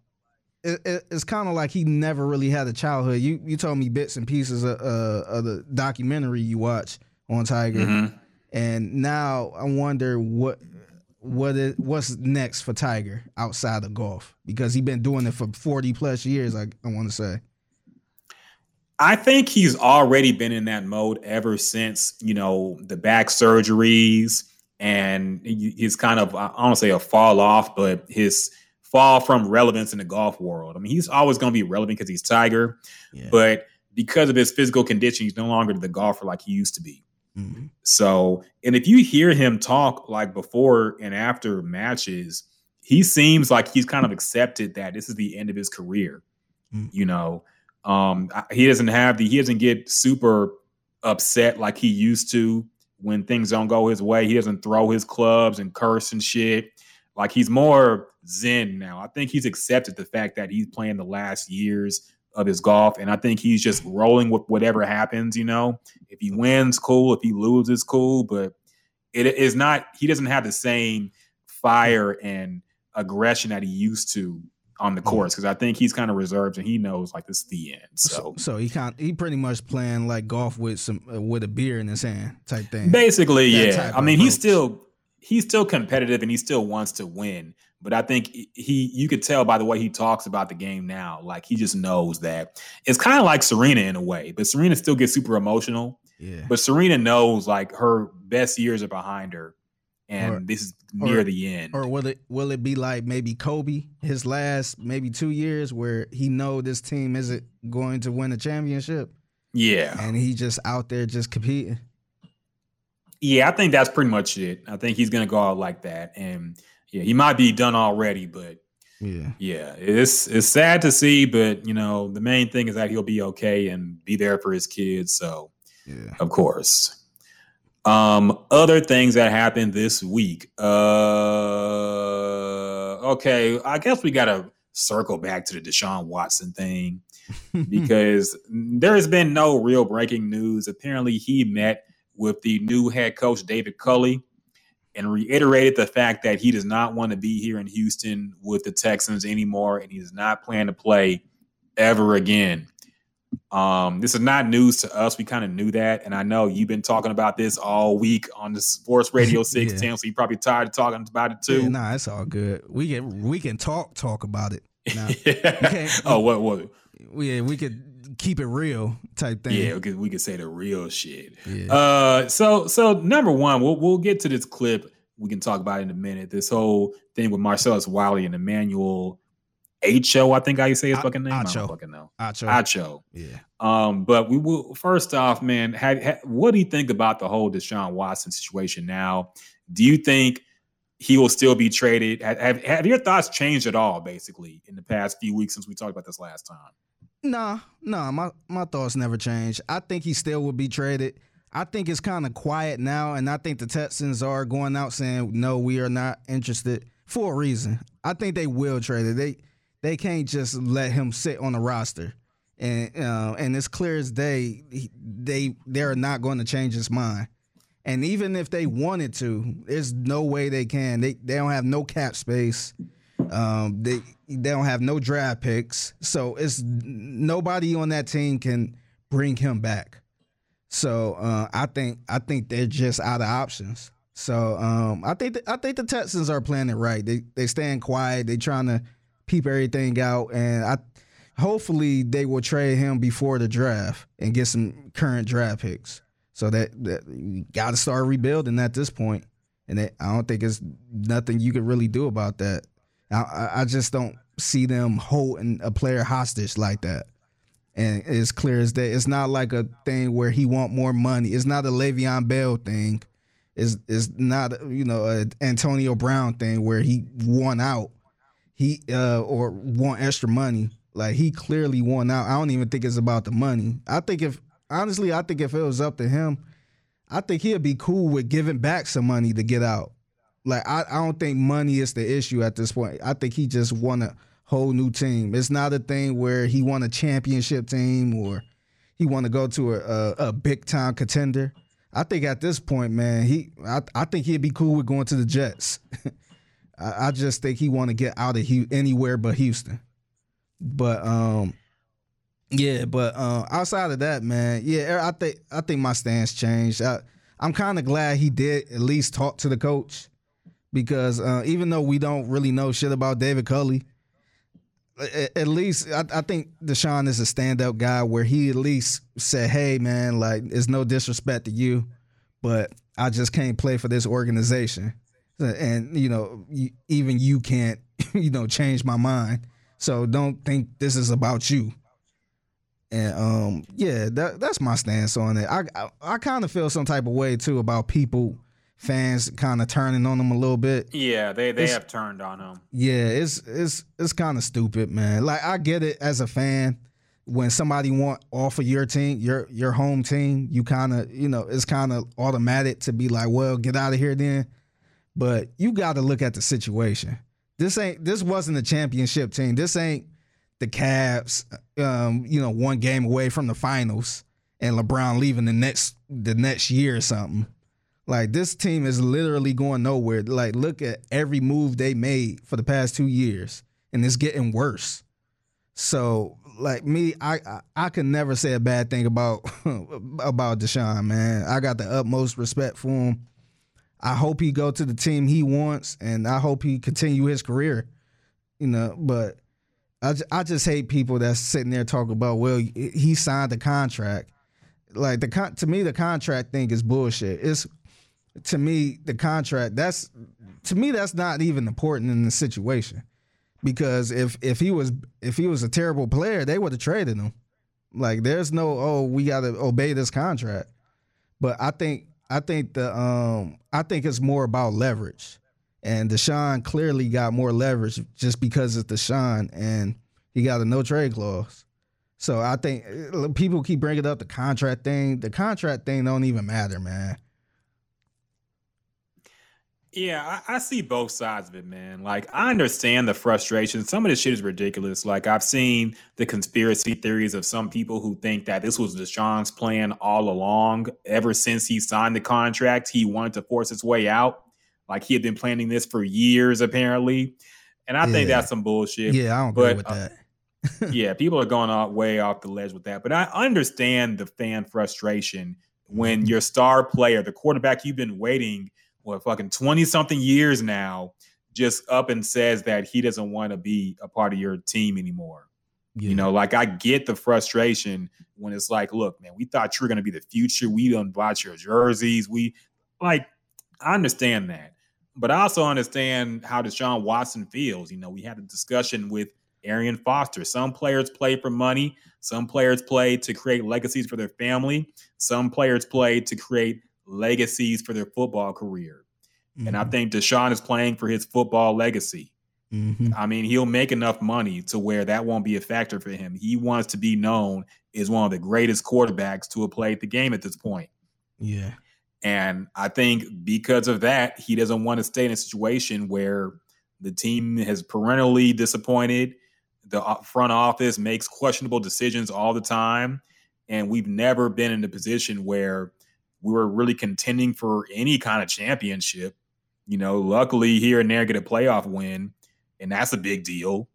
It, it, it's kind of like he never really had a childhood. You you told me bits and pieces of, uh, of the documentary you watch on Tiger, Mhm. and now I wonder what what it, what's next for Tiger outside of golf because he's been doing it for forty plus years. I I want to say. I think he's already been in that mode ever since, you know, the back surgeries and his kind of, I don't say a fall off, but his fall from relevance in the golf world. I mean, he's always going to be relevant because he's Tiger, Yeah. but because of his physical condition, he's no longer the golfer like he used to be. Mhm. So, and if you hear him talk like before and after matches, he seems like he's kind of accepted that this is the end of his career. Mm. You know, um, he doesn't have the he doesn't get super upset like he used to when things don't go his way. He doesn't throw his clubs and curse and shit. Like he's more zen now. I think he's accepted the fact that he's playing the last years of his golf, and I think he's just rolling with whatever happens. You know, if he wins, cool. If he loses, cool. But it is not. He doesn't have the same fire and aggression that he used to on the course because I think he's kind of reserved and he knows like this is the end. So So he kind he pretty much playing like golf with some uh, with a beer in his hand type thing. basically, That yeah. I mean, he's still he's still competitive and he still wants to win. But I think he you could tell by the way he talks about the game now, like he just knows that it's kind of like Serena in a way, but Serena still gets super emotional. Yeah. But Serena knows like her best years are behind her, and Or- this is near or- the end. Or will it will it be like maybe Kobe his last maybe two years where he know this team isn't going to win a championship yeah, and he just out there just competing. yeah, I think that's pretty much it. I think he's gonna go out like that, and yeah, he might be done already, but Yeah. yeah, it's it's sad to see, but you know, the main thing is that he'll be okay and be there for his kids. So, Yeah. of course. Um, other things that happened this week. Uh, okay, I guess we gotta circle back to the Deshaun Watson thing <laughs> because there has been no real breaking news. Apparently, he met with the new head coach David Culley and reiterated the fact that he does not want to be here in Houston with the Texans anymore, and he does not plan to play ever again. Um, this is not news to us. We kind of knew that, and I know you've been talking about this all week on the Sports <laughs> Radio Six Ten. Yeah. So you're probably tired of talking about it too. Yeah, nah, it's all good. We can we can talk talk about it. Nah, <laughs> can't- oh, what what? we we could keep it real type thing. Yeah, we could, we could say the real shit. Yeah. Uh, so so number one, we'll we'll get to this clip. We can talk about it in a minute. This whole thing with Marcellus Wiley and Emmanuel Acho, I think you say his fucking name. I don't fucking know. Acho. Acho. Yeah. Um, but we will first off, man, have, have, what do you think about the whole Deshaun Watson situation now? Do you think he will still be traded? Have, have, have your thoughts changed at all, basically, in the past few weeks since we talked about this last time? Nah, nah, my, my thoughts never change. I think he still would be traded. I think it's kind of quiet now, and I think the Texans are going out saying, no, we are not interested for a reason. I think they will trade it. They they can't just let him sit on the roster. And uh, and it's clear as day he- they they're not going to change his mind. And even if they wanted to, there's no way they can. They they don't have no cap space. Um, they they don't have no draft picks, so it's nobody on that team can bring him back. So uh, I think I think they're just out of options. So um, I think the, I think the Texans are playing it right. They they staying quiet. They trying to peep everything out, and I hopefully they will trade him before the draft and get some current draft picks. So that, that you got to start rebuilding at this point, and I don't think it's nothing you can really do about that. I, I, just don't see them holding a player hostage like that. And it's clear as day. It's not like a thing where he want more money. It's not a Le'Veon Bell thing. It's it's not you know a Antonio Brown thing where he won out. He uh or want extra money. Like he clearly won out. I don't even think it's about the money. I think if honestly, I think if it was up to him, I think he'd be cool with giving back some money to get out. Like I, I don't think money is the issue at this point. I think he just want a whole new team. It's not a thing where he want a championship team or he want to go to a, a, a big time contender. I think at this point, man, he I, I think he'd be cool with going to the Jets. <laughs> I, I just think he want to get out of Hu- anywhere but Houston. But um, yeah, but uh, outside of that, man, yeah, I think I think my stance changed. I, I'm kind of glad he did at least talk to the coach because uh, even though we don't really know shit about David Culley, a- at least I, I think Deshaun is a stand-up guy where he at least said, "Hey, man, like it's no disrespect to you, but I just can't play for this organization, and you know, even you can't, <laughs> you know, change my mind. So don't think this is about you." And um, yeah, that that's my stance on it. I I, I kind of feel some type of way too about people, fans, kind of turning on them a little bit. Yeah, they they It's- have turned on him. Yeah, it's it's it's kind of stupid, man. Like I get it as a fan when somebody want off of your team, your your home team, you kind of, you know, it's kind of automatic to be like, "Well, get out of here then." But you got to look at the situation. This ain't this wasn't a championship team. This ain't the Cavs um, you know, one game away from the finals and LeBron leaving the next the next year or something. Like this team is literally going nowhere. Like look at every move they made for the past two years, and it's getting worse. So like me, I I, I can never say a bad thing about <laughs> about Deshaun. Man, I got the utmost respect for him. I hope he go to the team he wants, and I hope he continue his career. You know, but I, I just hate people that's sitting there talking about well he signed the contract. Like the con- to me the contract thing is bullshit. It's to me the contract that's to me that's not even important in the situation. Because if if he was if he was a terrible player they would have traded him. Like there's no oh we got to obey this contract. But i think i think the um i think it's more about leverage. And Deshaun clearly got more leverage just because it's Deshaun and he got a no trade clause. So i think uh, people keep bringing up the contract thing. The contract thing don't even matter man Yeah, I, I see both sides of it, man. Like, I understand the frustration. Some of this shit is ridiculous. Like, I've seen the conspiracy theories of some people who think that this was Deshaun's plan all along. Ever since he signed the contract, he wanted to force his way out. Like, he had been planning this for years, apparently. And I think that's some bullshit. yeah i don't agree but, with uh, that <laughs> yeah, people are going off way off the ledge with that. But I understand the fan frustration when your star player, the quarterback you've been waiting, what fucking 20 something years now, just up and says that he doesn't want to be a part of your team anymore. Yeah. You know, like I get the frustration when it's like, look, man, we thought you were going to be the future. We don't bought your jerseys. We like, I understand that. But I also understand how Deshaun Watson feels. You know, we had a discussion with Arian Foster. Some players play for money. Some players play to create legacies for their family. Some players play to create legacies for their football career. And I Mhm. think Deshaun is playing for his football legacy. Mhm. I mean, he'll make enough money to where that won't be a factor for him. He wants to be known as one of the greatest quarterbacks to have played the game at this point. Yeah. And I think because of that, he doesn't want to stay in a situation where the team has perennially disappointed. The front office makes questionable decisions all the time. And we've never been in a position where we were really contending for any kind of championship. You know, luckily here and there get a playoff win, and that's a big deal.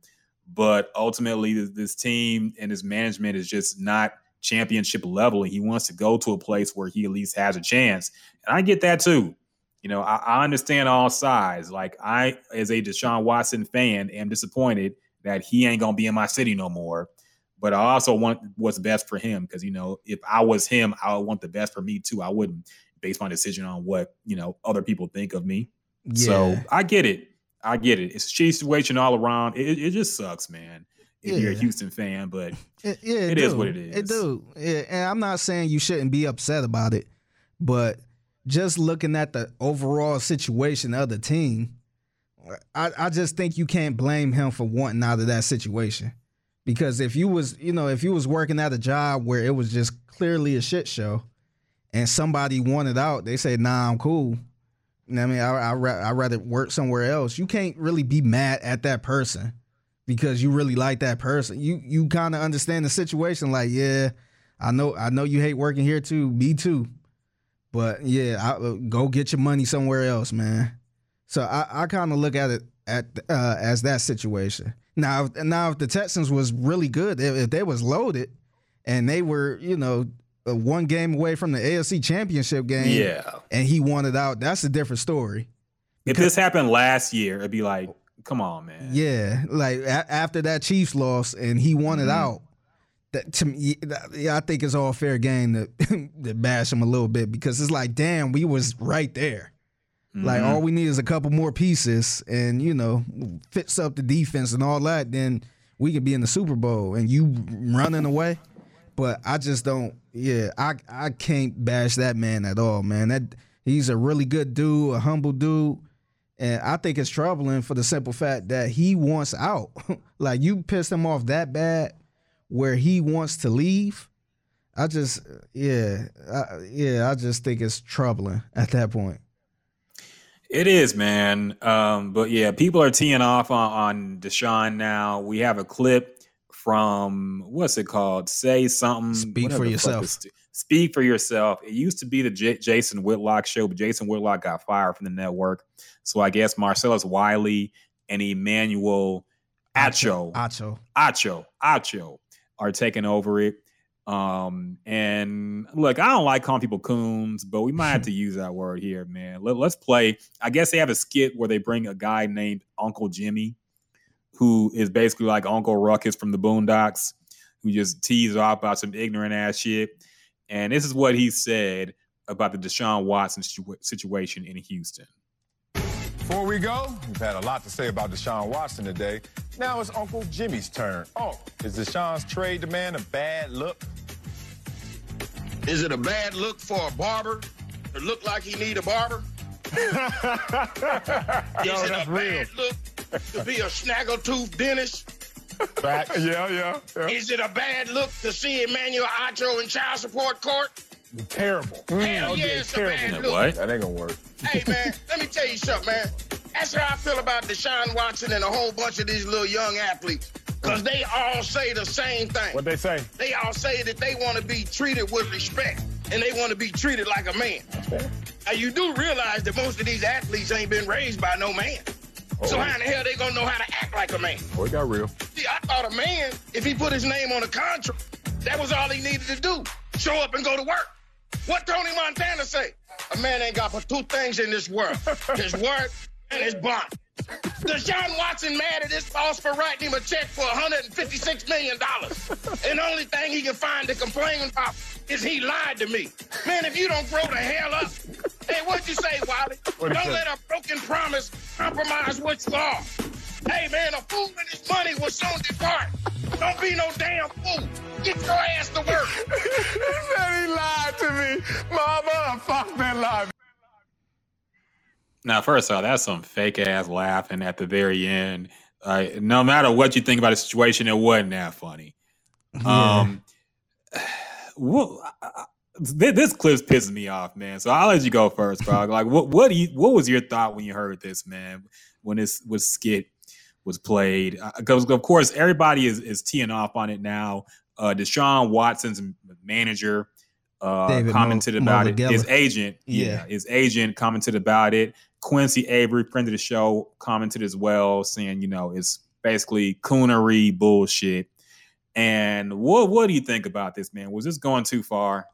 But ultimately, this, team and his management is just not championship level. And he wants to go to a place where he at least has a chance. And I get that too. You know, I, I understand all sides. Like I, as a Deshaun Watson fan, am disappointed that he ain't gonna be in my city no more. But I also want what's best for him because you know, if I was him, I would want the best for me too. I wouldn't base my decision on what you know other people think of me. Yeah. So I get it. I get it. It's a shitty situation all around. It, it just sucks, man. If you're a Houston fan, but <laughs> It, yeah, It is what it It is. do. Yeah, and I'm not saying you shouldn't be upset about it, but just looking at the overall situation of the team, I, I just think you can't blame him for wanting out of that situation. Because if you was, you know, if you was working at a job where it was just clearly a shit show, and somebody wanted out, they say, "Nah, I'm cool." You know I mean, I I I'd rather work somewhere else. You can't really be mad at that person because you really like that person. You you kind of understand the situation. Like, yeah, I know I know you hate working here too. Me too. But yeah, I, uh, go get your money somewhere else, man. So I, I kind of look at it at uh, as that situation. Now, if- now if the Texans was really good, if, they was loaded, and they were, you know, uh, one game away from the AFC Championship game, yeah. and he wanted out, that's a different story. If this happened last year, it'd be like, come on, man. Yeah, like a- after that Chiefs loss and he wanted Mhm. out. That to me, that- yeah, I think it's all fair game to <laughs> to bash him a little bit because it's like, damn, we was right there. Like Mhm. all we need is a couple more pieces, and you know, fits up the defense and all that. Then we could be in the Super Bowl, and you running away. But I just don't. Yeah, I I can't bash that man at all, man. That he's a really good dude, a humble dude. And I think it's troubling for the simple fact that he wants out. <laughs> like you pissed him off that bad, where he wants to leave. I just, yeah, I, yeah, I just think it's troubling at that point. It is, man. Um, but yeah, people are teeing off on, on Deshaun now. We have a clip from what's it called? Say something. Speak for yourself. Speak for yourself. It used to be the J- Jason Whitlock show, but Jason Whitlock got fired from the network. So I guess Marcellus Wiley and Emmanuel Acho, Acho. Acho, Acho are taking over it. Um, and look, I don't like calling people coons, but we might have to <laughs> use that word here, man. Let, let's play. I guess they have a skit where they bring a guy named Uncle Jimmy, who is basically like Uncle Ruckus from the Boondocks, who just teases off about some ignorant ass shit. And this is what he said about the Deshaun Watson situ- situation in Houston. Before we go, we've had a lot to say about Deshaun Watson today. Now it's Uncle Jimmy's turn. Oh, is Deshaun's trade demand a bad look? Is it a bad look for a barber to look like he need a barber? <laughs> Yo, Is it that's a real. bad look to be a snaggletooth dentist? Yeah, yeah, yeah. Is it a bad look to see Emmanuel Acho in child support court? Terrible. Hell yeah, okay, it's a bad look. what? That ain't gonna work. Hey man, let me tell you something, man. That's how I feel about Deshaun Watson and a whole bunch of these little young athletes. Cause they all say the same thing. What they say? They all say that they want to be treated with respect and they want to be treated like a man. Now you do realize that most of these athletes ain't been raised by no man. Oh. So how in the hell they gonna know how to act like a man? Boy, it got real. See, I thought a man, if he put his name on a contract, that was all he needed to do. Show up and go to work. What Tony Montana say? A man ain't got but two things in this world. <laughs> His word and his bond. Deshaun Watson mad at his boss for writing him a check for $156 million. And the only thing he can find to complain about is he lied to me. Man, if you don't grow the hell up, hey, what'd you say, Wally? What'd don't let a broken promise compromise what you are. Hey, man, a fool and his money will soon depart. Don't be no damn fool. Get your ass to work. <laughs> he said he lied to me. Mama, fuck that lie. Now, first of all, that's some fake ass laughing at the very end. Uh, no matter what you think about the situation, it wasn't that funny. <laughs> Um, <sighs> well, I- I- th- this clip pisses me off, man. So I'll let you go first, <laughs> bro. Like, what what do you what was your thought when you heard this, man? When this was skit was played, because of course everybody is is teeing off on it now. Uh, Deshaun Watson's manager uh, David commented Mo- about it. His agent, yeah. Yeah. his agent commented about it. Quincy Avery, friend of the show, commented as well, saying, you know, it's basically coonery bullshit. And what what do you think about this, man? Was this going too far?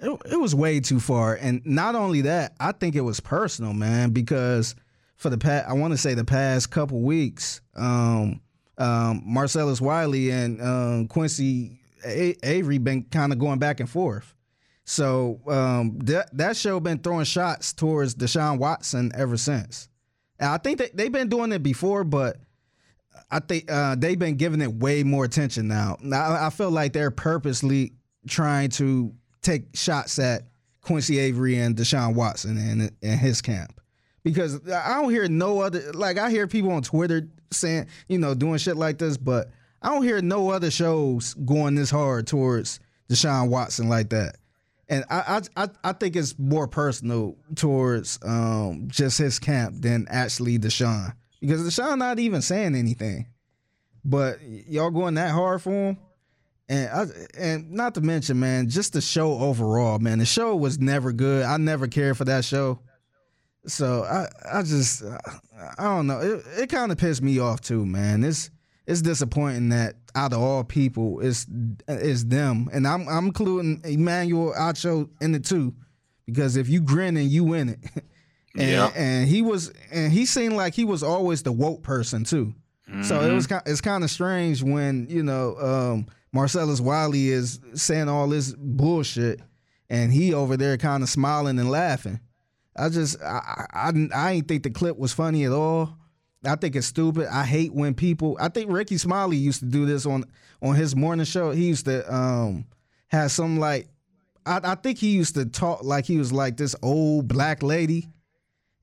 it, it was way too far. And not only that, I think it was personal, man, because for the past, I want to say the past couple weeks, um, um, Marcellus Wiley and um, Quincy A- Avery been kind of going back and forth. So um, that that show been throwing shots towards Deshaun Watson ever since. And I think they they've been doing it before, but I think uh, they've been giving it way more attention now. Now I feel like they're purposely trying to take shots at Quincy Avery and Deshaun Watson and and his camp because I don't hear no other like I hear people on Twitter saying you know doing shit like this, but I don't hear no other shows going this hard towards Deshaun Watson like that. And I I I, think it's more personal towards um, just his camp than actually Deshaun because Deshaun not even saying anything, but y'all going that hard for him. And I, and not to mention, man, just the show overall, man. The show was never good. I never cared for that show. So I I just I don't know. It, it kind of pissed me off too, man. It's it's disappointing that out of all people, it's it's them, and I'm I'm including Emmanuel Acho in it too, because if you grin and you win it, <laughs> and Yeah. and he was and he seemed like he was always the woke person too. So it was Mm-hmm. it's kind of strange when you know um, Marcellus Wiley is saying all this bullshit, and he over there kind of smiling and laughing. I just I, I I didn't- I ain't think the clip was funny at all. I think it's stupid. I hate when people. I think Rickey Smiley used to do this on on his morning show. He used to um have some like I, I think he used to talk like he was like this old black lady,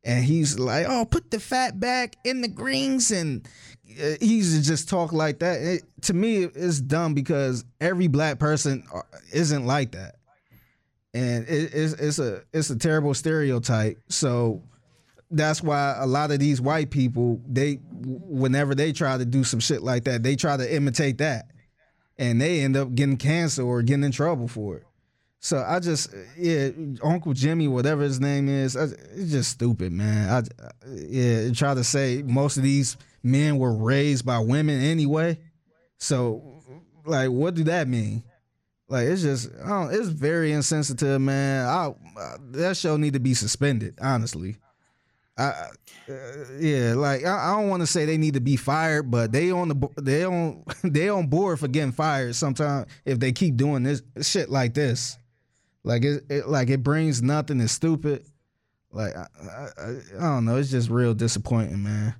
and he's like, "Oh, put the fat back in the greens," and uh, he used to just talk like that. It, to me, it's dumb because every black person uh, isn't like that, and it, it's it's a it's a terrible stereotype. So that's why a lot of these white people they whenever they try to do some shit like that they try to imitate that. And they end up getting cancer or getting in trouble for it. So i just yeah uncle jimmy whatever his name is I, it's just stupid man. I yeah try to say most of these men were raised by women anyway. So like what do that mean? Like it's just I it's very insensitive man. I, uh, that show need to be suspended honestly I, uh, yeah, like I, I don't want to say they need to be fired, but they on the they on <laughs> they on board for getting fired. Sometimes if they keep doing this shit like this, like it, it like it brings nothing. It's stupid. Like I, I, I I don't know. It's just real disappointing, man.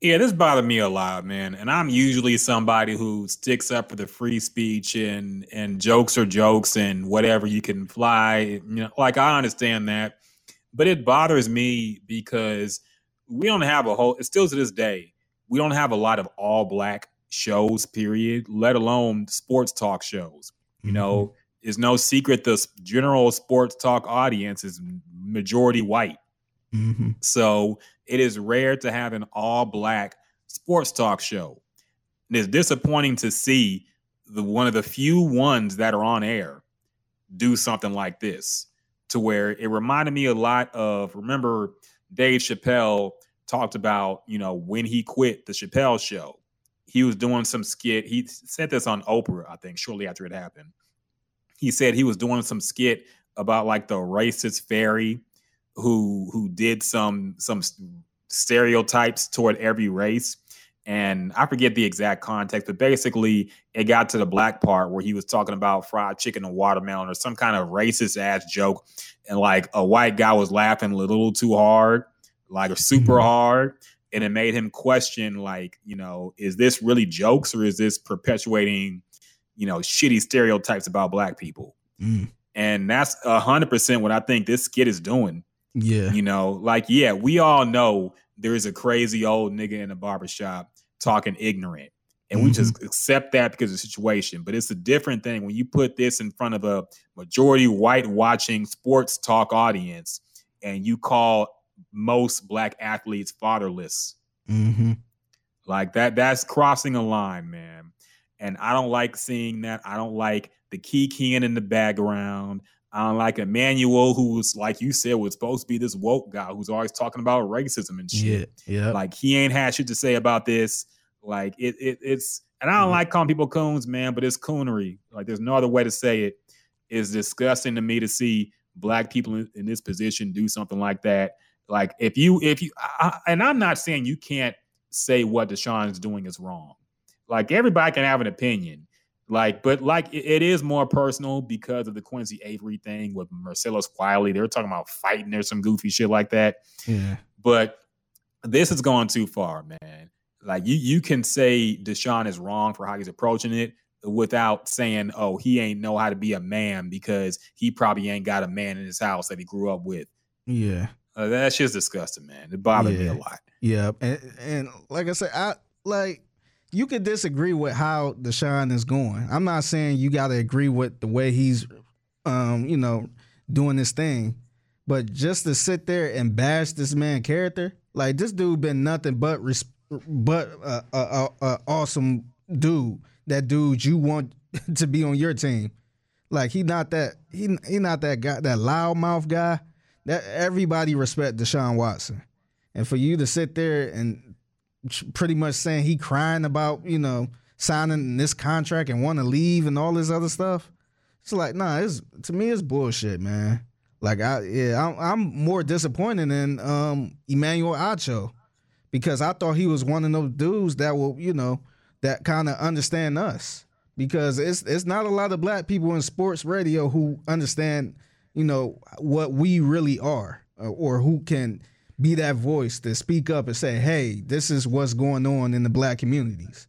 Yeah, this bothered me a lot, man. And I'm usually somebody who sticks up for the free speech and and jokes are jokes and whatever you can fly. You know, like I understand that, but it bothers me because we don't have a whole. Still to this day, we don't have a lot of all black shows. Period. Let alone sports talk shows. You know, it's no secret the general sports talk audience is majority white. Mm-hmm. So it is rare to have an all black sports talk show. And it's disappointing to see the one of the few ones that are on air do something like this to where it reminded me a lot of remember Dave Chappelle talked about, you know, when he quit the Chappelle show. he was doing some skit. He said this on Oprah, I think, shortly after it happened. He said he was doing some skit about like the racist fairy who who did some some stereotypes toward every race. And I forget the exact context, but basically it got to the black part where he was talking about fried chicken and watermelon or some kind of racist ass joke. And like a white guy was laughing a little too hard, like super Mhm. hard. And it made him question, like, you know, is this really jokes or is this perpetuating, you know, shitty stereotypes about black people? Mm. And that's a hundred percent what I think this skit is doing. Yeah. You know, like, yeah, we all know there is a crazy old nigga in a barbershop talking ignorant. And we just accept that because of the situation. But it's a different thing when you put this in front of a majority white watching sports talk audience and you call most black athletes fatherless. Mm-hmm. Like that, that's crossing a line, man. And I don't like seeing that. I don't like the kikiing in the background. I don't like Emmanuel, who was like you said, was supposed to be this woke guy who's always talking about racism and shit. Yeah. Yeah. Like he ain't had shit to say about this. Like it, it it's and I don't Mhm. like calling people coons, man, but it's coonery. Like there's no other way to say it. It's disgusting to me to see black people in, in this position do something like that. Like if you if you I, and I'm not saying you can't say what Deshaun is doing is wrong. Like everybody can have an opinion. Like, but like it, it is more personal because of the Quincy Avery thing with Marcellus Wiley. They were talking about fighting or some goofy shit like that yeah. but this has gone too far, man. Like you, you can say Deshaun is wrong for how he's approaching it without saying, "Oh, he ain't know how to be a man because he probably ain't got a man in his house that he grew up with." Yeah. Uh, that's just disgusting, man. It bothered me a lot. Yeah, and and like I said, I like you could disagree with how Deshaun is going. I'm not saying you got to agree with the way he's, um, you know, doing this thing, but just to sit there and bash this man character, like this dude been nothing but res- but a uh, uh, uh, awesome dude. That dude you want <laughs> to be on your team. Like he not that he he not that guy that loudmouth guy. That everybody respect Deshaun Watson. And for you to sit there and pretty much saying he crying about, you know, signing this contract and want to leave and all this other stuff, it's like, nah, it's to me it's bullshit, man. Like I yeah, I'm, I'm more disappointed in um Emmanuel Acho because I thought he was one of those dudes that will, you know, that kind of understand us because it's it's not a lot of black people in sports radio who understand, you know, what we really are uh, or who can be that voice to speak up and say, "Hey, this is what's going on in the black communities."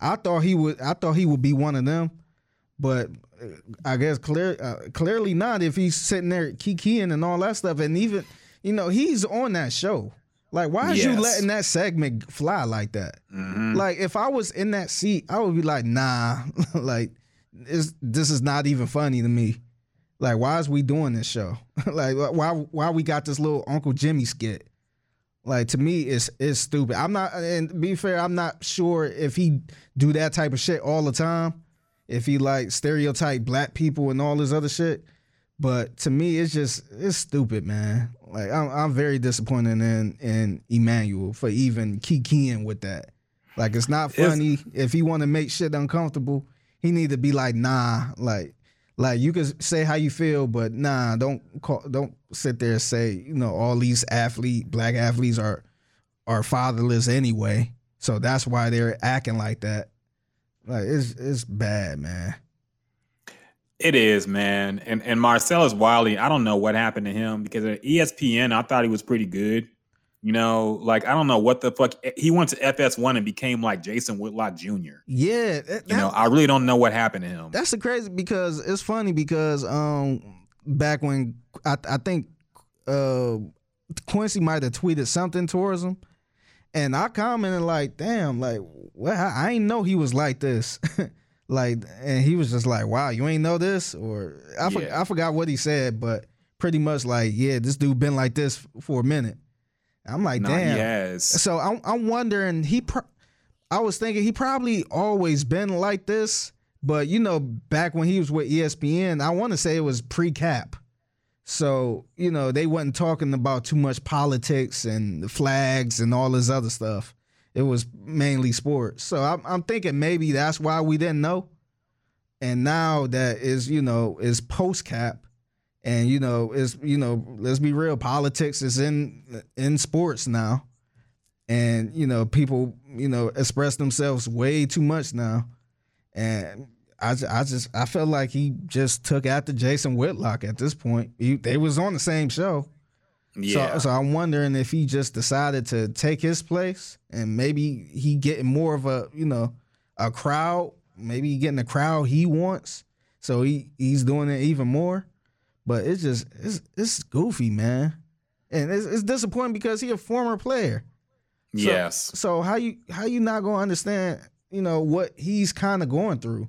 I thought he would. I thought he would be one of them, but uh, I guess clear, uh, clearly not. If he's sitting there kikiing and all that stuff, and even you know he's on that show. Like, why is you letting that segment fly like that? Mhm. Like, if I was in that seat, I would be like, nah, <laughs> like, it's, this is not even funny to me. Like, why is we doing this show? <laughs> like, why why we got this little Uncle Jimmy skit? Like to me, it's it's stupid. I'm not, and be fair, I'm not sure if he do that type of shit all the time. If he like stereotype black people and all this other shit, but to me, it's just it's stupid, man. Like I'm I'm very disappointed in in Emmanuel for even kikiing with that. Like it's not It's- funny. if he want to make shit uncomfortable, he need to be like, nah, like like you can say how you feel, but nah, don't call, don't sit there and say you know all these athlete black athletes are are fatherless anyway, so that's why they're acting like that. Like it's it's bad, man. It is, man. And and Marcellus Wiley, I don't know what happened to him because at ESPN, I thought he was pretty good. You know, like I don't know what the fuck he went to FS1 and became like Jason Whitlock Jr. Yeah, that- You know, I really don't know what happened to him. That's the crazy because it's funny because um back when I I think uh Quincy might have tweeted something towards him, and I commented like, "Damn, like well, I I ain't know he was like this." <laughs> like, and he was just like, "Wow, you ain't know this," or I for, I forgot what he said, but pretty much like, "Yeah, this dude been like this for a minute." I'm like, Nah, "Damn." has. So I'm I'm wondering he. Pro- I was thinking he probably always been like this, but you know, back when he was with ESPN, I want to say it was pre-cap. So you know, they wasn't talking about too much politics and the flags and all this other stuff. it was mainly sports. So I'm, I'm thinking maybe that's why we didn't know. And now that is, you know, is post cap, and you know, it's you know, let's be real, politics is in in sports now, and you know, people, you know, express themselves way too much now, and I, I just I felt like he just took after Jason Whitlock at this point. He, they was on the same show. Yeah. So, so I'm wondering if he just decided to take his place and maybe he getting more of a you know a crowd. Maybe he getting the crowd he wants. So he he's doing it even more. But it's just it's it's goofy, man, and it's, it's disappointing because he a former player. So- yes. So how you how you not gonna understand? You know what he's kind of going through.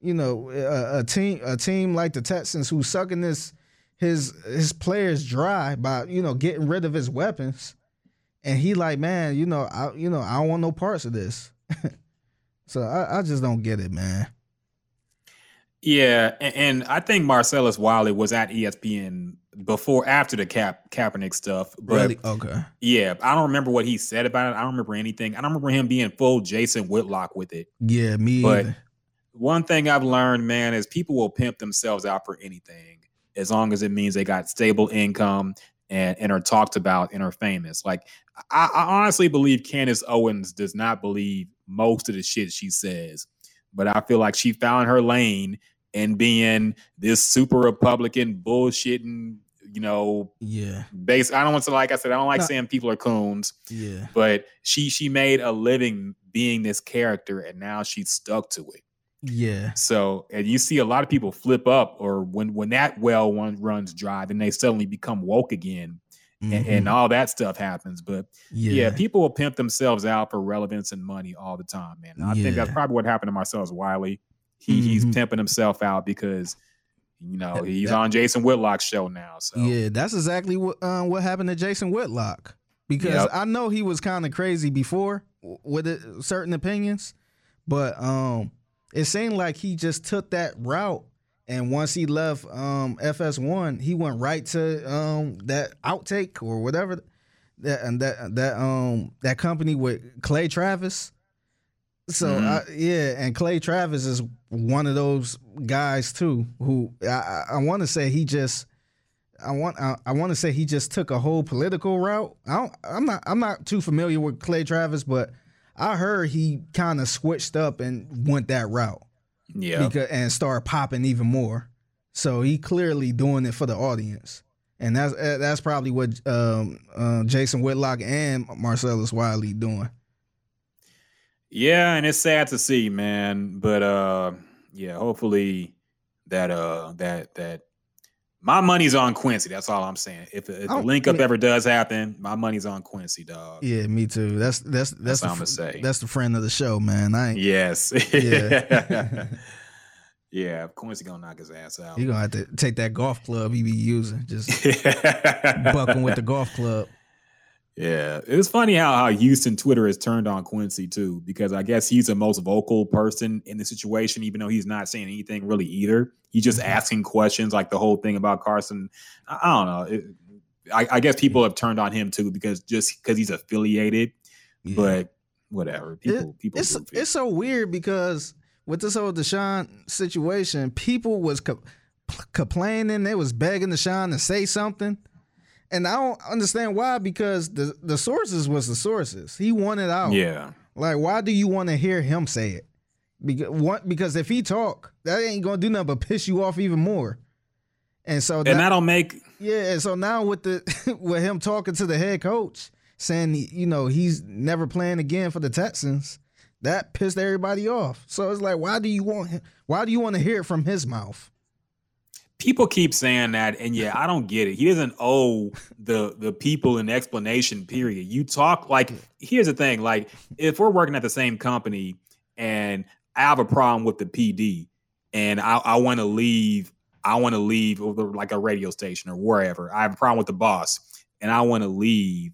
You know a, a team a team like the Texans who's sucking this his his players dry by you know getting rid of his weapons, and he like man, you know I you know I don't want no parts of this. <laughs> so I, I just don't get it, man. Yeah, and, and I think Marcellus Wiley was at ESPN before after the Cap Kaepernick stuff. But Really? Okay. yeah, I don't remember what he said about it. I don't remember anything. I don't remember him being full Jason Whitlock with it. Yeah, me But either. one thing I've learned, man, is people will pimp themselves out for anything as long as it means they got stable income and, and are talked about and are famous. Like I, I honestly believe Candace Owens does not believe most of the shit she says, but I feel like she found her lane in being this super Republican bullshitting, you know, Yeah, base. I don't want to like I said, I don't like No. saying people are coons, yeah, but she she made a living being this character and now she's stuck to it. yeah, So, and you see a lot of people flip up, or when when that well one runs dry, then they suddenly become woke again, and, and Mhm. all that stuff happens. But yeah. yeah, people will pimp themselves out for relevance and money all the time, man. And I think that's probably what happened to Marcellus Wiley. He he's Mhm. pimping himself out because you know he's that- on Jason Whitlock's show now. So Yeah, that's exactly what uh, what happened to Jason Whitlock. Because Yep. I know he was kind of crazy before with it, certain opinions, but um, it seemed like he just took that route. And once he left um, FS1, he went right to um, that OutKick or whatever that and that that um that company with Clay Travis. So Mhm. I, yeah, and Clay Travis is one of those guys too. Who I, I, want to say he just, I want I, I want to say he just took a whole political route. I don't, I'm not I'm not too familiar with Clay Travis, but I heard he kind of switched up and went that route yeah, because and started popping even more. So he clearly doing it for the audience, and that's eh, that's probably what um, uh, Jason Whitlock and Marcellus Wiley doing. Yeah, and it's sad to see, man. But uh, yeah, hopefully that uh that that my money's on Quincy. That's all I'm saying. If, if the Oh, link up ever does happen, my money's on Quincy, dog. Yeah, me too. That's that's that's, That's the, what I'ma say. That's the friend of the show, man. I ain't, Yes. Yeah. <laughs> <laughs> yeah. Quincy gonna knock his ass out. you gonna have to take that golf club he be using, just <laughs> bucking with the golf club. Yeah, it's funny how how Houston Twitter has turned on Quincy too, because I guess he's the most vocal person in the situation, even though he's not saying anything really either. He's just Mm-hmm. asking questions, like the whole thing about Carson. I, I don't know. It, I, I guess people have turned on him too because just because he's affiliated, Yeah. but whatever. People, people, it's goofy. it's so weird because with this whole Deshaun situation, people was co- complaining, they was begging Deshaun to say something, and I don't understand why because the the sources was the sources. He wanted out. yeah, Like, why do you want to hear him say it? Because what? Because if he talk, that ain't gonna do nothing but piss you off even more. And so and that- that'll make yeah, and so now with the <laughs> with him talking to the head coach saying you know he's never playing again for the Texans, that pissed everybody off. So it's like, why do you want him, why do you want to hear it from his mouth? People keep saying that and yeah i don't get it. He doesn't owe the the people an explanation period. You talk like here's the thing like if we're working at the same company and i have a problem with the pd and i, I want to leave i want to leave like a radio station or wherever i have a problem with the boss and i want to leave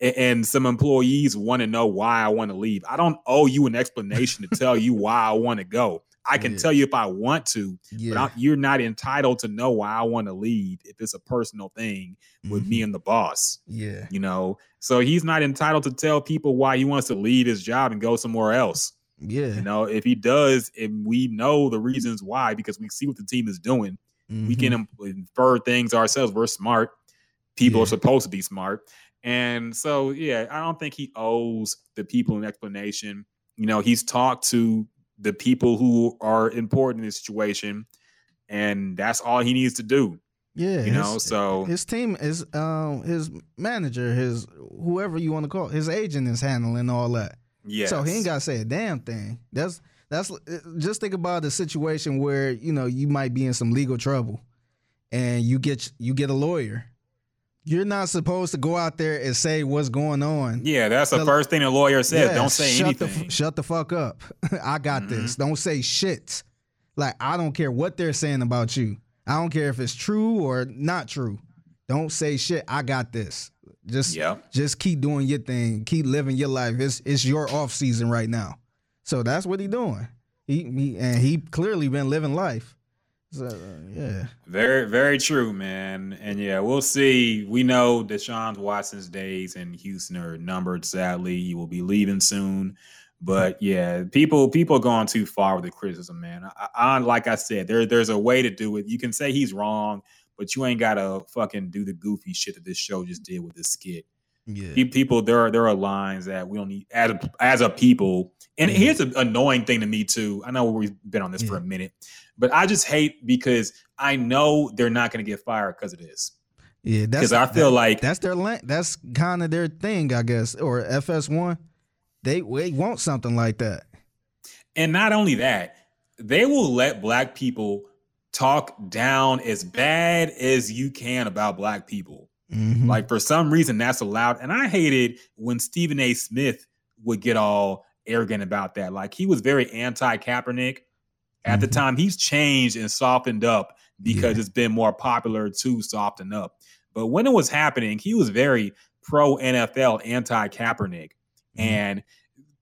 and some employees want to know why i want to leave i don't owe you an explanation to tell you why i want to go I can Yeah. tell you if I want to, but I'm, you're not entitled to know why I want to leave if it's a personal thing with Mm-hmm. me and the boss. Yeah. You know, so he's not entitled to tell people why he wants to leave his job and go somewhere else. Yeah. You know, if he does, and we know the reasons why because we see what the team is doing, we Mhm. can infer things ourselves. We're smart. People Yeah. are supposed to be smart. And so, yeah, I don't think he owes the people an explanation. You know, he's talked to the people who are important in this situation, and that's all he needs to do. Yeah, You know, his- so his team is um his manager, his whoever you want to call, it, his agent is handling all that. yeah. So he ain't got to say a damn thing. That's that's just think about the situation where you know you might be in some legal trouble, and you get you get a lawyer. You're not supposed to go out there and say what's going on. Yeah, that's the The- first thing the lawyer says. Yeah, Don't say shut anything. The, shut the fuck up. <laughs> I got this. Mm-hmm. Don't say shit. Like I don't care what they're saying about you. I don't care if it's true or not true. Don't say shit. I got this. Just Yep. just keep doing your thing. Keep living your life. It's it's your off season right now. So that's what he doing. He, he and he clearly been living life. So uh, yeah. Very, very true, man. And yeah, we'll see. We know Deshaun Watson's days in Houston are numbered. Sadly, he will be leaving soon. But yeah, people people are going too far with the criticism, man. I, I like I said, there there's a way to do it. You can say he's wrong, but you ain't gotta fucking do the goofy shit that this show just did with this skit. Yeah. People, there are there are lines that we don't need as a, as a people. And here's an annoying thing to me too. I know we've been on this for a minute, but I just hate because I know they're not going to get fired because of this. Yeah, that's 'Cause I feel that- like- that's their that's kind of their thing, I guess. Or FS1, they they want something like that. And not only that, they will let black people talk down as bad as you can about black people. Mhm. Like for some reason that's allowed. And I hated when Stephen A. Smith would get all arrogant about that. Like he was very anti-Kaepernick. At the Mhm. time, he's changed and softened up because Yeah. it's been more popular to soften up. But when it was happening, he was very pro NFL, anti Kaepernick. Mhm. And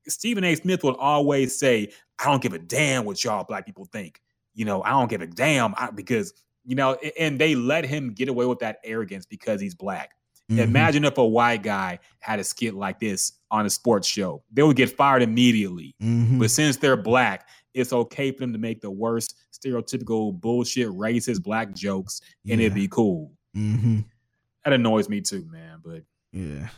Stephen A. Smith would always say, I don't give a damn what y'all black people think. You know, I don't give a damn I- because, you know, and they let him get away with that arrogance because he's black. Mhm. Imagine if a white guy had a skit like this on a sports show. They would get fired immediately. Mhm. But since they're black, it's okay for them to make the worst stereotypical bullshit racist black jokes and it'd be cool. Mhm. That annoys me too, man. But Yeah.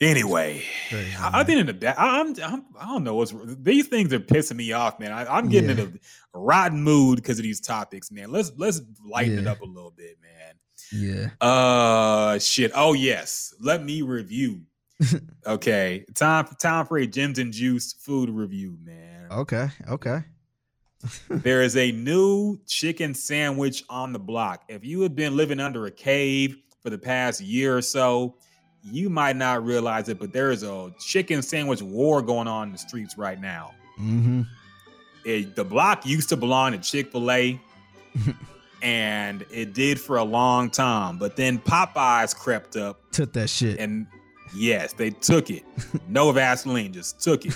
anyway, Crazy, I, I've been in the back. I'm, I'm I don't know what's these things are pissing me off, man. I, I'm getting Yeah. in a rotten mood because of these topics, man. Let's let's lighten it up a little bit, man. Yeah. Uh shit. Oh yes. Let me review. <laughs> okay. Time time for a Gems and Juice food review, man. Okay. Okay. <laughs> there is a new chicken sandwich on the block. If you have been living under a cave for the past year or so, you might not realize it, but there is a chicken sandwich war going on in the streets right now. Mm-hmm. It, the block used to belong to Chick fil A, <laughs> and it did for a long time. But then Popeyes crept up, Took that shit. and yes, they took it. <laughs> No Vaseline, just took it.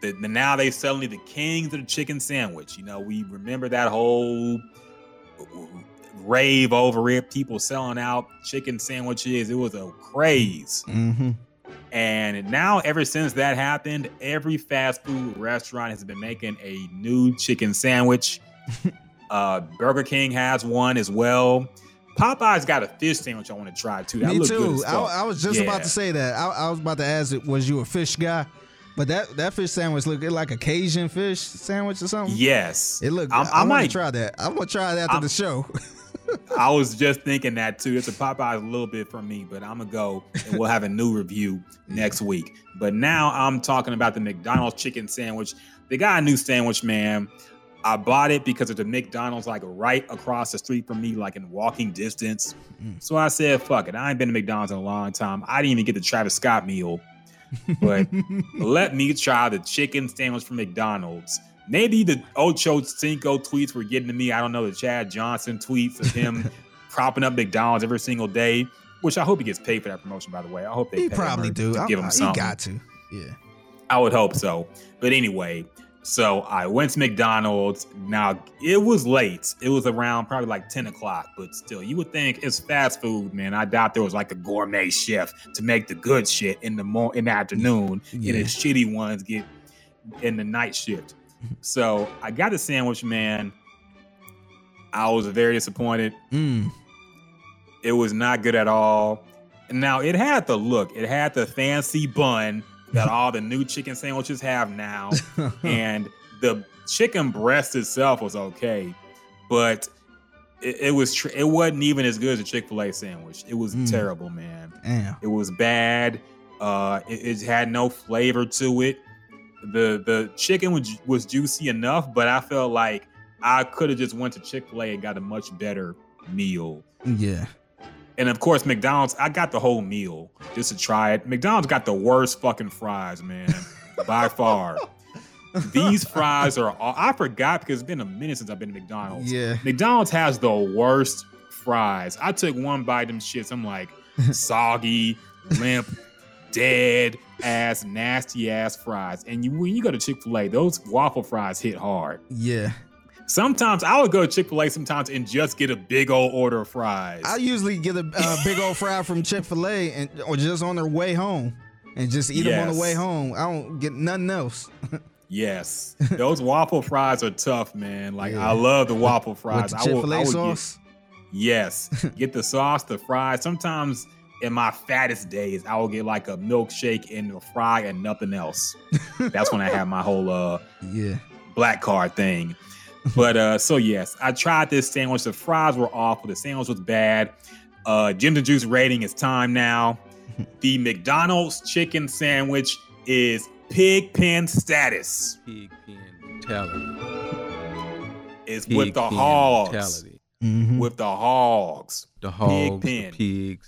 The, the- now they suddenly the kings of the chicken sandwich. You know, we remember that whole rave over it. People selling out chicken sandwiches. It was a craze. mm-hmm. And now, ever since that happened, every fast food restaurant has been making a new chicken sandwich. <laughs> uh, Burger King has one as well. Popeye's got a fish sandwich I want to try too. That Me too. I. I was just Yeah. about to say that. I, I was about to ask, it was you a fish guy? But that that fish sandwich looked like a Cajun fish sandwich or something. Yes, It looked. I'm- I, I might- to try that. I'm gonna try it after I'm- the show. <laughs> I was just thinking that too. It's a Popeyes a little bit for me, but I'm gonna go and we'll have a new review <laughs> next week. But now I'm talking about the McDonald's chicken sandwich. They got a new sandwich, man. I bought it because of the McDonald's like right across the street from me, like in walking distance. Mm. So I said, fuck it. I ain't been to McDonald's in a long time. I didn't even get the Travis Scott meal. But let me try the chicken sandwich from McDonald's. Maybe the Ocho Cinco tweets were getting to me. I don't know the Chad Johnson tweets of him <laughs> propping up McDonald's every single day, which I hope he gets paid for that promotion. By the way, I hope they he pay probably him do. Give him I- he got to. Yeah. I would hope so. But anyway, So I went to McDonald's. Now it was late. It was around probably like 10 o'clock, but still, you would think it's fast food, man. I doubt there was like a gourmet chef to make the good shit in the more in the afternoon, Yeah. and the shitty ones get in the night shift. So I got the sandwich, man. I was very disappointed. Mm. It was not good at all. Now it had the look. It had the fancy bun that <laughs> all the new chicken sandwiches have now, <laughs> and the chicken breast itself was okay, but it, it was tr- it wasn't even as good as a Chick Fil A sandwich. It was Mm. terrible, man. Damn. It was bad. Uh, it, it had no flavor to it. The the chicken was was juicy enough, but I felt like I could have just went to Chick Fil A and got a much better meal. Yeah. And of course, McDonald's, I got the whole meal just to try it. McDonald's got the worst fucking fries, man, <laughs> by far. These fries are, all, I forgot because it's been a minute since I've been to McDonald's. Yeah. McDonald's has the worst fries. I took one bite of them shits. I'm like, <laughs> soggy, limp, dead ass, nasty ass fries. And you, when you go to Chick fil A, those waffle fries hit hard. Yeah. Sometimes I would go to Chick fil A sometimes and just get a big old order of fries. I usually get a uh, big old fry <laughs> from Chick Fil A and or just on their way home, and just eat them on the way home. I don't get nothing else. <laughs> Yes, those waffle fries are tough, man. Like Yeah. I love the waffle <laughs> fries. With the Chick Fil A would get- sauce. yes, get the sauce, the fries. Sometimes in my fattest days, I will get like a milkshake and a fry and nothing else. That's when I have my whole uh Yeah. black card thing. <laughs> But uh so yes, I tried this sandwich. The fries were awful. The sandwich was bad. Uh Jim and Juice rating is time now. <laughs> The McDonald's chicken sandwich is pig pen status. Pig pen mentality. Is Pig with the pen hogs. mentality. Mhm. With the hogs. The hogs, Pig the pen. pigs.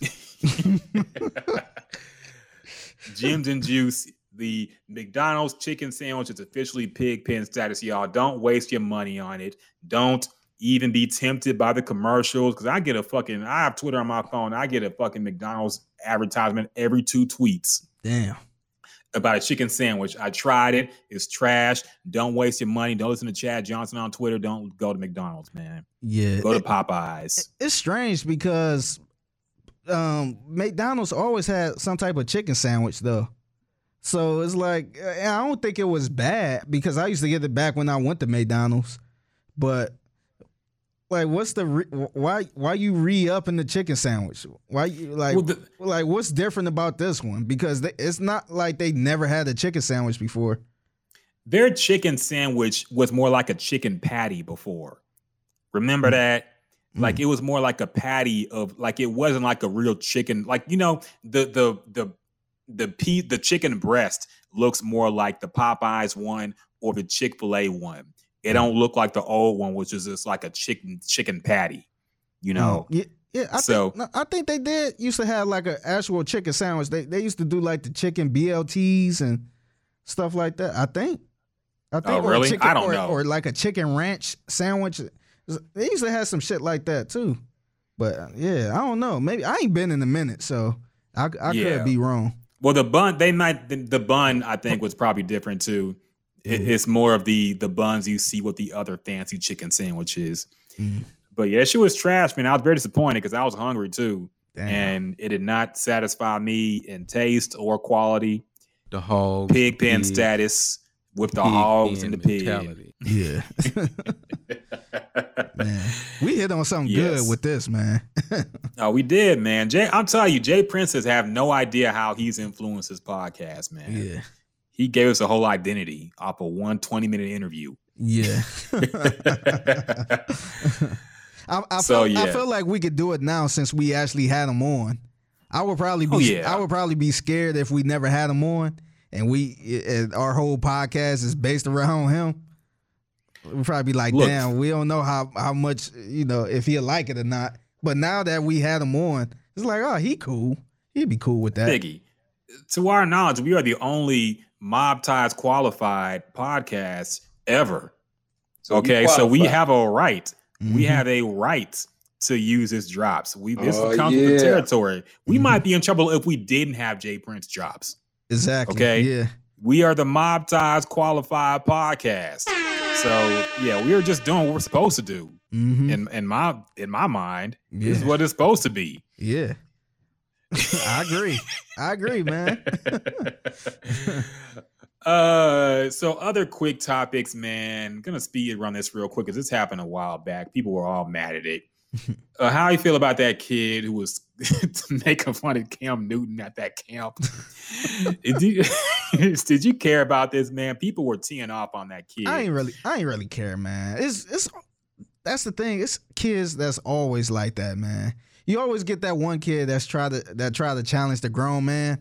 <laughs> Jim's and Juice, the McDonald's chicken sandwich is officially pig pen status, y'all. Don't waste your money on it. Don't even be tempted by the commercials because I get a fucking, I have Twitter on my phone. I get a fucking McDonald's advertisement every two tweets Damn. about a chicken sandwich. I tried it. It's trash. Don't waste your money. Don't listen to Chad Johnson on Twitter. Don't go to McDonald's, man. Yeah. Go to Popeyes. it's strange because um McDonald's always had some type of chicken sandwich though. So it's like I don't think it was bad because I used to get it back when I went to McDonald's. But like what's the re- why why you re up in the chicken sandwich? Why you like Well, the- like what's different about this one? Because they, it's not like they never had a chicken sandwich before. Their chicken sandwich was more like a chicken patty before. Remember mm. that? Mm. Like it was more like a patty of like it wasn't like a real chicken. Like you know the the the the pe- the chicken breast looks more like the Popeyes one or the Chick Fil A one. It don't look like the old one, which is just like a chicken chicken patty. You know. Yeah, yeah. I So- think, I think they did used to have like an actual chicken sandwich. They they used to do like the chicken BLTs and stuff like that. I think. I think. Oh, or really? chicken- I don't or, know. Or like a chicken ranch sandwich. They used to have some shit like that too. But uh, yeah, I don't know. Maybe I ain't been in a minute, so I I Yeah. could be wrong. Well, the bun they might the, the bun I think was probably different too. It- it's more of the the buns you see with the other fancy chicken sandwiches. Mhm. But yeah, she was trash, man. I was very disappointed because I was hungry too, Damn. and it did not satisfy me in taste or quality. The hogs. Pig pen status with the hogs and the pig. mentality. Yeah. <laughs> man, we hit on something Yes. good with this, man. <laughs> Oh, we did, man. Jay, I'm telling you, Jay Princess have no idea how he's influenced this podcast, man. yeah. He gave us a whole identity off a one 20 minute interview. Yeah. <laughs> I, I, So, feel, I feel like we could do it now since we actually had him on. I would probably oh, be Oh, yeah. I would probably be scared if we never had him on and we and our whole podcast is based around him. We'd probably be like, Look. damn, we don't know how how much, you know, if he'll like it or not. But now that we had him on, it's like, oh, he cool. He'd be cool with that. Biggie, to our knowledge, we are the only mob ties qualified podcast ever. So okay, so we have a right. We Mhm. have a right to use his drops. We this Oh, comes with the yeah. territory. We Mhm. might be in trouble if we didn't have Jay Prince drops. Exactly. Okay. Yeah. We are the Mob Ties Qualified Podcast. So yeah, we are just doing what we're supposed to do. Mhm. In in my in my mind, this is what it's supposed to be. Yeah. <laughs> I agree. I agree, man. <laughs> uh so other quick topics, man. gonna speed run this real quick because this happened a while back. People were all mad at it. <laughs> Uh, how you feel about that kid who was <laughs> making fun of Cam Newton at that camp? <laughs> did, you, <laughs> did you care about this, man? People were teeing off on that kid. I ain't really I ain't really care, man. It's it's that's the thing. It's kids that's always like that, man. You always get that one kid that's try to that try to challenge the grown man.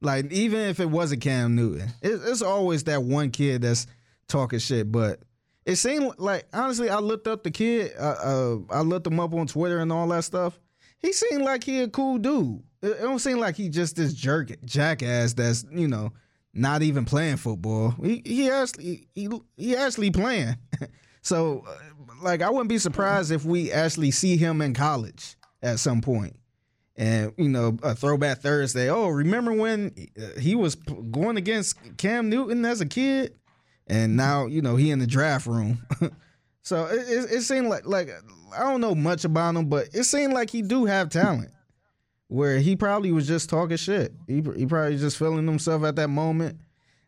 Like even if it wasn't Cam Newton, it, it's always that one kid that's talking shit. But it seemed like honestly, I looked up the kid. Uh, uh, I looked him up on Twitter and all that stuff. He seemed like he a cool dude. It, don't seem like he just this jerk jackass that's you know not even playing football. He he actually he he actually playing. <laughs> so uh, like I wouldn't be surprised if we actually see him in college at some point. And you know, a throwback Thursday. Oh, remember when uh, he was going against Cam Newton as a kid, and now you know he in the draft room. <laughs> so it, it, it seemed like like I don't know much about him, but it seemed like he do have talent. Where he probably was just talking shit. He he probably just feeling himself at that moment,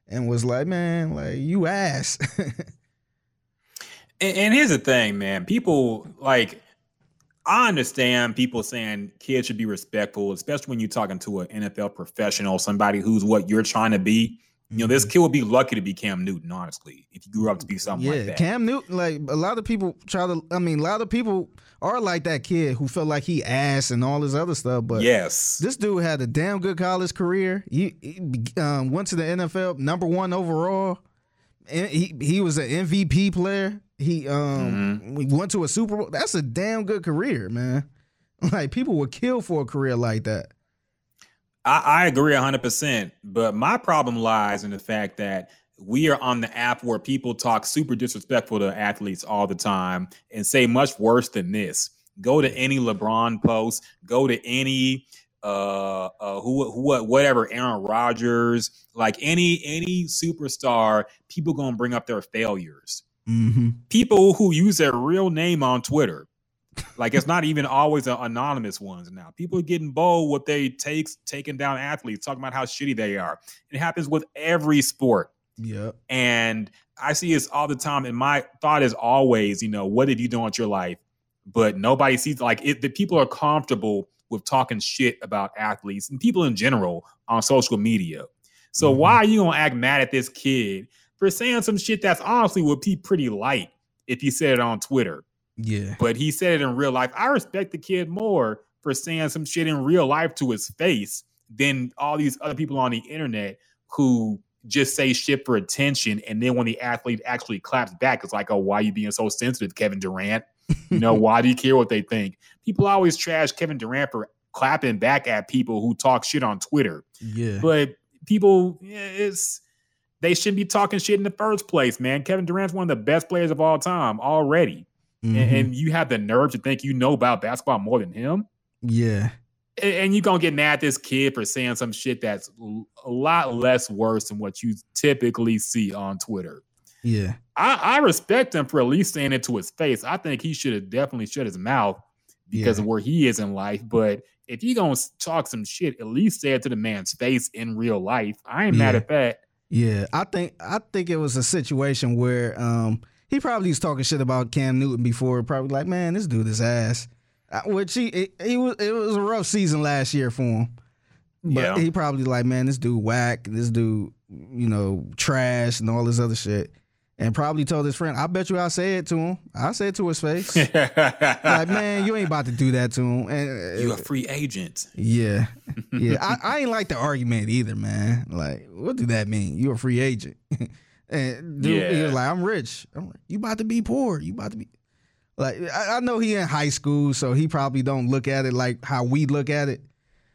and was like, man, like you ass. <laughs> And, and here's the thing, man. People like I understand people saying kids should be respectful, especially when you're talking to an NFL professional, somebody who's what you're trying to be. You know, this kid would be lucky to be Cam Newton, honestly, if you grew up to be something yeah, like that. Cam Newton, like a lot of people try to. I mean, a lot of people are like that kid who felt like he ass and all this other stuff. But yes, this dude had a damn good college career. He, he um, went to the NFL, number one overall. And he he was an MVP player. He um we went to a Super Bowl. That's a damn good career, man. <laughs> Like people would kill for a career like that. I, I agree 100%. But my problem lies in the fact that we are on the app where people talk super disrespectful to athletes all the time and say much worse than this. Go to any LeBron post, go to any uh uh who who whatever Aaron Rodgers, like any any superstar, people going to bring up their failures. Mm-hmm. People who use their real name on Twitter. Like it's not even always anonymous ones now. People are getting bold with they takes taking down athletes, talking about how shitty they are. It happens with every sport. Yeah. And I see this all the time. And my thought is always, you know, what have you done with your life? But nobody sees like it, the people are comfortable with talking shit about athletes and people in general on social media. So mm-hmm. why are you gonna act mad at this kid for saying some shit that's honestly would be pretty light if he said it on Twitter? Yeah. But he said it in real life. I respect the kid more for saying some shit in real life to his face than all these other people on the internet who just say shit for attention. And then when the athlete actually claps back, it's like, oh, why are you being so sensitive, Kevin Durant? You know, <laughs> why do you care what they think? People always trash Kevin Durant for clapping back at people who talk shit on Twitter. Yeah. But people, yeah, it's they shouldn't be talking shit in the first place, man. Kevin Durant's one of the best players of all time already. And, Mhm. and you have the nerve to think you know about basketball more than him. yeah. And, and you gonna get mad at this kid for saying some shit that's a lot less worse than what you typically see on Twitter. Yeah. I, I respect him for at least saying it to his face. I think he should have definitely shut his mouth because Yeah. of where he is in life. But if you gonna talk some shit, at least say it to the man's face in real life. I ain't mad Yeah. at that. Yeah, I think I think it was a situation where um he probably was talking shit about Cam Newton before, probably like, man, this dude is ass. Uh, Which he it, he was it was a rough season last year for him. But Yeah. he probably like, man, this dude whack, this dude, you know, trash and all this other shit. And probably told his friend, I bet you I say it to him. I say it to his face. <laughs> like, man, you ain't about to do that to him. And you a free agent. yeah, <laughs> yeah. I, I ain't like the argument either, man. Like, what do that mean? You a free agent? <laughs> and dude, he Yeah. was like, I'm rich. I'm like, you about to be poor. You about to be like. I, I know he in high school, so he probably don't look at it like how we look at it.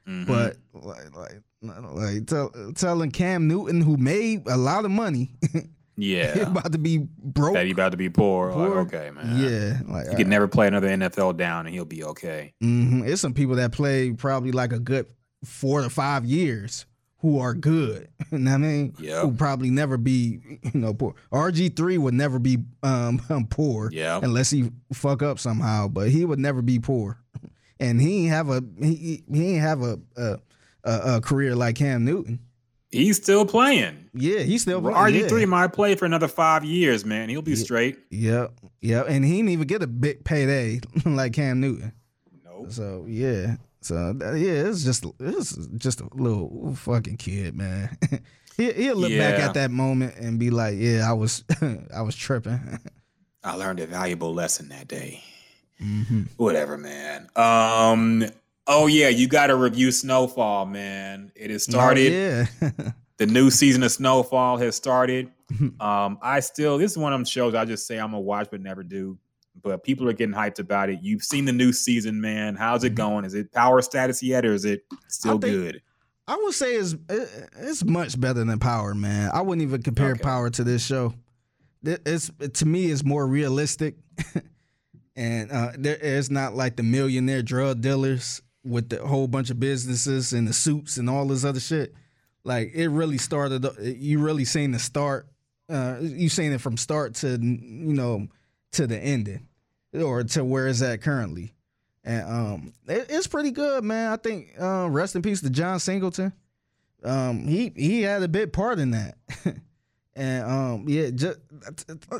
Mm-hmm. But like, like, like tell, telling Cam Newton, who made a lot of money, <laughs> he Yeah. about to be broke. that he about to be poor. Like, okay, man. Yeah, like He could never play another NFL down and he'll be okay. hmm It's some people that play probably like a good four to five years who are good. <laughs> You know what I mean? Yeah. Who probably never be, you know, poor. RG three would never be um <laughs> poor. Yeah. Unless he fuck up somehow, but he would never be poor. <laughs> And he ain't have a he he ain't have a a, a, a career like Cam Newton. He's still playing. Yeah, he's still playing. RG three yeah. might play for another five years, man. He'll be straight. Yep, yep. And he didn't even get a big payday like Cam Newton. No. So yeah, so yeah, it's just it's just a little fucking kid, man. <laughs> he, he'll look back at that moment and be like, "Yeah, I was <laughs> I was tripping." <laughs> I learned a valuable lesson that day. Mhm. Whatever, man. Um. Oh yeah, you got to review Snowfall, man. It has started. Oh, yeah. The new season of Snowfall has started. um, I still this is one of them shows I just say I'm gonna watch but never do. But people are getting hyped about it. You've seen the new season, man. How's it going? Is it power status yet, or is it still Mm-hmm. think- good? I would say it's it's much better than Power, man. I wouldn't even compare Okay. Power to this show. It's to me, it's more realistic, <laughs> and uh, there, it's not like the millionaire drug dealers with the whole bunch of businesses and the suits and all this other shit. Like it really started. You really seen the start. Uh, you seen it from start to you know to the ending, or to where is that currently. And um, it, it's pretty good, man. I think uh, rest in peace to John Singleton. Um, he he had a big part in that. <laughs> and um, yeah, just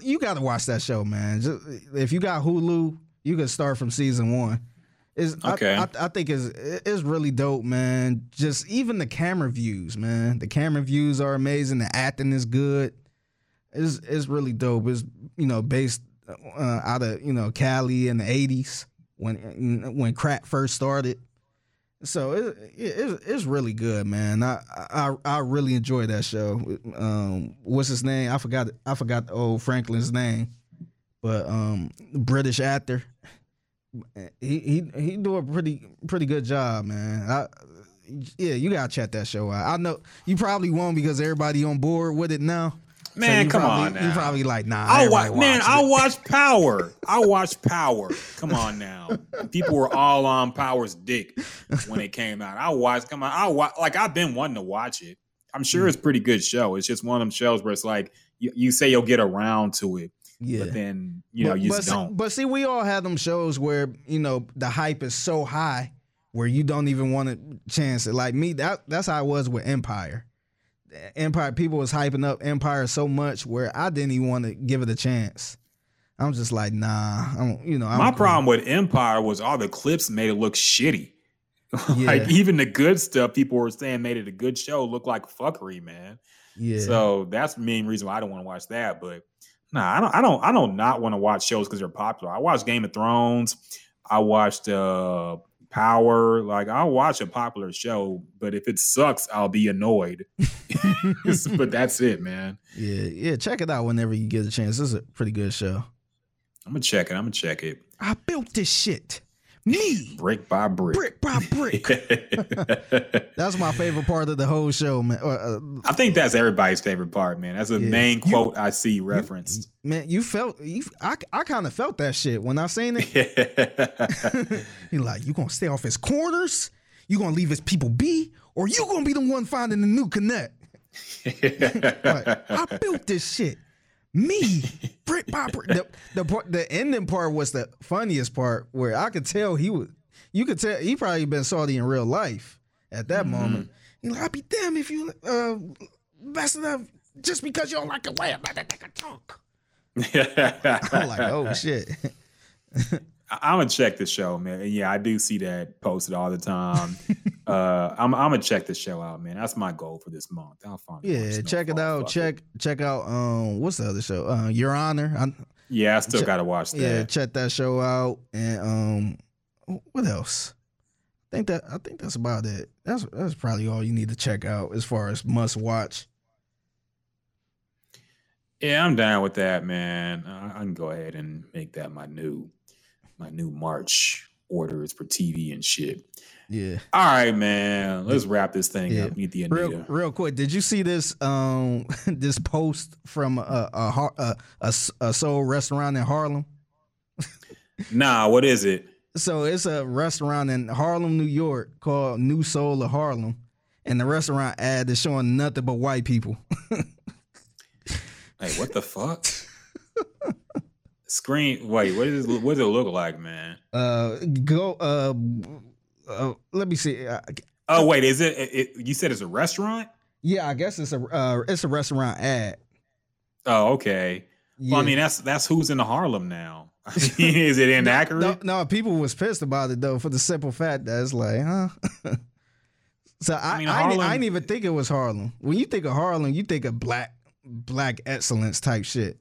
you got to watch that show, man. Just, if you got Hulu, you can start from season one. Is Okay. I, I, I think is it's really dope, man. Just even the camera views, man. The camera views are amazing. The acting is good. It's it's really dope. It's you know based uh, out of you know Cali in the '80s when when crack first started. So it, it, it's- really good, man. I, I I really enjoy that show. Um, what's his name? I forgot. I forgot the old Franklin's name, but um, British actor. He he he do a pretty pretty good job, man. I, yeah, you gotta check that show out. I know you probably won't because everybody on board with it now. So Man, you come probably- on now. You probably like, nah. I watch, man. I watch Power. I <laughs> watch Power. Come on now. People were all on Power's dick when it came out. I watched. Come on, I watch. Like I've been wanting to watch it. I'm sure it's a pretty good show. It's just one of them shows where it's like you, you say you'll get around to it, Yeah. but then you know but, you but just see- don't. But see, we all have them shows where you know the hype is so high where you don't even want to chance it. Like me, that that's how I was with Empire. Empire people was hyping up Empire so much where I didn't even want to give it a chance. I'm just like, nah. I'm, you know, I'm My cool. problem with Empire was all the clips made it look shitty. <laughs> like even the good stuff people were saying made it a good show look like fuckery, man. Yeah. So that's the main reason why I don't want to watch that. But nah, I don't I don't I don't not want to watch shows because they're popular. I watched Game of Thrones. I watched uh Power. Like I'll watch a popular show, but if it sucks, I'll be annoyed. <laughs> <laughs> but that's it, man. yeah, yeah. Check it out whenever you get a chance. This is a pretty good show. I'm gonna check it. I'm gonna check it. I built this shit. Me, Brick by brick. brick by brick. <laughs> That's my favorite part of the whole show, man. Uh, uh, I think that's everybody's favorite part, man. That's the Yeah. main You- quote I see referenced. Man, you felt you, I, I kind of felt that shit when I seen it. <laughs> He like, you gonna stay off his corners? You gonna leave his people be, or you gonna be the one finding the new connect? <laughs> Like, I built this shit. Me, brick by brick. The, the the ending part was the funniest part, where I could tell he was. You could tell he probably been salty in real life at that moment. He like, I'd be damn if you uh, mess it up just because you don't like the way I'm talk. <laughs> I'm like, oh shit. <laughs> I'm gonna check the show, man. And Yeah, I do see that posted all the time. <laughs> uh, I'm, I'm gonna check the show out, man. That's my goal for this month. I'll find Yeah, check it out. Check check out um what's the other show? Uh Your Honor. I, Yeah, I still Check- gotta watch that. yeah, check that show out. And um what else? I think that I think that's about it. That's that's probably all you need to check out as far as must watch. Yeah, I'm down with that, man. I, I can go ahead and make that my new my new March orders for TV and shit. Yeah. All right, man. Let's wrap this thing Yeah. up. Meet the Anita. Real, real quick, did you see this um <laughs> this post from a a, a, a, a soul restaurant in Harlem? <laughs> Nah, what is it? So it's a restaurant in Harlem, New York called New Soul of Harlem. and the restaurant ad is showing nothing but white people. <laughs> Hey, what the fuck? Screen. Wait, what is what does it look like, man? Uh, go. Uh, uh let me see. Uh, Oh wait, is it, it? You said it's a restaurant? yeah, I guess it's a uh, it's a restaurant ad. Oh, okay. Yeah. Well, I mean, that's that's who's in the Harlem now. <laughs> <laughs> is it inaccurate? No, no, people was pissed about it though for the simple fact that it's like, huh? <laughs> so I, I, mean, I, Harlem- didn't, I didn't even think it was Harlem. When you think of Harlem, you think of black black excellence type shit.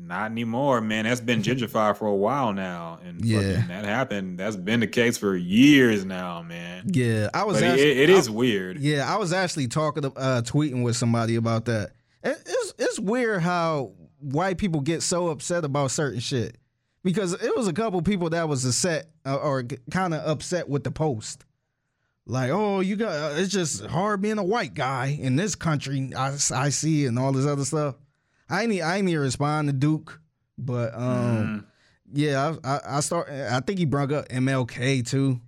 Not anymore, man. That's been <laughs> gentrified for a while now, and Yeah. that happened. That's been the case for years now, man. Yeah, I was. But it, actually- it is I- weird. Yeah, I was actually talking, uh, tweeting with somebody about that. It's it's weird how white people get so upset about certain shit because it was a couple people that was upset uh, or kind of upset with the post. Like, oh, you got uh, it's just hard being a white guy in this country. I, I see and all this other stuff. I ain't I ain't even respond to Duke, but um, yeah, I, I I start. I think he brought up MLK too.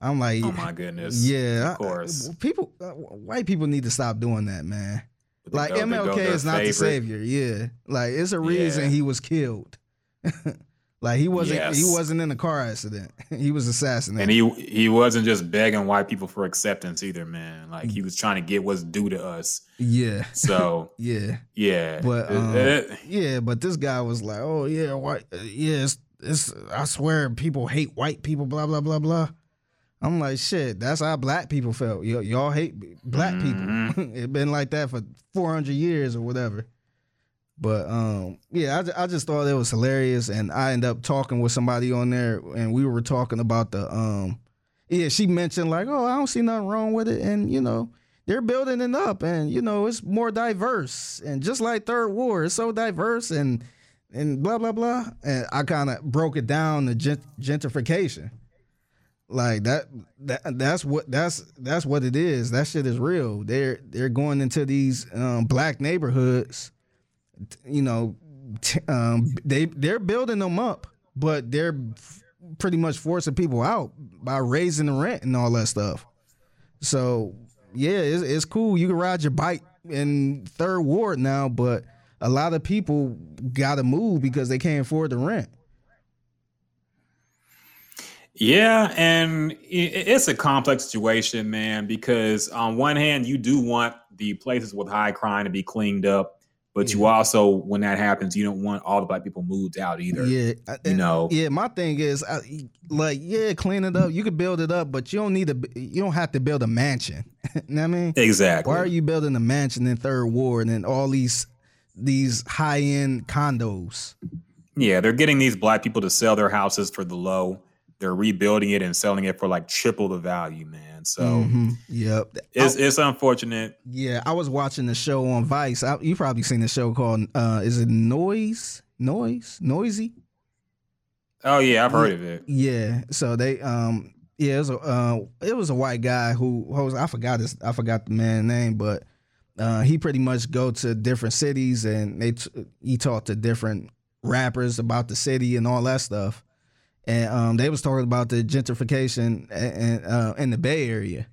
I'm like, Oh my goodness. yeah, of course. I- people, uh, white people need to stop doing that, man. They Like go- MLK is not the savior. Yeah, like it's a reason Yeah. he was killed. <laughs> like he wasn't. He wasn't in a car accident. <laughs> he was assassinated. And he he wasn't just begging white people for acceptance either, man. Like he was trying to get what's due to us. yeah, So <laughs> yeah, yeah, but um, it- yeah, but this guy was like, oh yeah, white. uh, Yeah, it's, it's. I swear, people hate white people. Blah blah blah blah. I'm like, shit. That's how black people felt. Y- y'all hate black Mm-hmm. people. <laughs> it been like that for 400 years or whatever. But um, yeah, I, I just thought it was hilarious, and I ended up talking with somebody on there, and we were talking about the um, yeah, she mentioned like, oh, I don't see nothing wrong with it, and you know, they're building it up, and you know, it's more diverse, and just like Third Ward, it's so diverse, and and blah blah blah, and I kind of broke it down to gent- gentrification, like that that that's what that's that's what it is. That shit is real. They're they're going into these um, black neighborhoods you know, t- um, they they're building them up, but they're f- pretty much forcing people out by raising the rent and all that stuff. So yeah, it's, it's cool. You can ride your bike in Third Ward now, but a lot of people got to move because they can't afford the rent. Yeah, and it's a complex situation, man, because on one hand, you do want the places with high crime to be cleaned up, but you also, when that happens, you don't want all the black people moved out either. Yeah, You know, Yeah, my thing is, I, like, yeah, clean it up. You can build it up, but you don't need to. You don't have to build a mansion. <laughs> you know what I mean? Exactly. Why are you building a mansion in Third Ward and then all these these high end condos? yeah, they're getting these black people to sell their houses for the low. They're rebuilding it and selling it for like triple the value, man. So Mhm. Yep. it's it's unfortunate. Yeah, I was watching the show on Vice. I, you probably seen the show called uh is it Noise? Noise? Noisey? Oh yeah, I've heard of it. Yeah. So they um yeah, it was a uh, it was a white guy who, who was I forgot his I forgot the man's name, but uh, he pretty much go to different cities and they t- he talked to different rappers about the city and all that stuff. And um, they was talking about the gentrification and uh, in the Bay Area.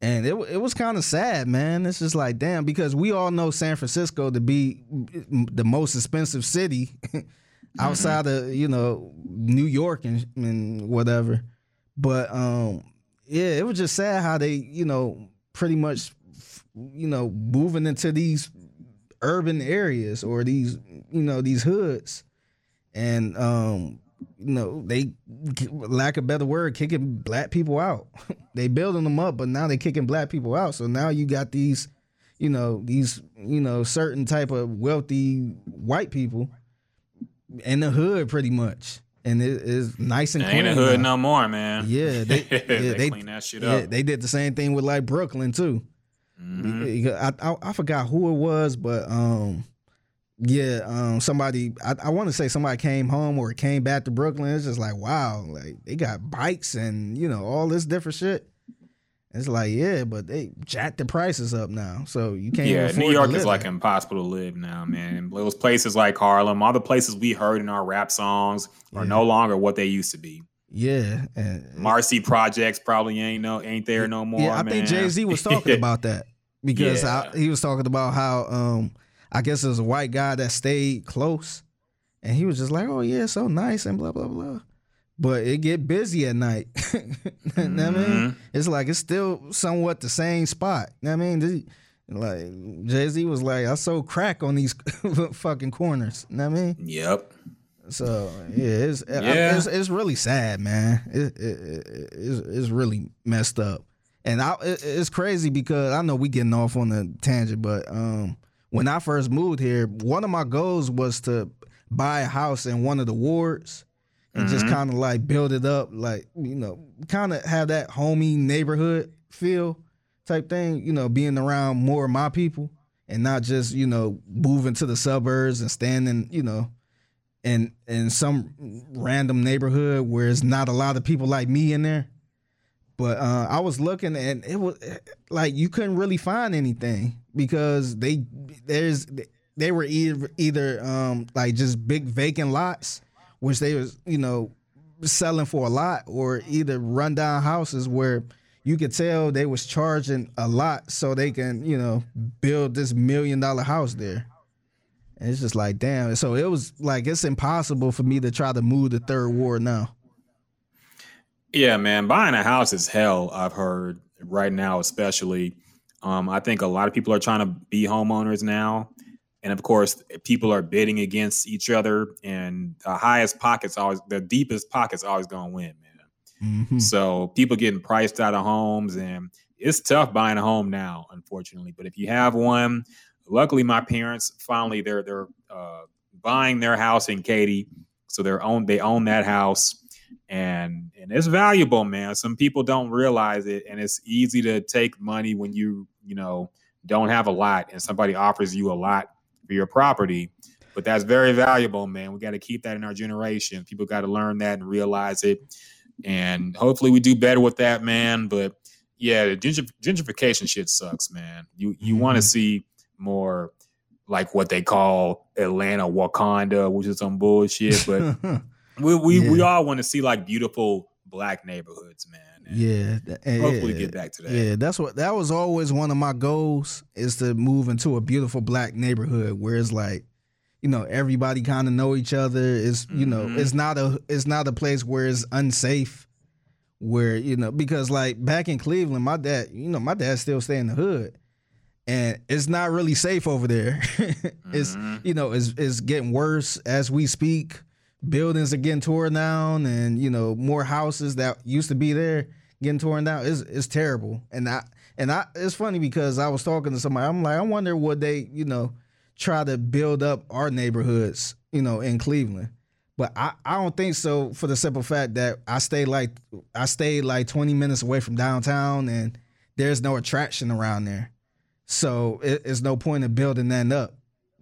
And it it was kind of sad, man. It's just like damn because we all know San Francisco to be the most expensive city <laughs> outside of you know New York and, and whatever. But um, yeah, it was just sad how they you know pretty much you know moving into these urban areas or these you know these hoods, and um, you know they lack a better word kicking black people out. <laughs> they building them up, but now they kicking black people out. So now you got these you know these you know certain type of wealthy white people in the hood pretty much and it is nice and It clean ain't a hood now. no more, man. yeah they, <laughs> yeah, they, clean that shit yeah, up. they did the same thing with like brooklyn too Mm-hmm. I, I, I forgot who it was but um yeah um somebody i, I want to say somebody came home or came back to brooklyn it's just like wow like they got bikes and you know all this different shit it's like yeah but they jacked the prices up now so you can't yeah, New York is like impossible to live now, man. And those places like Harlem, all the places we heard in our rap songs are no longer what they used to be. Yeah, and Marcy Projects probably ain't no ain't there no more. yeah, I think. Jay Z was talking <laughs> about that because Yeah. I, he was talking about how um I guess it was a white guy that stayed close, and he was just like, "Oh yeah, so nice," and blah blah blah. But it get busy at night. <laughs> Know what I mean, Mhm. it's like it's still somewhat the same spot. You know what I mean, The- like Jay Z was like, "I sold crack on these <laughs> fucking corners." You know what I mean. Yep. So yeah, it's Yeah. it's, it's really sad, man. It, it, it, it's, it's really messed up, and I it, it's crazy because I know we getting off on a tangent, but um, when I first moved here, one of my goals was to buy a house in one of the wards and just Mhm. kind of like build it up, like you know, kind of have that homey neighborhood feel type thing. You know, being around more of my people and not just you know moving to the suburbs and standing, you know in in some random neighborhood where it's not a lot of people like me in there. But uh, I was looking and it was like you couldn't really find anything because they there's they were either either um like just big vacant lots, which they was you know selling for a lot, or either rundown houses where you could tell they was charging a lot so they can you know build this million dollar house there. And it's just like, damn. So it was like it's impossible for me to try to move the third ward now. Yeah, man, buying a house is hell. I've heard right now, especially. Um, I think a lot of people are trying to be homeowners now, and of course, people are bidding against each other. And the highest pockets always, the deepest pockets always gonna win, man. Mhm. So people getting priced out of homes, and it's tough buying a home now, unfortunately. But if you have one, luckily my parents finally they're they're uh, buying their house in Katy, so they're own they own that house, and and it's valuable, man. Some people don't realize it, and it's easy to take money when you you know don't have a lot, and somebody offers you a lot for your property. But that's very valuable, man. We got to keep that in our generation. People got to learn that and realize it and hopefully we do better with that, man. But yeah, the gentrification shit sucks, man. You you mm-hmm. want to see more like what they call Atlanta Wakanda, which is some bullshit. But <laughs> we we, we all want to see like beautiful black neighborhoods, man. Yeah. and Hopefully yeah, get back to that. Yeah, that's what that was always one of my goals is to move into a beautiful black neighborhood where it's like, you know, everybody kind of know each other. It's you know, Mhm. it's not a it's not a place where it's unsafe. Where you know, because like back in Cleveland, my dad, you know, my dad still stay in the hood, and it's not really safe over there. <laughs> it's Mhm. you know, it's it's getting worse as we speak. Buildings are getting torn down, and you know, more houses that used to be there getting torn down. It's it's terrible. And I and I it's funny because I was talking to somebody. I'm like, I wonder would they, you know, try to build up our neighborhoods, you know, in Cleveland. But I, I don't think so for the simple fact that I stay like I stayed like 20 minutes away from downtown and there's no attraction around there. So it, it's no point in building that up.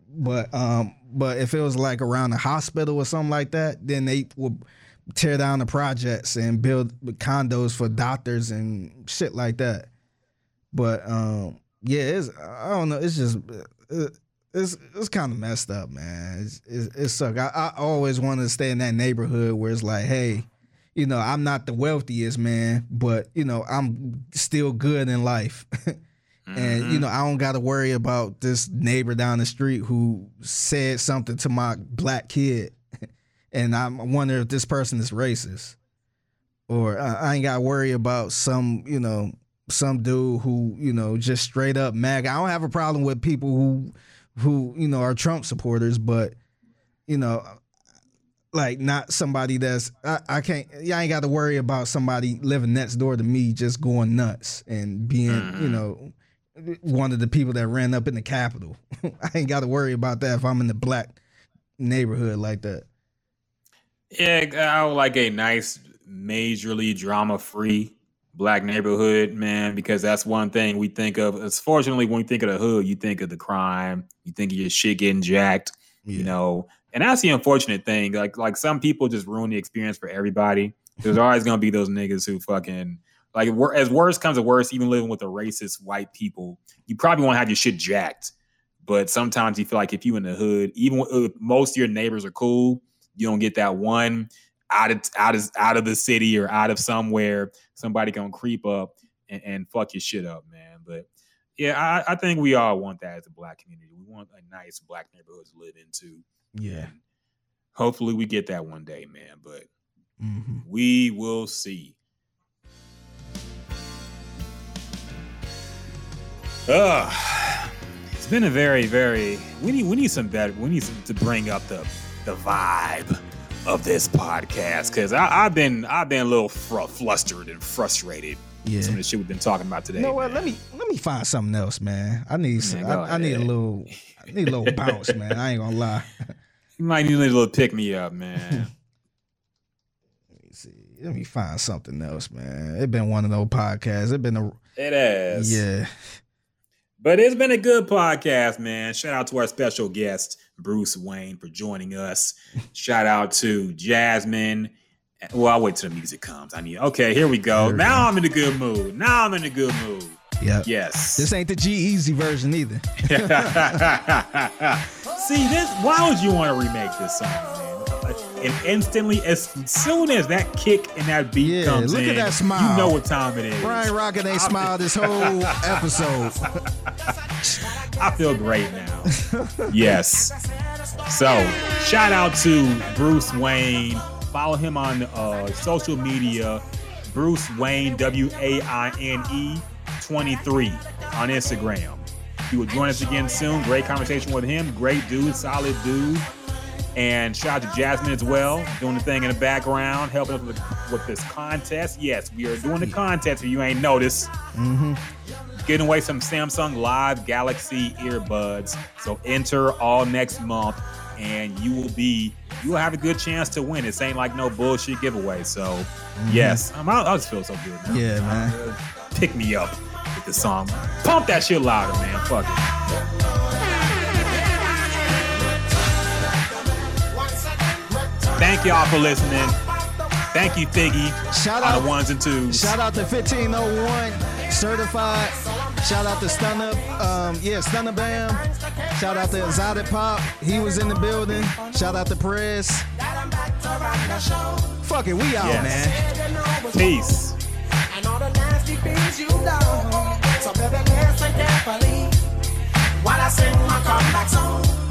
But um but if it was like around a hospital or something like that, then they would tear down the projects and build condos for doctors and shit like that. But um yeah, it's I don't know, it's just uh, it's it's kind of messed up, man. It's it's, it suck. I, I always wanted to stay in that neighborhood where it's like, hey, you know, I'm not the wealthiest man, but you know, I'm still good in life. <laughs> And you mm-hmm. know, I don't got to worry about this neighbor down the street who said something to my black kid, <laughs> and I'm- I wonder if this person is racist, or I I ain't got to worry about some, you know, some dude who, you know, just straight up MAGA. I don't have a problem with people who, who, you know, are Trump supporters, but you know, like not somebody that's I, I can't. Yeah, I ain't got to worry about somebody living next door to me just going nuts and being, you mm-hmm. know one of the people that ran up in the Capitol. <laughs> I ain't got to worry about that if I'm in the black neighborhood like that. Yeah, I would like a nice, majorly drama free black neighborhood, man, because that's one thing we think of. It's fortunately when you think of the hood, you think of the crime, you think of your shit getting jacked, you know. And that's the unfortunate thing. Like like some people just ruin the experience for everybody. There's always gonna be those niggas who fucking like as worse comes to worse, even living with the racist white people, you probably want to have your shit jacked. But sometimes you feel like if you in the hood, even if most of your neighbors are cool, you don't get that one. out of out of out of the city or out of somewhere, somebody gonna creep up and, and fuck your shit up, man. But yeah, I, I think we all want that as a black community. We want a nice black neighborhood to live into. Yeah. Hopefully we get that one day, man. But hmm we will see. Ugh. It's been a very, very. We need we need some better. We need some, to bring up the the vibe of this podcast because I've been I've been a little fr- flustered and frustrated. Yeah. Some of the shit we've been talking about today. You know what? Let me let me find something else, man. I need some, Man, I, I need a little I need a little <laughs> bounce, man. I ain't gonna lie. <laughs> You might need a little pick me up, man. <laughs> Let me see. Let me find something else, man. It been one of those podcasts. It been a it has. yeah. But it's been a good podcast, man. Shout out to our special guest, Bruce Waine, for joining us. Shout out to Jasmine. Well, I'll wait till the music comes. I need okay, here we go. There now. I'm in a good mood. Now I'm in a good mood. Yep. Yes. This ain't the G-Eazy version either. <laughs> See this? Why would you want to remake this song, man? And instantly, as soon as that kick and that beat Yeah, comes look at that smile. you know what time it is. Brian Rocket ain't smiled this whole episode. <laughs> I feel great now. yes. So, shout out to Bruce Waine. Follow him on uh, social media. Bruce Waine, W A I N E 23 on Instagram. He will join us again soon. Great conversation with him. Great dude, solid dude. And shout out to Jasmine as well, doing the thing in the background, helping us with, with this contest. Yes, we are doing the contest if you ain't noticed hmm giving away some Samsung Live Galaxy earbuds. So enter all next month, and you will be you will have a good chance to win. This ain't like no bullshit giveaway. So yes, I'm, I, I just feel so good. Now. Mm-hmm. Yeah, man. Pick me up with the song. Pump that shit louder, man. Fuck it. Thank y'all for listening. Thank you, Figgy. Shout out to ones and twos. Shout out to 1501 Certified. Shout out to Stunna. Um, yeah, Stunna Bam. Shout out to Exotic Pop. He was in the building. Shout out to Press. Fuck it, we out, yes. man. Peace. While I sing my comeback song.